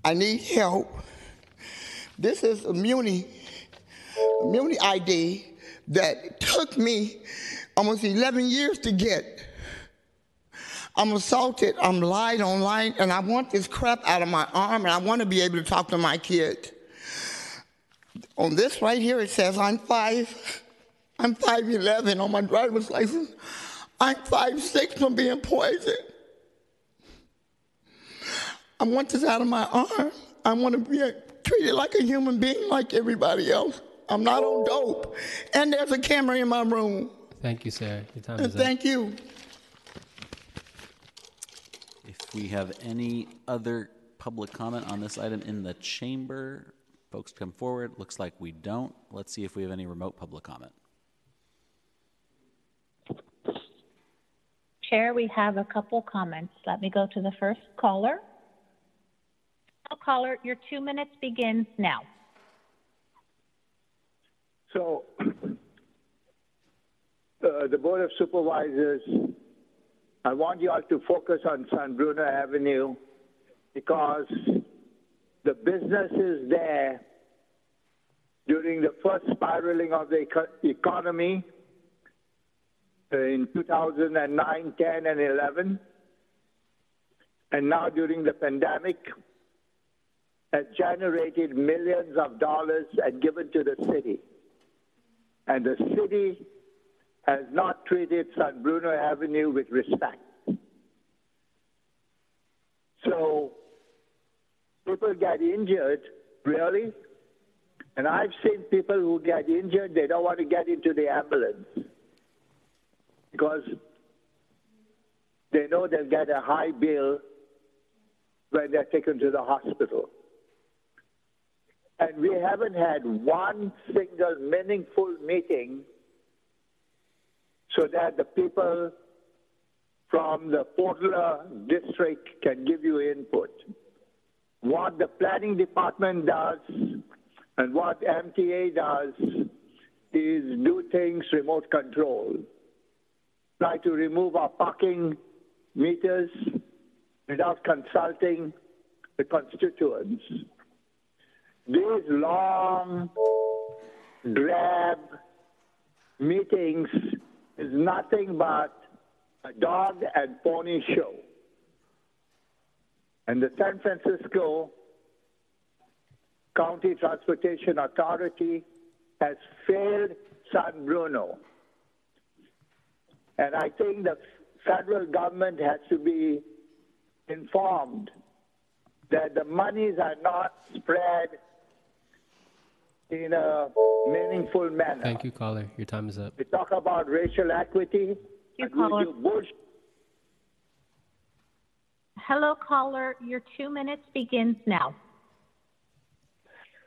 I need help. This is a Muni, a Muni ID that took me almost 11 years to get. I'm assaulted, I'm lied online, and I want this crap out of my arm, and I want to be able to talk to my kid. On this right here, it says I'm five, I'm 5'11 on my driver's license. I'm 5'6 from being poisoned. I want this out of my arm. I want to be treated like a human being like everybody else. I'm not on dope. And there's a camera in my room. Thank you, sir. Your time And is up. thank you. If we have any other public comment on this item in the chamber, folks come forward. Looks like we don't. Let's see if we have any remote public comment. Chair, we have a couple comments. Let me go to the first caller. Caller, your two minutes begins now. So, [CLEARS THROAT] uh, the Board of Supervisors, I want you all to focus on San Bruno Avenue because the businesses there during the first spiraling of the eco- economy in 2009, 10, and 11, and now during the pandemic, has generated millions of dollars and given to the city. And the city has not treated San Bruno Avenue with respect. So people get injured, really. And I've seen people who get injured, they don't want to get into the ambulance because they know they'll get a high bill when they're taken to the hospital. And we haven't had one single meaningful meeting so that the people from the Portola district can give you input. What the planning department does and what MTA does is do things remote control. Try to remove our parking meters without consulting the constituents. These long, drab meetings is nothing but a dog and pony show. And the San Francisco County Transportation Authority has failed San Bruno. And I think the federal government has to be informed that the monies are not spread in a meaningful manner. Thank you, caller. Your time is up. We talk about racial equity. and we caller. do Hello, caller, your two minutes begins now.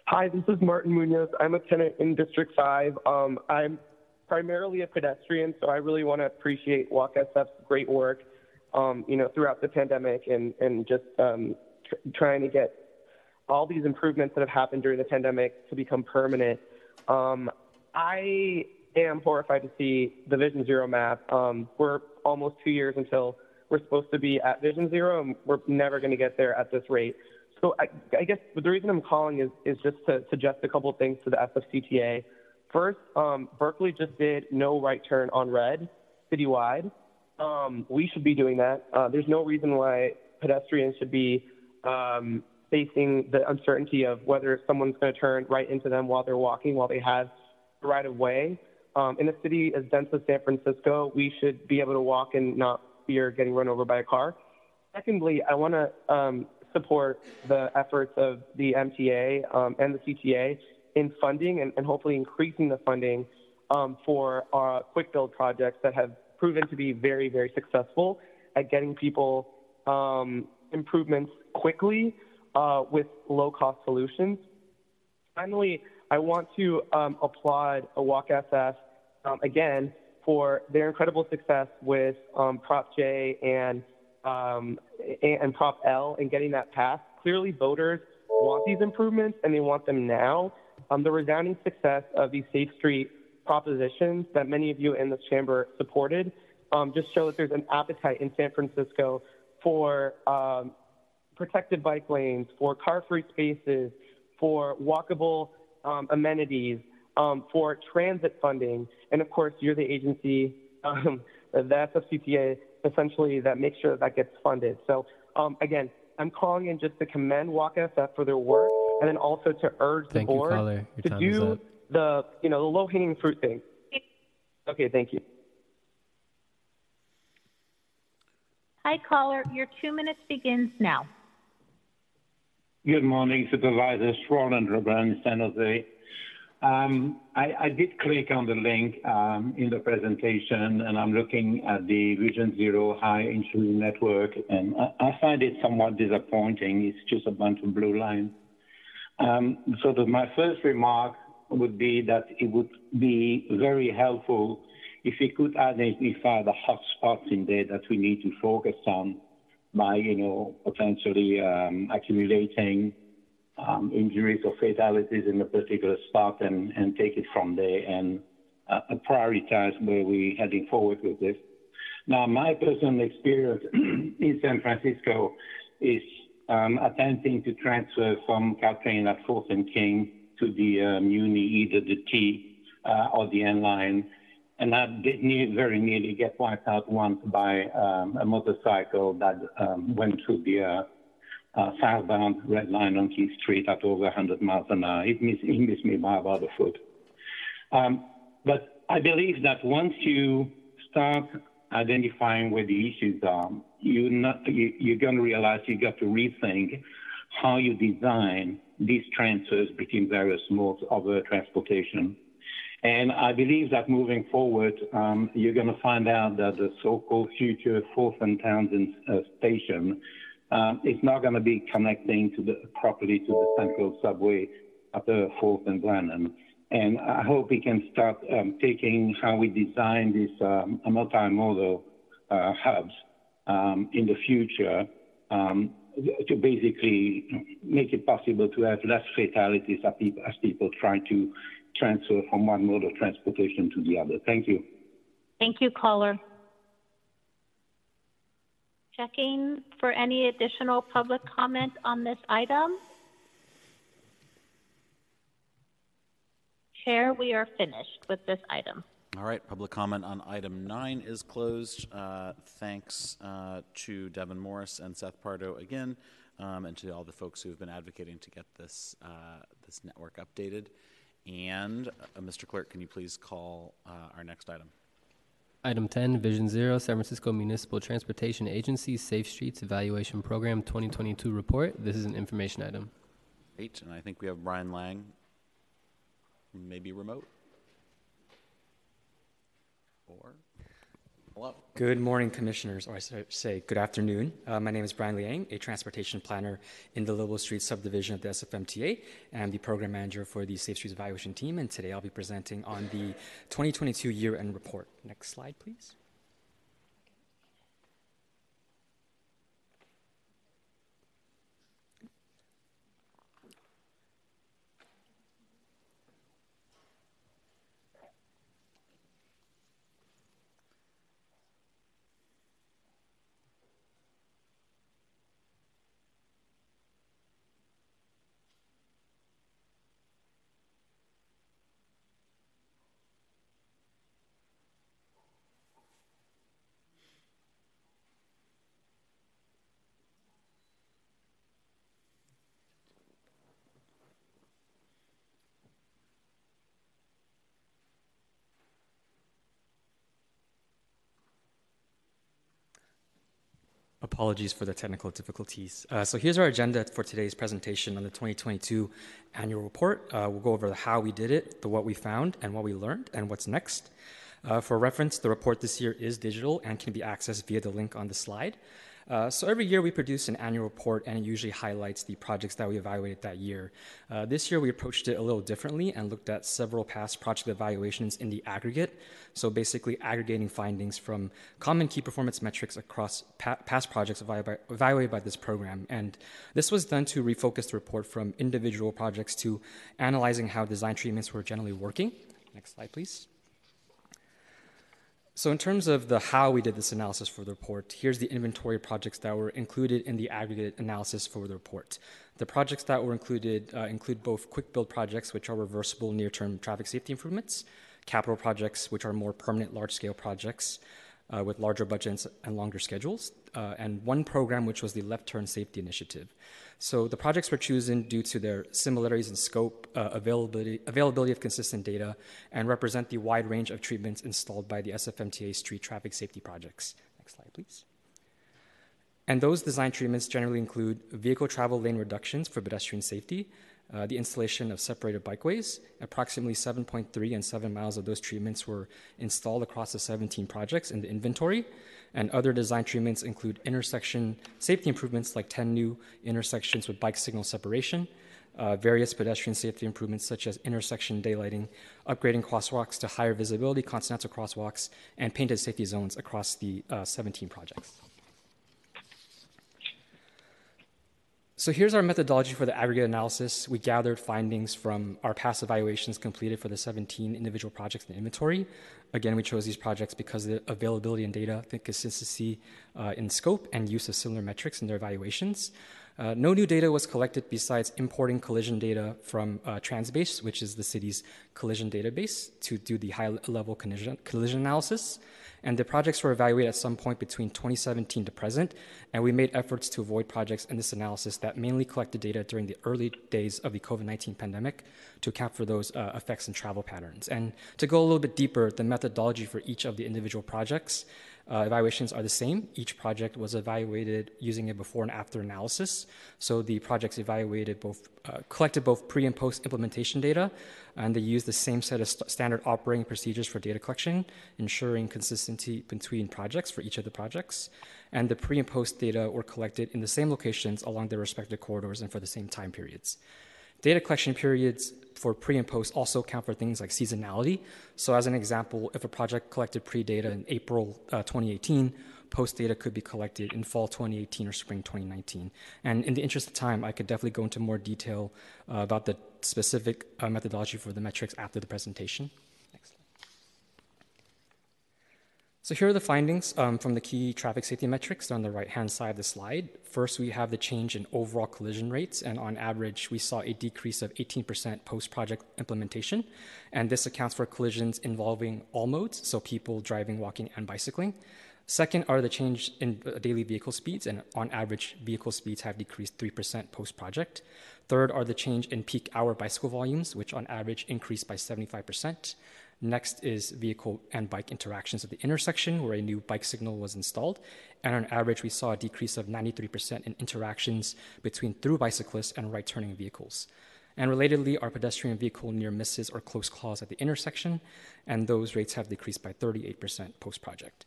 Hi, this is Martin Munoz. I'm a tenant in District 5. Um, I'm primarily a pedestrian, so I really want to appreciate Walk SF's great work. um, you know, throughout the pandemic and, and just um, tr- trying to get all these improvements that have happened during the pandemic to become permanent. Um, I am horrified to see the Vision Zero map. Um, we're almost two years until we're supposed to be at Vision Zero, and we're never going to get there at this rate. So I, I guess the reason I'm calling is, is just to suggest a couple of things to the SFCTA. First, um, Berkeley just did no right turn on red citywide. Um, we should be doing that. Uh, there's no reason why pedestrians should be um, facing the uncertainty of whether someone's going to turn right into them while they're walking, while they have the right of way. Um, in a city as dense as San Francisco, we should be able to walk and not fear getting run over by a car. Secondly, I want to um, support the efforts of the MTA um, and the CTA in funding and, and hopefully increasing the funding um, for uh, quick build projects that have proven to be very, very successful at getting people um, improvements quickly uh, with low cost solutions. Finally, I want to um, applaud Walk SF um, again for their incredible success with um, Prop J and, um, and Prop L and getting that passed. Clearly, voters want these improvements and they want them now. Um, the resounding success of these Safe Street propositions that many of you in this chamber supported um, just show that there's an appetite in San Francisco for um, protected bike lanes, for car-free spaces, for walkable um, amenities, um, for transit funding, and of course, you're the agency, um, [LAUGHS] the SFCTA, essentially that makes sure that, that gets funded. So um, again, I'm calling in just to commend Walk SF for their work, and then also to urge Thank the you, board caller. Your to do the you know the low hanging fruit thing. Okay, thank you. Hi, caller. Your two minutes begins now. Good morning, Supervisors. Roland Lebrun, San Jose. Um, I, I, did click on the link um, in the presentation, and I'm looking at the Vision Zero High Injury Network, and I, I find it somewhat disappointing. It's just a bunch of blue lines. Um, so the, my first remark would be that it would be very helpful if we could identify the hotspots in there that we need to focus on by, you know, potentially um, accumulating um, injuries or fatalities in a particular spot and, and take it from there and uh, prioritize where we're heading forward with this. Now, my personal experience [CLEARS THROAT] in San Francisco is um, attempting to transfer from Caltrain at 4th and King to the uh, Muni, either the T uh, or the N line. And I did near, very nearly get wiped out once by um, a motorcycle that um, went through the uh, uh, southbound red line on Keith Street at over 100 miles an hour. It missed, it missed me by about a foot. Um, but I believe that once you start identifying where the issues are, you not, you, you're going to realize you've got to rethink how you design these transfers between various modes of uh, transportation. And I believe that moving forward, um, you're going to find out that the so-called future Fourth and Townsend uh, station um, is not going to be connecting to the properly to the central subway at the Fourth and Brannan. And I hope we can start um, taking how we design these um, multimodal uh, hubs um, in the future um, to basically make it possible to have less fatalities as people try to transfer from one mode of transportation to the other. Thank you. Thank you, caller. Checking for any additional public comment on this item. Chair, we are finished with this item. All right, public comment on item nine is closed. Uh, thanks uh, to Devin Morris and Seth Pardo again, um, and to all the folks who have been advocating to get this uh, this network updated. And uh, Mr. Clerk, can you please call uh, our next item? Item 10, Vision Zero, San Francisco Municipal Transportation Agency Safe Streets Evaluation Program 2022 report. This is an information item. Eight, and I think we have Brian Liang, maybe remote. Or, hello. Good morning, commissioners, or I say good afternoon. Uh, my name is Brian Liang, a transportation planner in the Livable Street subdivision of the SFMTA. I'm the program manager for the Safe Streets Evaluation Team, and today I'll be presenting on the 2022 year end report. Next slide, please. Apologies for the technical difficulties. Uh, so here's our agenda for today's presentation on the 2022 annual report. Uh, we'll go over how we did it, the what we found, and what we learned, and what's next. Uh, for reference, the report this year is digital and can be accessed via the link on the slide. Uh, so every year we produce an annual report and it usually highlights the projects that we evaluated that year. Uh, this year we approached it a little differently and looked at several past project evaluations in the aggregate. So basically aggregating findings from common key performance metrics across pa- past projects evaluated by, evaluated by this program. And this was done to refocus the report from individual projects to analyzing how design treatments were generally working. Next slide, please. So, in terms of the how we did this analysis for the report, here's the inventory projects that were included in the aggregate analysis for the report. The projects that were included uh, include both quick build projects, which are reversible near term traffic safety improvements, capital projects, which are more permanent large scale projects uh, with larger budgets and longer schedules, uh, and one program, which was the Left Turn Safety Initiative. So the projects were chosen due to their similarities in scope, uh, availability, availability of consistent data, and represent the wide range of treatments installed by the SFMTA street traffic safety projects. Next slide, please. And those design treatments generally include vehicle travel lane reductions for pedestrian safety, uh, the installation of separated bikeways. Approximately 7.3 and 7 miles of those treatments were installed across the 17 projects in the inventory. And other design treatments include intersection safety improvements like 10 new intersections with bike signal separation, uh, various pedestrian safety improvements such as intersection daylighting, upgrading crosswalks to higher visibility continental crosswalks, and painted safety zones across the uh, 17 projects. So here's our methodology for the aggregate analysis. We gathered findings from our past evaluations completed for the 17 individual projects in the inventory. Again, we chose these projects because of the availability and data, the consistency uh, in scope, and use of similar metrics in their evaluations. Uh, no new data was collected besides importing collision data from uh, Transbase, which is the city's collision database, to do the high level collision, collision analysis and the projects were evaluated at some point between 2017 to present, and we made efforts to avoid projects in this analysis that mainly collected data during the early days of the COVID 19 pandemic to account for those uh, effects in travel patterns. And to go a little bit deeper, the methodology for each of the individual projects uh, evaluations are the same. Each project was evaluated using a before and after analysis. So the projects evaluated both, uh, collected both pre and post implementation data, and they used the same set of st- standard operating procedures for data collection, ensuring consistency between projects for each of the projects. And the pre and post data were collected in the same locations along their respective corridors and for the same time periods. Data collection periods for pre and post also account for things like seasonality. So, as an example, if a project collected pre data in April uh, 2018, post data could be collected in fall 2018 or spring 2019. And in the interest of time, I could definitely go into more detail uh, about the specific uh, methodology for the metrics after the presentation. So here are the findings um, from the key traffic safety metrics on the right-hand side of the slide. First, we have the change in overall collision rates, and on average, we saw a decrease of 18% post-project implementation, and this accounts for collisions involving all modes, so people driving, walking, and bicycling. Second are the change in daily vehicle speeds, and on average, vehicle speeds have decreased 3% post-project. Third are the change in peak hour bicycle volumes, which on average increased by 75%. Next is vehicle and bike interactions at the intersection where a new bike signal was installed. And on average, we saw a decrease of 93% in interactions between through bicyclists and right turning vehicles. And relatedly, our pedestrian vehicle near misses or close calls at the intersection, and those rates have decreased by 38% post project.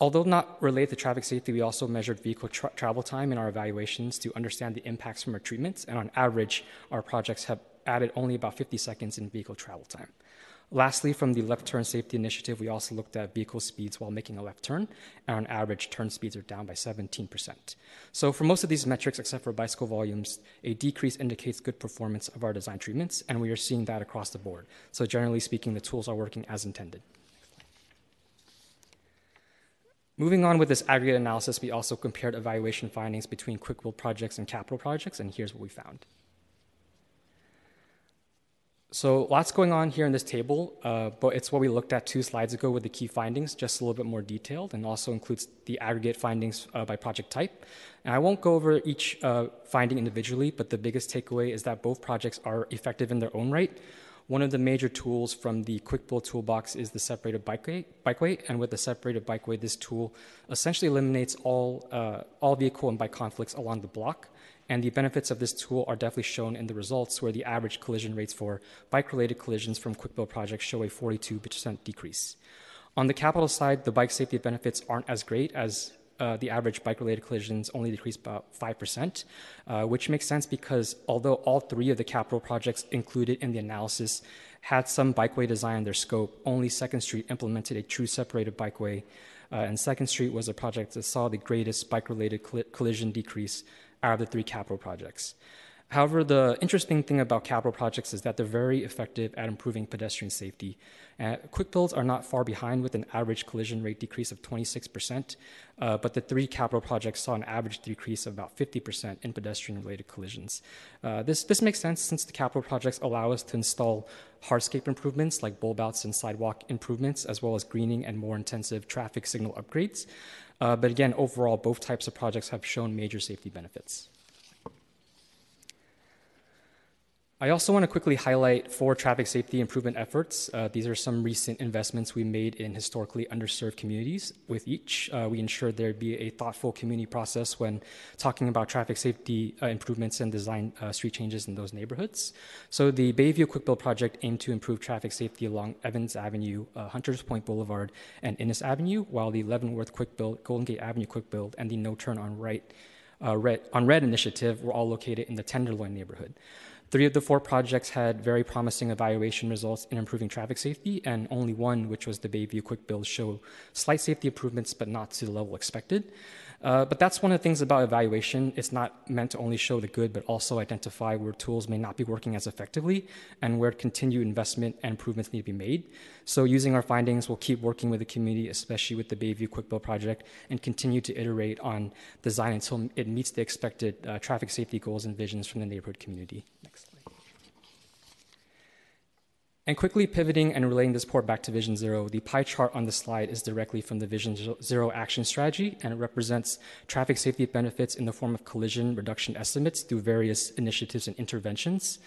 Although not related to traffic safety, we also measured vehicle tra- travel time in our evaluations to understand the impacts from our treatments. And on average, our projects have added only about 50 seconds in vehicle travel time. Lastly, from the left turn safety initiative, we also looked at vehicle speeds while making a left turn, and on average, turn speeds are down by 17%. So, for most of these metrics, except for bicycle volumes, a decrease indicates good performance of our design treatments, and we are seeing that across the board. So, generally speaking, the tools are working as intended. Moving on with this aggregate analysis, we also compared evaluation findings between quick build projects and capital projects, and here's what we found. So lots going on here in this table, uh, but it's what we looked at two slides ago with the key findings, just a little bit more detailed, and also includes the aggregate findings uh, by project type. And I won't go over each uh, finding individually, but the biggest takeaway is that both projects are effective in their own right. One of the major tools from the quick build toolbox is the separated bikeway, bikeway and with the separated bikeway, this tool essentially eliminates all, uh, all vehicle and bike conflicts along the block. And the benefits of this tool are definitely shown in the results, where the average collision rates for bike related collisions from quick build projects show a 42% decrease. On the capital side, the bike safety benefits aren't as great as uh, the average bike related collisions only decreased about 5%, uh, which makes sense because although all three of the capital projects included in the analysis had some bikeway design in their scope, only Second Street implemented a true separated bikeway. Uh, and Second Street was a project that saw the greatest bike related collision decrease out of the three capital projects. However, the interesting thing about capital projects is that they're very effective at improving pedestrian safety. Uh, quick builds are not far behind with an average collision rate decrease of 26%, uh, but the three capital projects saw an average decrease of about 50% in pedestrian related collisions. Uh, this, this makes sense since the capital projects allow us to install hardscape improvements like bulb outs and sidewalk improvements, as well as greening and more intensive traffic signal upgrades. Uh, but again, overall, both types of projects have shown major safety benefits. I also want to quickly highlight four traffic safety improvement efforts. Uh, these are some recent investments we made in historically underserved communities. With each, uh, we ensured there'd be a thoughtful community process when talking about traffic safety uh, improvements and design uh, street changes in those neighborhoods. So the Bayview Quick Build project aimed to improve traffic safety along Evans Avenue, uh, Hunters Point Boulevard, and Innes Avenue, while the Leavenworth Quick Build, Golden Gate Avenue Quick Build, and the No Turn on Right uh, Red, on Red initiative were all located in the Tenderloin neighborhood. Three of the four projects had very promising evaluation results in improving traffic safety, and only one, which was the Bayview Quick Build, showed slight safety improvements, but not to the level expected. Uh, but that's one of the things about evaluation. It's not meant to only show the good, but also identify where tools may not be working as effectively and where continued investment and improvements need to be made. So, using our findings, we'll keep working with the community, especially with the Bayview Quick Build project, and continue to iterate on design until it meets the expected uh, traffic safety goals and visions from the neighborhood community. Next. And quickly pivoting and relating this report back to Vision Zero, the pie chart on the slide is directly from the Vision Zero action strategy, and it represents traffic safety benefits in the form of collision reduction estimates through various initiatives and interventions.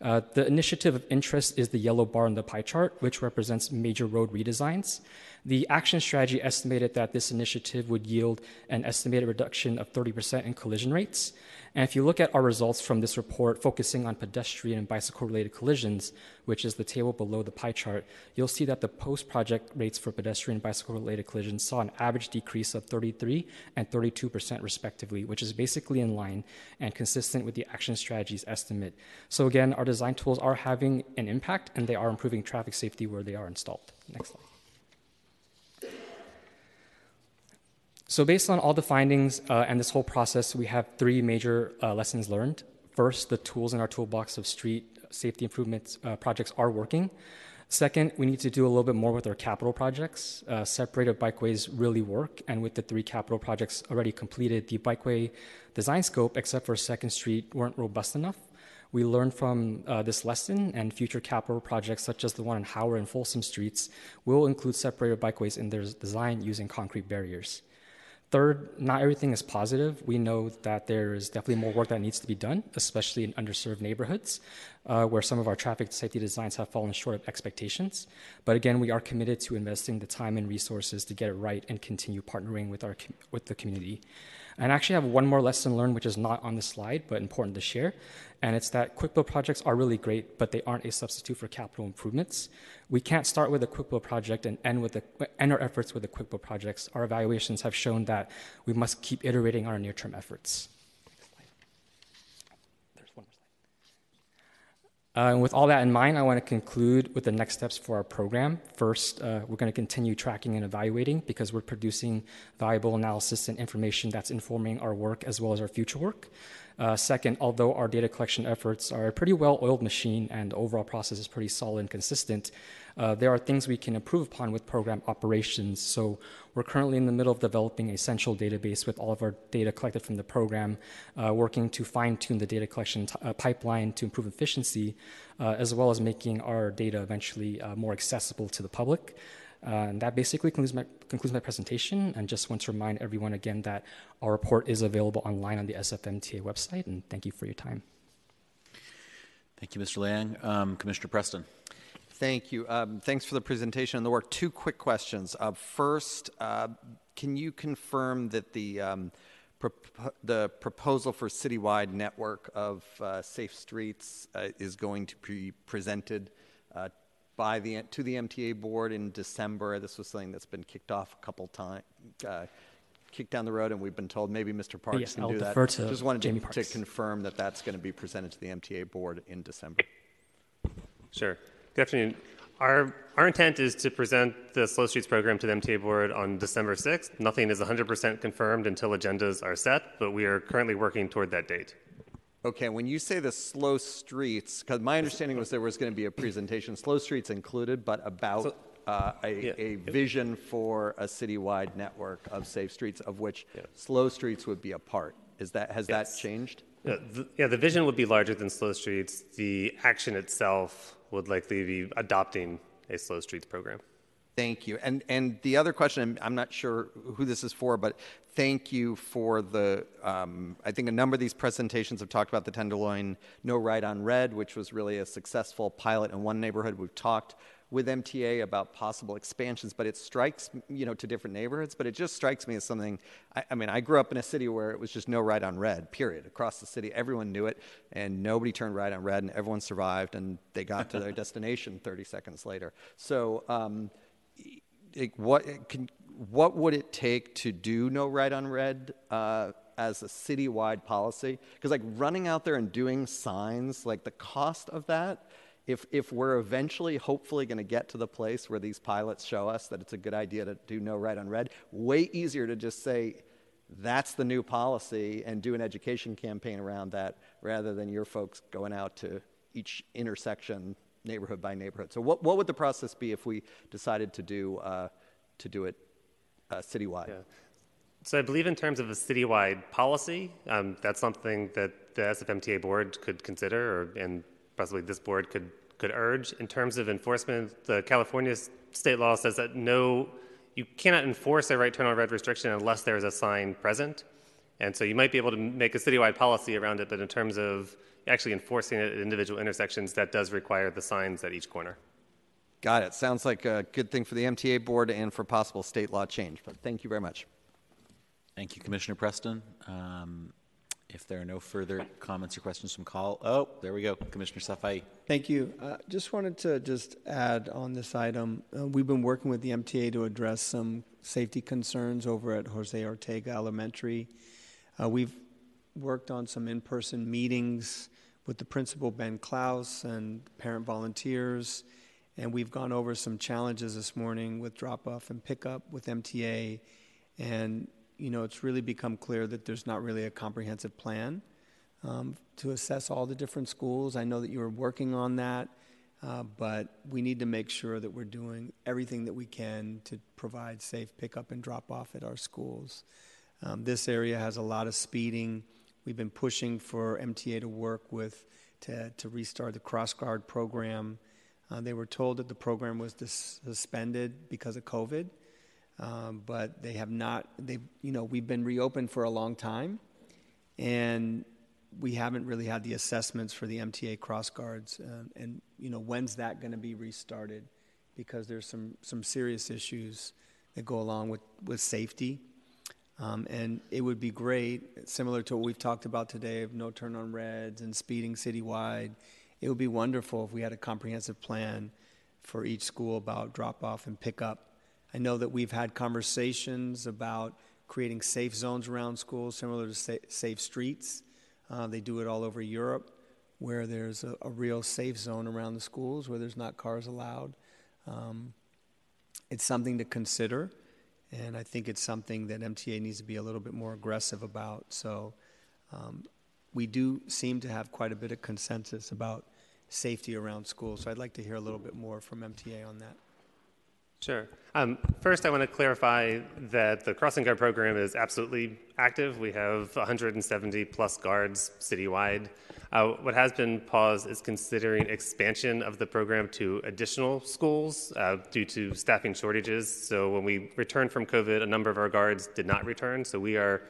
Uh, the initiative of interest is the yellow bar on the pie chart, which represents major road redesigns. The action strategy estimated that this initiative would yield an estimated reduction of 30% in collision rates. And if you look at our results from this report focusing on pedestrian and bicycle related collisions, which is the table below the pie chart, you'll see that the post project rates for pedestrian and bicycle related collisions saw an average decrease of 33 and 32% respectively, which is basically in line and consistent with the action strategies estimate. So again, our design tools are having an impact and they are improving traffic safety where they are installed. Next slide. So, based on all the findings uh, and this whole process, we have three major uh, lessons learned. First, the tools in our toolbox of street safety improvement uh, projects are working. Second, we need to do a little bit more with our capital projects. Uh, separated bikeways really work, and with the three capital projects already completed, the bikeway design scope, except for Second Street, weren't robust enough. We learned from uh, this lesson, and future capital projects, such as the one in Howard and Folsom Streets, will include separated bikeways in their design using concrete barriers. Third, not everything is positive. We know that there is definitely more work that needs to be done, especially in underserved neighborhoods, uh, where some of our traffic safety designs have fallen short of expectations. But again, we are committed to investing the time and resources to get it right and continue partnering with our with the community. And I actually have one more lesson learned, which is not on the slide, but important to share. And it's that quick build projects are really great, but they aren't a substitute for capital improvements. We can't start with a quick build project and end, with end our efforts with the quick build projects. Our evaluations have shown that we must keep iterating our near term efforts. Uh, and with all that in mind, I want to conclude with the next steps for our program. First, uh, we're going to continue tracking and evaluating because we're producing valuable analysis and information that's informing our work as well as our future work. Uh, second, although our data collection efforts are a pretty well oiled machine and the overall process is pretty solid and consistent, uh, there are things we can improve upon with program operations. So we're currently in the middle of developing a central database with all of our data collected from the program, uh, working to fine tune the data collection t- uh, pipeline to improve efficiency, uh, as well as making our data eventually uh, more accessible to the public. And that basically concludes my, concludes my presentation. And just want to remind everyone again that our report is available online on the SFMTA website. And thank you for your time. Thank you, Mr. Liang. Um, Commissioner Preston. Thank you. Um, thanks for the presentation and the work. Two quick questions. Uh, first, uh, can you confirm that the um, prop- the proposal for citywide network of uh, safe streets uh, is going to be presented uh, by the to the MTA board in December? This was something that's been kicked off a couple times. Uh, kicked down the road, and we've been told maybe Mr. Parks Yes, can I'll do that. defer to Just wanted Jamie to, to confirm that that's going to be presented to the MTA board in December. Sure. Good afternoon. Our, our intent is to present the Slow Streets program to the MTA board on December 6th. Nothing is 100% confirmed until agendas are set, but we are currently working toward that date. Okay, when you say the slow streets, because my understanding was there was going to be a presentation, slow streets included, but about uh, a, a vision for a citywide network of safe streets, of which slow streets would be a part. Is that has that changed? Yeah the, vision would be larger than Slow Streets. The action itself would likely be adopting a Slow Streets program. Thank you. And and the other question, I'm not sure who this is for, but thank you for the. Um, I think a number of these presentations have talked about the Tenderloin No Right on Red, which was really a successful pilot in one neighborhood. We've talked with MTA about possible expansions, but it strikes you know to different neighborhoods. But it just strikes me as something. I, I mean, I grew up in a city where it was just no right on red. Period. Across the city, everyone knew it, and nobody turned right on red, and everyone survived, and they got to their [LAUGHS] destination 30 seconds later. So. Um, it, what it can, what would it take to do no right on red uh, as a citywide policy? Because like running out there and doing signs, like the cost of that, if if we're eventually hopefully going to get to the place where these pilots show us that it's a good idea to do no right on red, way easier to just say that's the new policy and do an education campaign around that rather than your folks going out to each intersection neighborhood by neighborhood. So what, what would the process be if we decided to do, uh, to do it uh, citywide? So I believe in terms of a citywide policy, um, that's something that the SFMTA board could consider, or, and possibly this board could could urge. In terms of enforcement, the California state law says that no, you cannot enforce a right turn on red restriction unless there is a sign present, and so you might be able to make a citywide policy around it. But in terms of actually enforcing it at individual intersections, that does require the signs at each corner. Got it. Sounds like a good thing for the MTA board and for possible state law change. But thank you very much. Thank you, Commissioner Preston. Um, if there are no further comments or questions from call, oh, there we go, Commissioner Safai. Thank you. Uh, just wanted to just add on this item. Uh, we've been working with the MTA to address some safety concerns over at Jose Ortega Elementary. Uh, we've worked on some in-person meetings with the principal Ben Klaus and parent volunteers, and we've gone over some challenges this morning with drop-off and pickup with MTA, and you know, it's really become clear that there's not really a comprehensive plan um, to assess all the different schools. I know that you're working on that, uh, but we need to make sure that we're doing everything that we can to provide safe pickup and drop off at our schools. Um, this area has a lot of speeding. We've been pushing for MTA to work with to, to restart the cross guard program. Uh, they were told that the program was dis- suspended because of COVID um, but they have not. They, you know, we've been reopened for a long time, and we haven't really had the assessments for the MTA cross guards. Uh, and you know, when's that going to be restarted? Because there's some some serious issues that go along with with safety. Um, and it would be great, similar to what we've talked about today of no turn on reds and speeding citywide. It would be wonderful if we had a comprehensive plan for each school about drop off and pick up I know that we've had conversations about creating safe zones around schools, similar to sa- safe streets. Uh, they do it all over Europe, where there's a, a, real safe zone around the schools where there's not cars allowed. Um, it's something to consider, and I think it's something that MTA needs to be a little bit more aggressive about. So um, we do seem to have quite a bit of consensus about safety around schools. So I'd like to hear a little bit more from MTA on that. Sure. Um, first, I want to clarify that the crossing guard program is absolutely active. We have 170 plus guards citywide. Uh, what has been paused is considering expansion of the program to additional schools uh, due to staffing shortages. So when we returned from COVID, a number of our guards did not return. So we are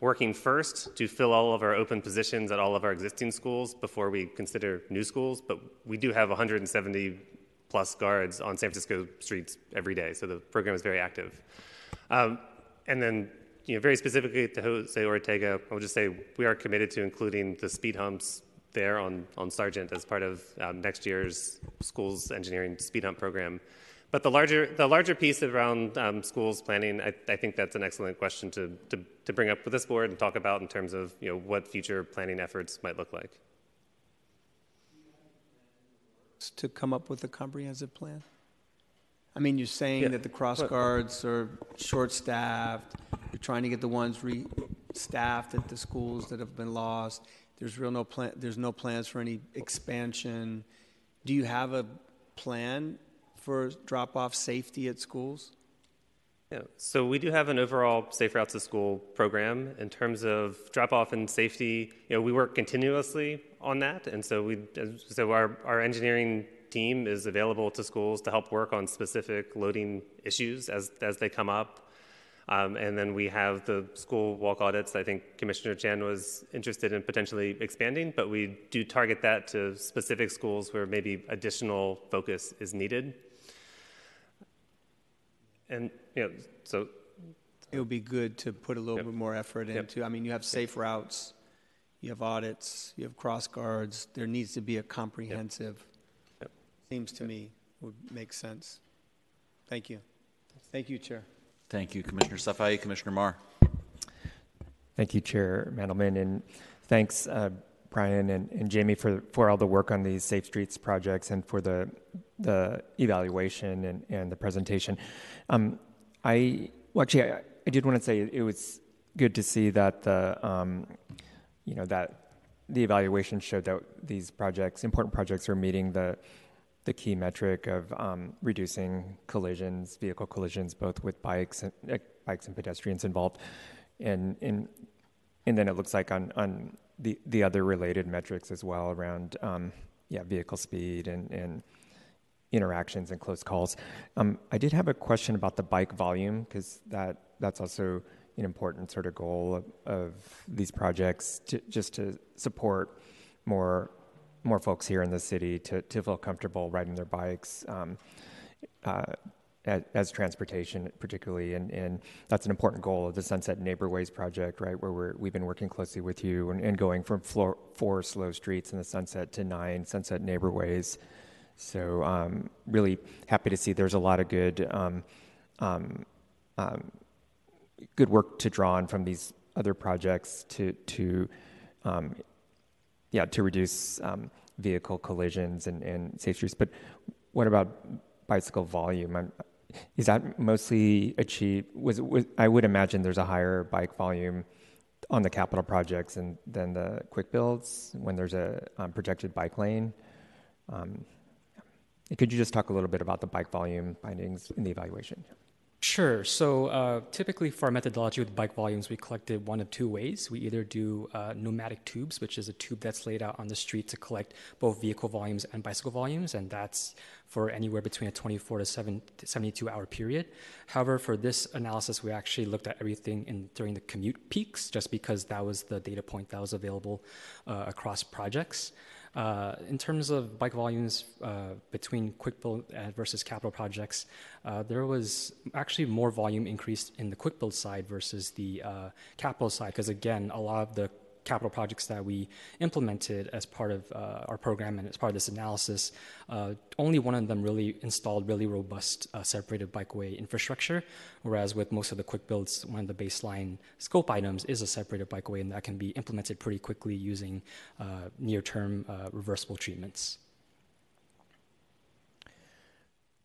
working first to fill all of our open positions at all of our existing schools before we consider new schools. But we do have 170 plus guards on San Francisco streets every day, so the program is very active. Um, and then, you know, very specifically to Jose Ortega, I'll just say we are committed to including the speed humps there on, on Sargent as part of um, next year's schools engineering speed hump program. But the larger, the larger piece around um, schools planning, I, I, think that's an excellent question to, to, to, bring up with this board and talk about in terms of you know, what future planning efforts might look like. To come up with a comprehensive plan? I mean, you're saying yeah. that the cross guards are short staffed, you're trying to get the ones re staffed at the schools that have been lost. There's real no plan, there's no plans for any expansion. Do you have a plan for drop off safety at schools? Yeah, so we do have an overall Safe Routes to School program. In terms of drop off and safety, you know, we work continuously on that. And so we, so our, our engineering team is available to schools to help work on specific loading issues as, as they come up. Um, and then we have the school walk audits. I think Commissioner Chan was interested in potentially expanding, but we do target that to specific schools where maybe additional focus is needed. And you know, so it would be good to put a little yep. bit more effort yep. into. I mean, you have safe routes, you have audits, you have cross guards. There needs to be a comprehensive. Yep. Seems to me would make sense. Thank you. Thank you, Chair. Thank you, Commissioner Safai. Commissioner Mar. Thank you, Chair Mandelman, and thanks, uh, Brian and, and Jamie, for, for all the work on these Safe Streets projects and for the the evaluation and, and the presentation. Um, I well, actually, I, I, did want to say it was good to see that the um, you know that the evaluation showed that these projects, important projects, are meeting the the key metric of um, reducing collisions, vehicle collisions, both with bikes and uh, bikes and pedestrians involved, and and and then it looks like on on the the other related metrics as well around um, yeah vehicle speed and and interactions and close calls. Um, I did have a question about the bike volume because that that's also an important sort of goal of, of these projects to, just to support more more folks here in the city to, to feel comfortable riding their bikes um, uh, as, as, transportation, particularly, and, and that's an important goal of the Sunset Neighborways project, right? Where we're, we've been working closely with you and, and going from floor, four slow streets in the Sunset to nine Sunset Neighborways so um, really happy to see there's a lot of good um, um, um, good work to draw on from these other projects to to um, yeah to reduce vehicle collisions and, and safe streets. But what about bicycle volume? I'm, is that mostly achieved? Was, was, I would imagine there's a higher bike volume on the capital projects and than the quick builds when there's a um, projected bike lane. Um, could you just talk a little bit about the bike volume findings in the evaluation? Sure. So uh, typically for our methodology with bike volumes, we collect it one of two ways. We either do uh, pneumatic tubes, which is a tube that's laid out on the street to collect both vehicle volumes and bicycle volumes, and that's for anywhere between a 24 to 7, 72 hour period. However, for this analysis, we actually looked at everything in, during the commute peaks, just because that was the data point that was available uh, across projects. Uh, in terms of bike volumes uh, between quick build versus capital projects, uh, there was actually more volume increased in the quick build side versus the uh, capital side, because again, a lot of the capital projects that we implemented as part of uh, our program and as part of this analysis, uh, only one of them really installed really robust uh, separated bikeway infrastructure, whereas with most of the quick builds, one of the baseline scope items is a separated bikeway, and that can be implemented pretty quickly using uh, near-term uh, reversible treatments.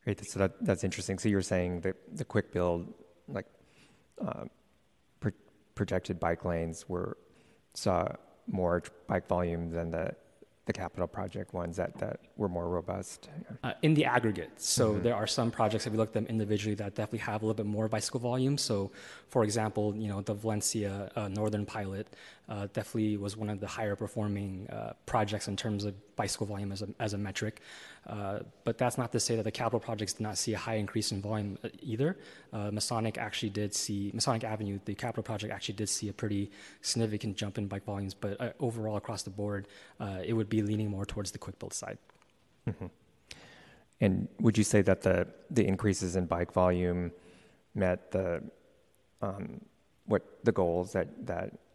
Great, so that, that's interesting. So you're saying that the quick build, like uh, pro- projected bike lanes, were saw more bike volume than the the capital project ones that, that were more robust? Uh, in the aggregate. So mm-hmm. there are some projects, if we look at them individually, that definitely have a little bit more bicycle volume. So, for example, you know, the Valencia uh, Northern Pilot uh, definitely was one of the higher performing uh, projects in terms of bicycle volume as a, as a metric. Uh, but that's not to say that the capital projects did not see a high increase in volume uh, either. Uh, Masonic actually did see, Masonic Avenue, the capital project actually did see a pretty significant jump in bike volumes, but uh, overall across the board, uh, it would be leaning more towards the quick build side. Mm-hmm. And would you say that the, increases in bike volume met the um, what the goals that,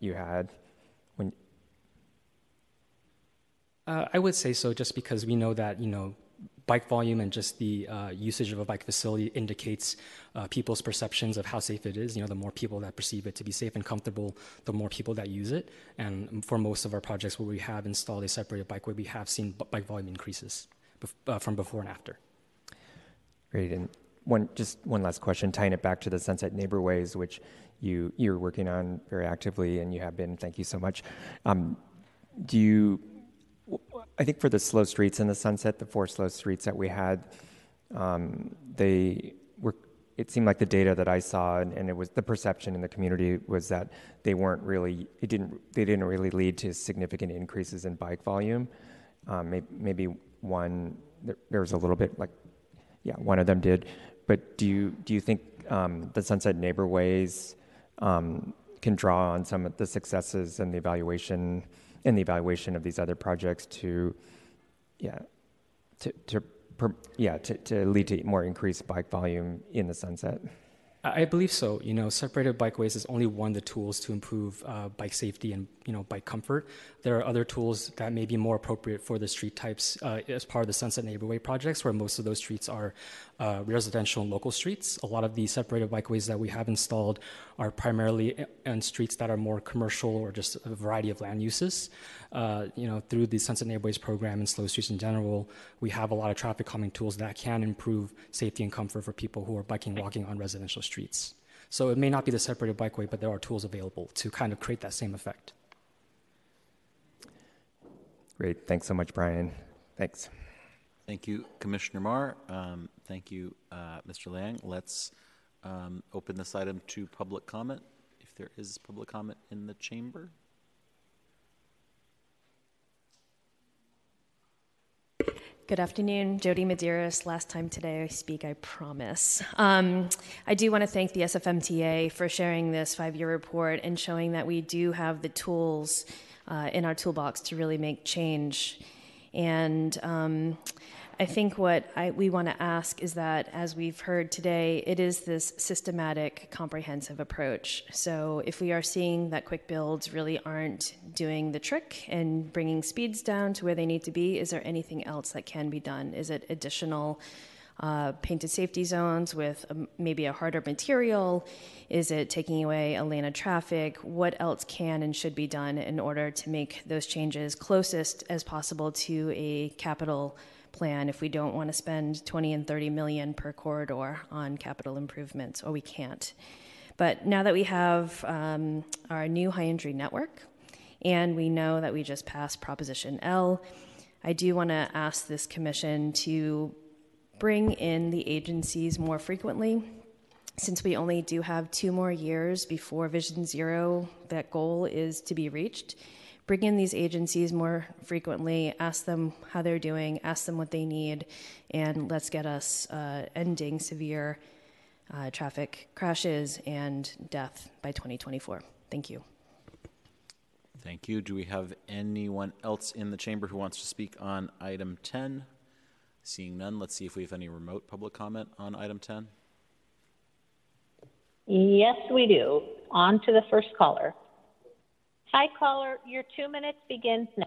you had when uh, I would say so, just because we know that you know bike volume and just the uh, usage of a bike facility indicates uh, people's perceptions of how safe it is. You know, the more people that perceive it to be safe and comfortable, the more people that use it. And for most of our projects where we have installed a separated bikeway, we have seen bike volume increases uh, from before and after. Great. And one, just one last question, tying it back to the Sunset Neighborways, which you you're working on very actively, and you have been. Thank you so much. Um, do you? I think for the slow streets in the Sunset, the four slow streets that we had, um, they were. It seemed like the data that I saw, and, and, it was the perception in the community was that they weren't really. It didn't. They didn't really lead to significant increases in bike volume. Um, maybe, maybe one. There, there was a little bit like, yeah, one of them did. But do you do you think um, the Sunset Neighborways um, can draw on some of the successes and the evaluation and the evaluation of these other projects to, yeah, to, to yeah, to, to lead to more increased bike volume in the sunset. I believe so. You know, separated bikeways is only one of the tools to improve uh, bike safety and you know bike comfort. There are other tools that may be more appropriate for the street types uh, as part of the Sunset Neighborway projects, where most of those streets are uh, residential and local streets. A lot of the separated bikeways that we have installed are primarily on streets that are more commercial or just a variety of land uses. Uh, you know, through the Sunset Neighborways program and slow streets in general, we have a lot of traffic calming tools that can improve safety and comfort for people who are biking, walking on residential streets. So it may not be the separated bikeway, but there are tools available to kind of create that same effect. Great. Thanks so much, Brian. Thanks. Thank you, Commissioner Mar. Um, thank you, uh, Mr. Liang. Let's um, open this item to public comment, if there is public comment in the chamber. Good afternoon, Jodie Medeiros. Last time today I speak, I promise. Um, I do want to thank the SFMTA for sharing this five year report and showing that we do have the tools uh, in our toolbox to really make change. And um, I think what I, we want to ask is that, as we've heard today, it is this systematic, comprehensive approach. So, if we are seeing that quick builds really aren't doing the trick and bringing speeds down to where they need to be, is there anything else that can be done? Is it additional uh, painted safety zones with a, maybe a harder material? Is it taking away a lane of traffic? What else can and should be done in order to make those changes closest as possible to a capital? Plan if we don't want to spend 20 and 30 million per corridor on capital improvements, or we can't. But now that we have um, our new high injury network, and we know that we just passed Proposition L, I do want to ask this commission to bring in the agencies more frequently. Since we only do have two more years before Vision Zero, that goal is to be reached bring in these agencies more frequently, ask them how they're doing, ask them what they need, and let's get us uh, ending severe uh, traffic crashes and death by 2024. Thank you. Thank you. Do we have anyone else in the chamber who wants to speak on item 10? Seeing none, let's see if we have any remote public comment on item 10. Yes, we do. On to the first caller. Hi, caller. Your two minutes begins now.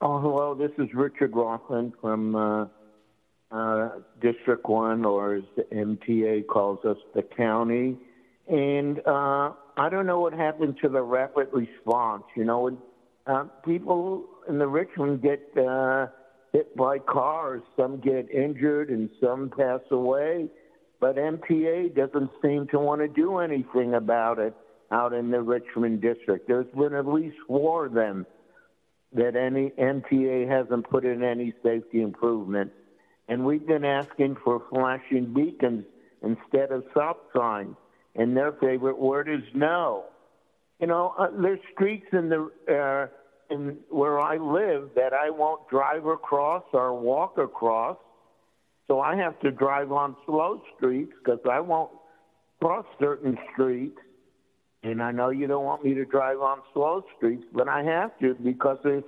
Oh, hello. This is Richard Rothman from uh, uh, District 1, or as the MTA calls us, the county. And uh, I don't know what happened to the rapid response. You know, uh, people in the Richmond get uh, hit by cars, some get injured, and some pass away. But MTA doesn't seem to want to do anything about it out in the Richmond district. There's been at least four of them that any MTA hasn't put in any safety improvement. And we've been asking for flashing beacons instead of stop signs. And their favorite word is no. You know, uh, there's streets in the uh, in where I live that I won't drive across or walk across. So I have to drive on slow streets because I won't cross certain streets. And I know you don't want me to drive on slow streets, but I have to because there's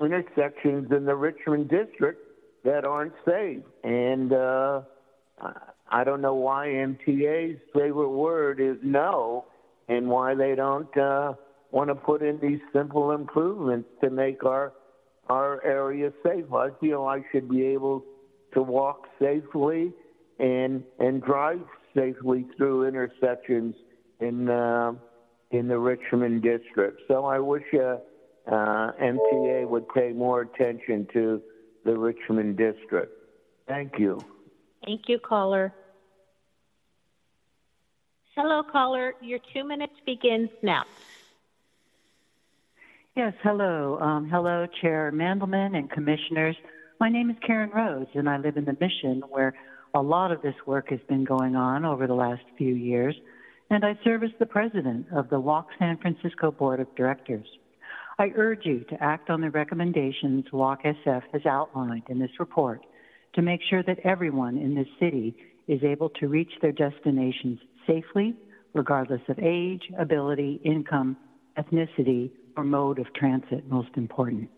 intersections in the Richmond district that aren't safe. And uh, I don't know why MTA's favorite word is no and why they don't uh, want to put in these simple improvements to make our our area safe. I feel I should be able to walk safely and and drive safely through intersections in uh, in the Richmond district. So I wish uh, uh, MTA would pay more attention to the Richmond district. Thank you. Thank you, caller. Hello, caller. Your two minutes begins now. Yes, hello. Um, hello, Chair Mandelman and commissioners. My name is Karen Rhodes, and I live in the Mission, where a lot of this work has been going on over the last few years, and I serve as the president of the Walk San Francisco Board of Directors. I urge you to act on the recommendations Walk SF has outlined in this report to make sure that everyone in this city is able to reach their destinations safely, regardless of age, ability, income, ethnicity, or mode of transit, most important.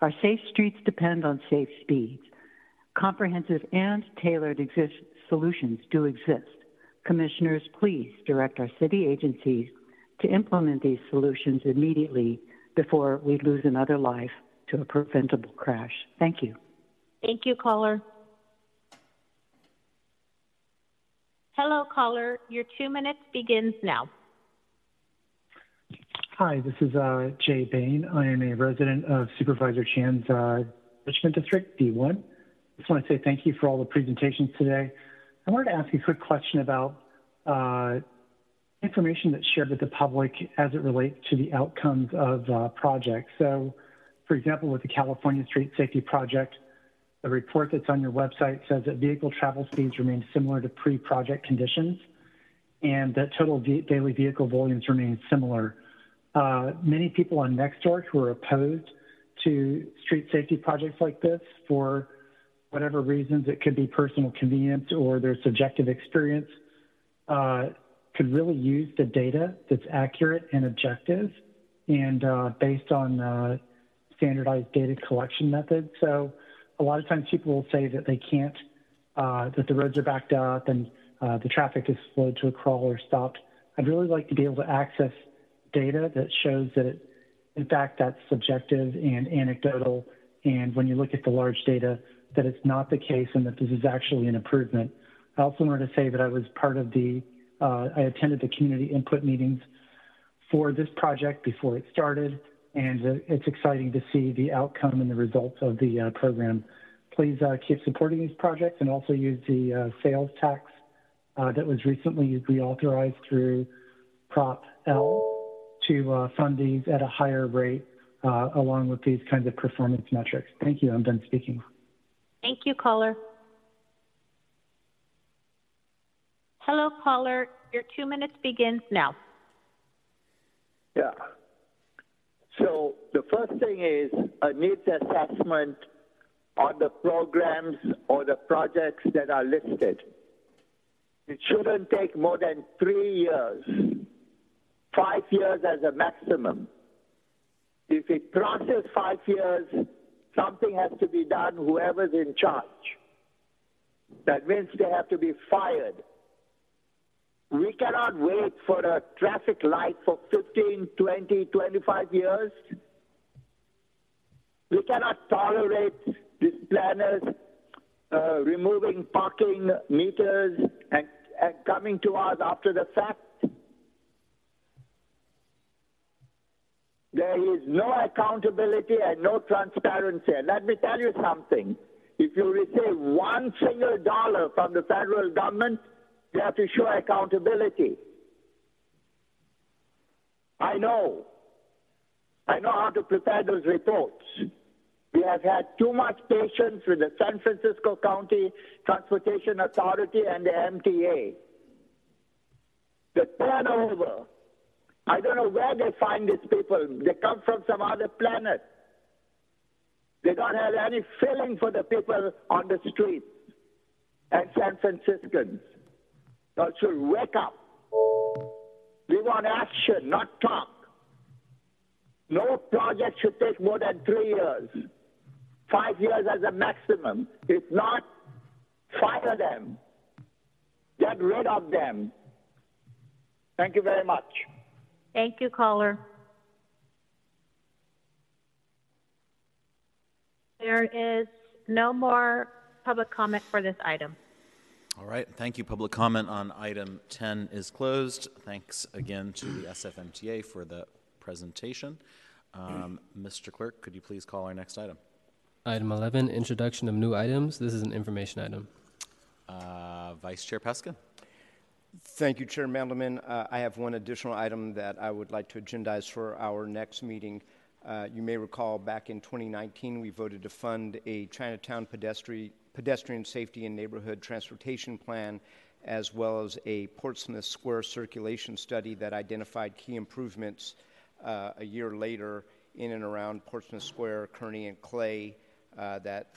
Our safe streets depend on safe speeds. Comprehensive and tailored solutions do exist. Commissioners, please direct our city agencies to implement these solutions immediately before we lose another life to a preventable crash. Thank you. Thank you, caller. Hello, caller. Your two minutes begins now. Hi, this is uh, Jay Bain. I am a resident of Supervisor Chan's uh, Richmond District, D1. I just want to say thank you for all the presentations today. I wanted to ask a quick question about uh, information that's shared with the public as it relates to the outcomes of uh, projects. So, for example, with the California Street Safety Project, the report that's on your website says that vehicle travel speeds remain similar to pre-project conditions and that total daily vehicle volumes remain similar. Uh, many people on Nextdoor who are opposed to street safety projects like this for whatever reasons, it could be personal convenience or their subjective experience, uh, could really use the data that's accurate and objective and uh, based on uh, standardized data collection methods. So a lot of times people will say that they can't, uh, that the roads are backed up and uh, the traffic is slowed to a crawl or stopped. I'd really like to be able to access data that shows that, it, in fact, that's subjective and anecdotal. And when you look at the large data, that it's not the case and that this is actually an improvement. I also wanted to say that I was part of the, uh, I attended the community input meetings for this project before it started, and it's exciting to see the outcome and the results of the uh, program. Please uh, keep supporting these projects and also use the uh, sales tax uh, that was recently reauthorized through Prop L to fund these at a higher rate along with these kinds of performance metrics. Thank you. I'm done speaking. Thank you, caller. Hello, caller. Your two minutes begins now. Yeah. So the first thing is a needs assessment on the programs or the projects that are listed. It shouldn't take more than three years, five years as a maximum. If it crosses five years, Something has to be done, whoever's in charge. That means they have to be fired. We cannot wait for a traffic light for 15, 20, 25 years. We cannot tolerate these planners uh, removing parking meters and, and coming to us after the fact. There is no accountability and no transparency. And let me tell you something. If you receive one single dollar from the federal government, you have to show accountability. I know. I know how to prepare those reports. We have had too much patience with the San Francisco County Transportation Authority and the MTA. The turnover I don't know where they find these people. They come from some other planet. They don't have any feeling for the people on the streets and San Franciscans. They should wake up. We want action, not talk. No project should take more than three years. Five years as a maximum. If not, fire them. Get rid of them. Thank you very much. Thank you, caller. There is no more public comment for this item. All right, thank you. Public comment on item 10 is closed. Thanks again to the SFMTA for the presentation. Um, Mr. Clerk, could you please call our next item? Item 11, introduction of new items. This is an information item. Uh, Vice Chair Peskin. Thank you, Chair Mandelman. Uh, I have one additional item that I would like to agendize for our next meeting. Uh, you may recall back in 2019, we voted to fund a Chinatown pedestrian, pedestrian safety and neighborhood transportation plan, as well as a Portsmouth Square circulation study that identified key improvements uh, a year later in and around Portsmouth Square, Kearny, and Clay uh, that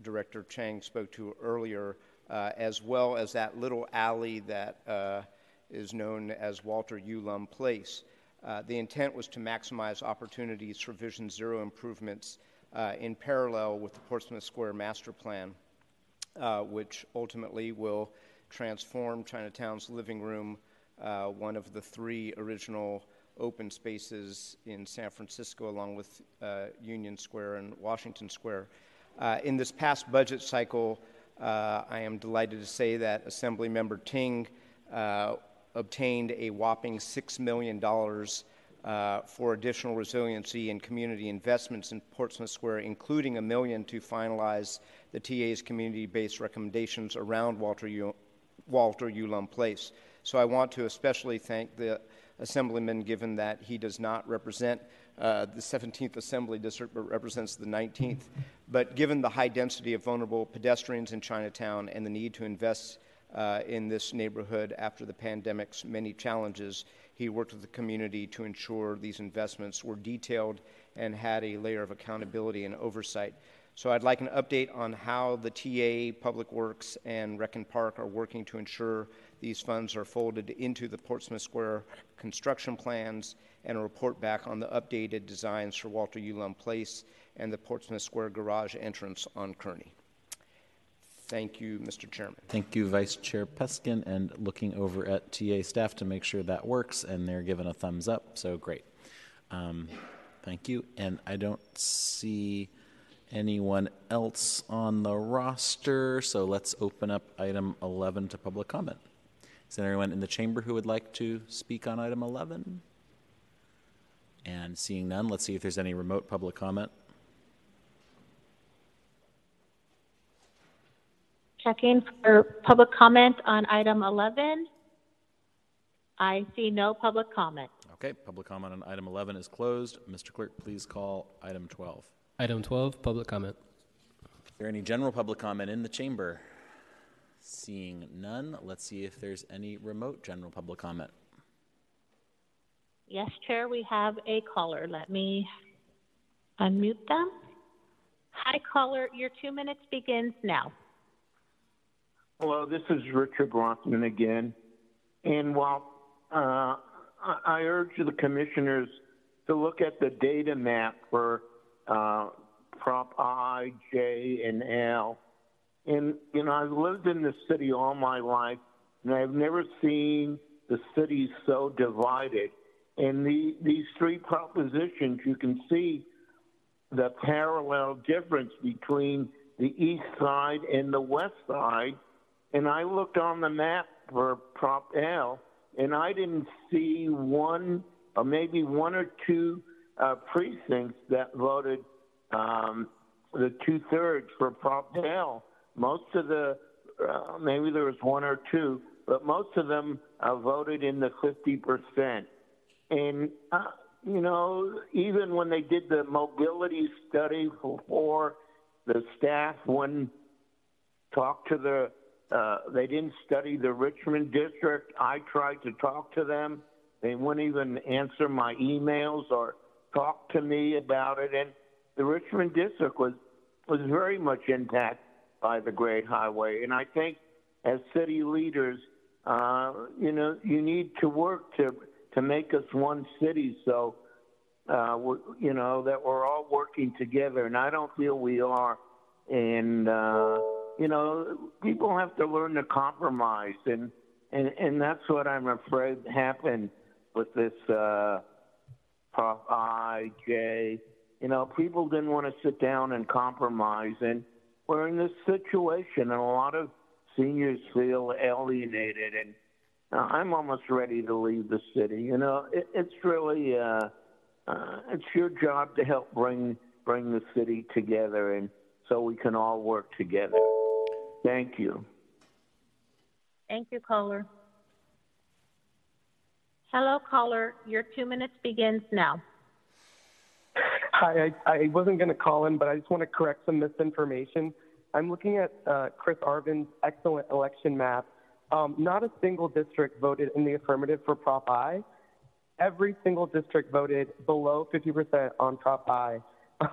Director Chang spoke to earlier, uh, as well as that little alley that uh, is known as Walter U. Lum Place. Uh, the intent was to maximize opportunities for Vision Zero improvements uh, in parallel with the Portsmouth Square Master Plan, uh, which ultimately will transform Chinatown's living room, uh, one of the three original open spaces in San Francisco, along with Union Square and Washington Square. In this past budget cycle, I am delighted to say that Assemblymember Ting obtained a whopping $6 million uh, for additional resiliency and community investments in Portsmouth Square, including a million to finalize the TA's community-based recommendations around Walter, U- Walter Place. So I want to especially thank the Assemblyman, given that he does not represent uh, the 17th Assembly District, represents the 19th. But given the high density of vulnerable pedestrians in Chinatown and the need to invest uh, in this neighborhood after the pandemic's many challenges. He worked with the community to ensure these investments were detailed and had a layer of accountability and oversight. So I'd like an update on how the TA, Public Works, and Rec and Park are working to ensure these funds are folded into the Portsmouth Square construction plans and a report back on the updated designs for Walter U. Lum Place and the Portsmouth Square garage entrance on Kearny. Thank you, Mr. Chairman. Thank you, Vice Chair Peskin, and looking over at TA staff to make sure that works, and they're given a thumbs up, so great. Um, thank you. And I don't see anyone else on the roster, so let's open up item 11 to public comment. Is there anyone in the chamber who would like to speak on item 11? And seeing none, let's see if there's any remote public comment. Checking for public comment on item 11. I see no public comment. Okay, public comment on item 11 is closed. Mr. Clerk, please call item 12. Item 12, public comment. Is there any general public comment in the chamber? Seeing none, let's see if there's any remote general public comment. Yes, Chair, we have a caller. Let me unmute them. Hi, caller. Your two minutes begins now. Hello, this is Richard Rothman again. And while uh, I urge the commissioners to look at the data map for uh, Prop I, J, and L. And, you know, I've lived in this city all my life, and I've never seen the city so divided. And the, these three propositions, you can see the parallel difference between the east side and the west side and I looked on the map for Prop L, and I didn't see one or maybe one or two uh, precincts that voted um, the two thirds for Prop L. Most of the, uh, maybe there was one or two, but most of them uh, voted in the 50%. And, uh, you know, even when they did the mobility study for the staff, when talked to the uh, they didn't study the Richmond district. I tried to talk to them. They wouldn't even answer my emails or talk to me about it. And the Richmond district was was very much impacted by the Great Highway. And I think as city leaders, uh, you know, you need to work to to make us one city. So, uh, you know, that we're all working together. And I don't feel we are. And uh, you know, people have to learn to compromise, and and and that's what I'm afraid happened with this uh, Prop I J. You know, people didn't want to sit down and compromise, and we're in this situation, and a lot of seniors feel alienated, and uh, I'm almost ready to leave the city. You know, it, it's really uh, uh, it's your job to help bring bring the city together, and so we can all work together. Thank you. Thank you, caller. Hello, caller. Your two minutes begins now. Hi, I, I wasn't going to call in, but I just want to correct some misinformation. I'm looking at uh, Chris Arvin's excellent election map. Um, not a single district voted in the affirmative for Prop I. Every single district voted below 50% on Prop I.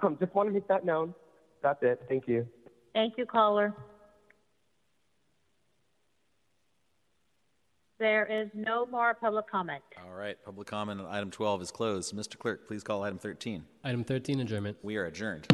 Um, just want to make that known. That's it. Thank you. Thank you, caller. There is no more public comment. All right, public comment on item 12 is closed. Mr. Clerk, please call item 13. Item 13, adjournment. We are adjourned.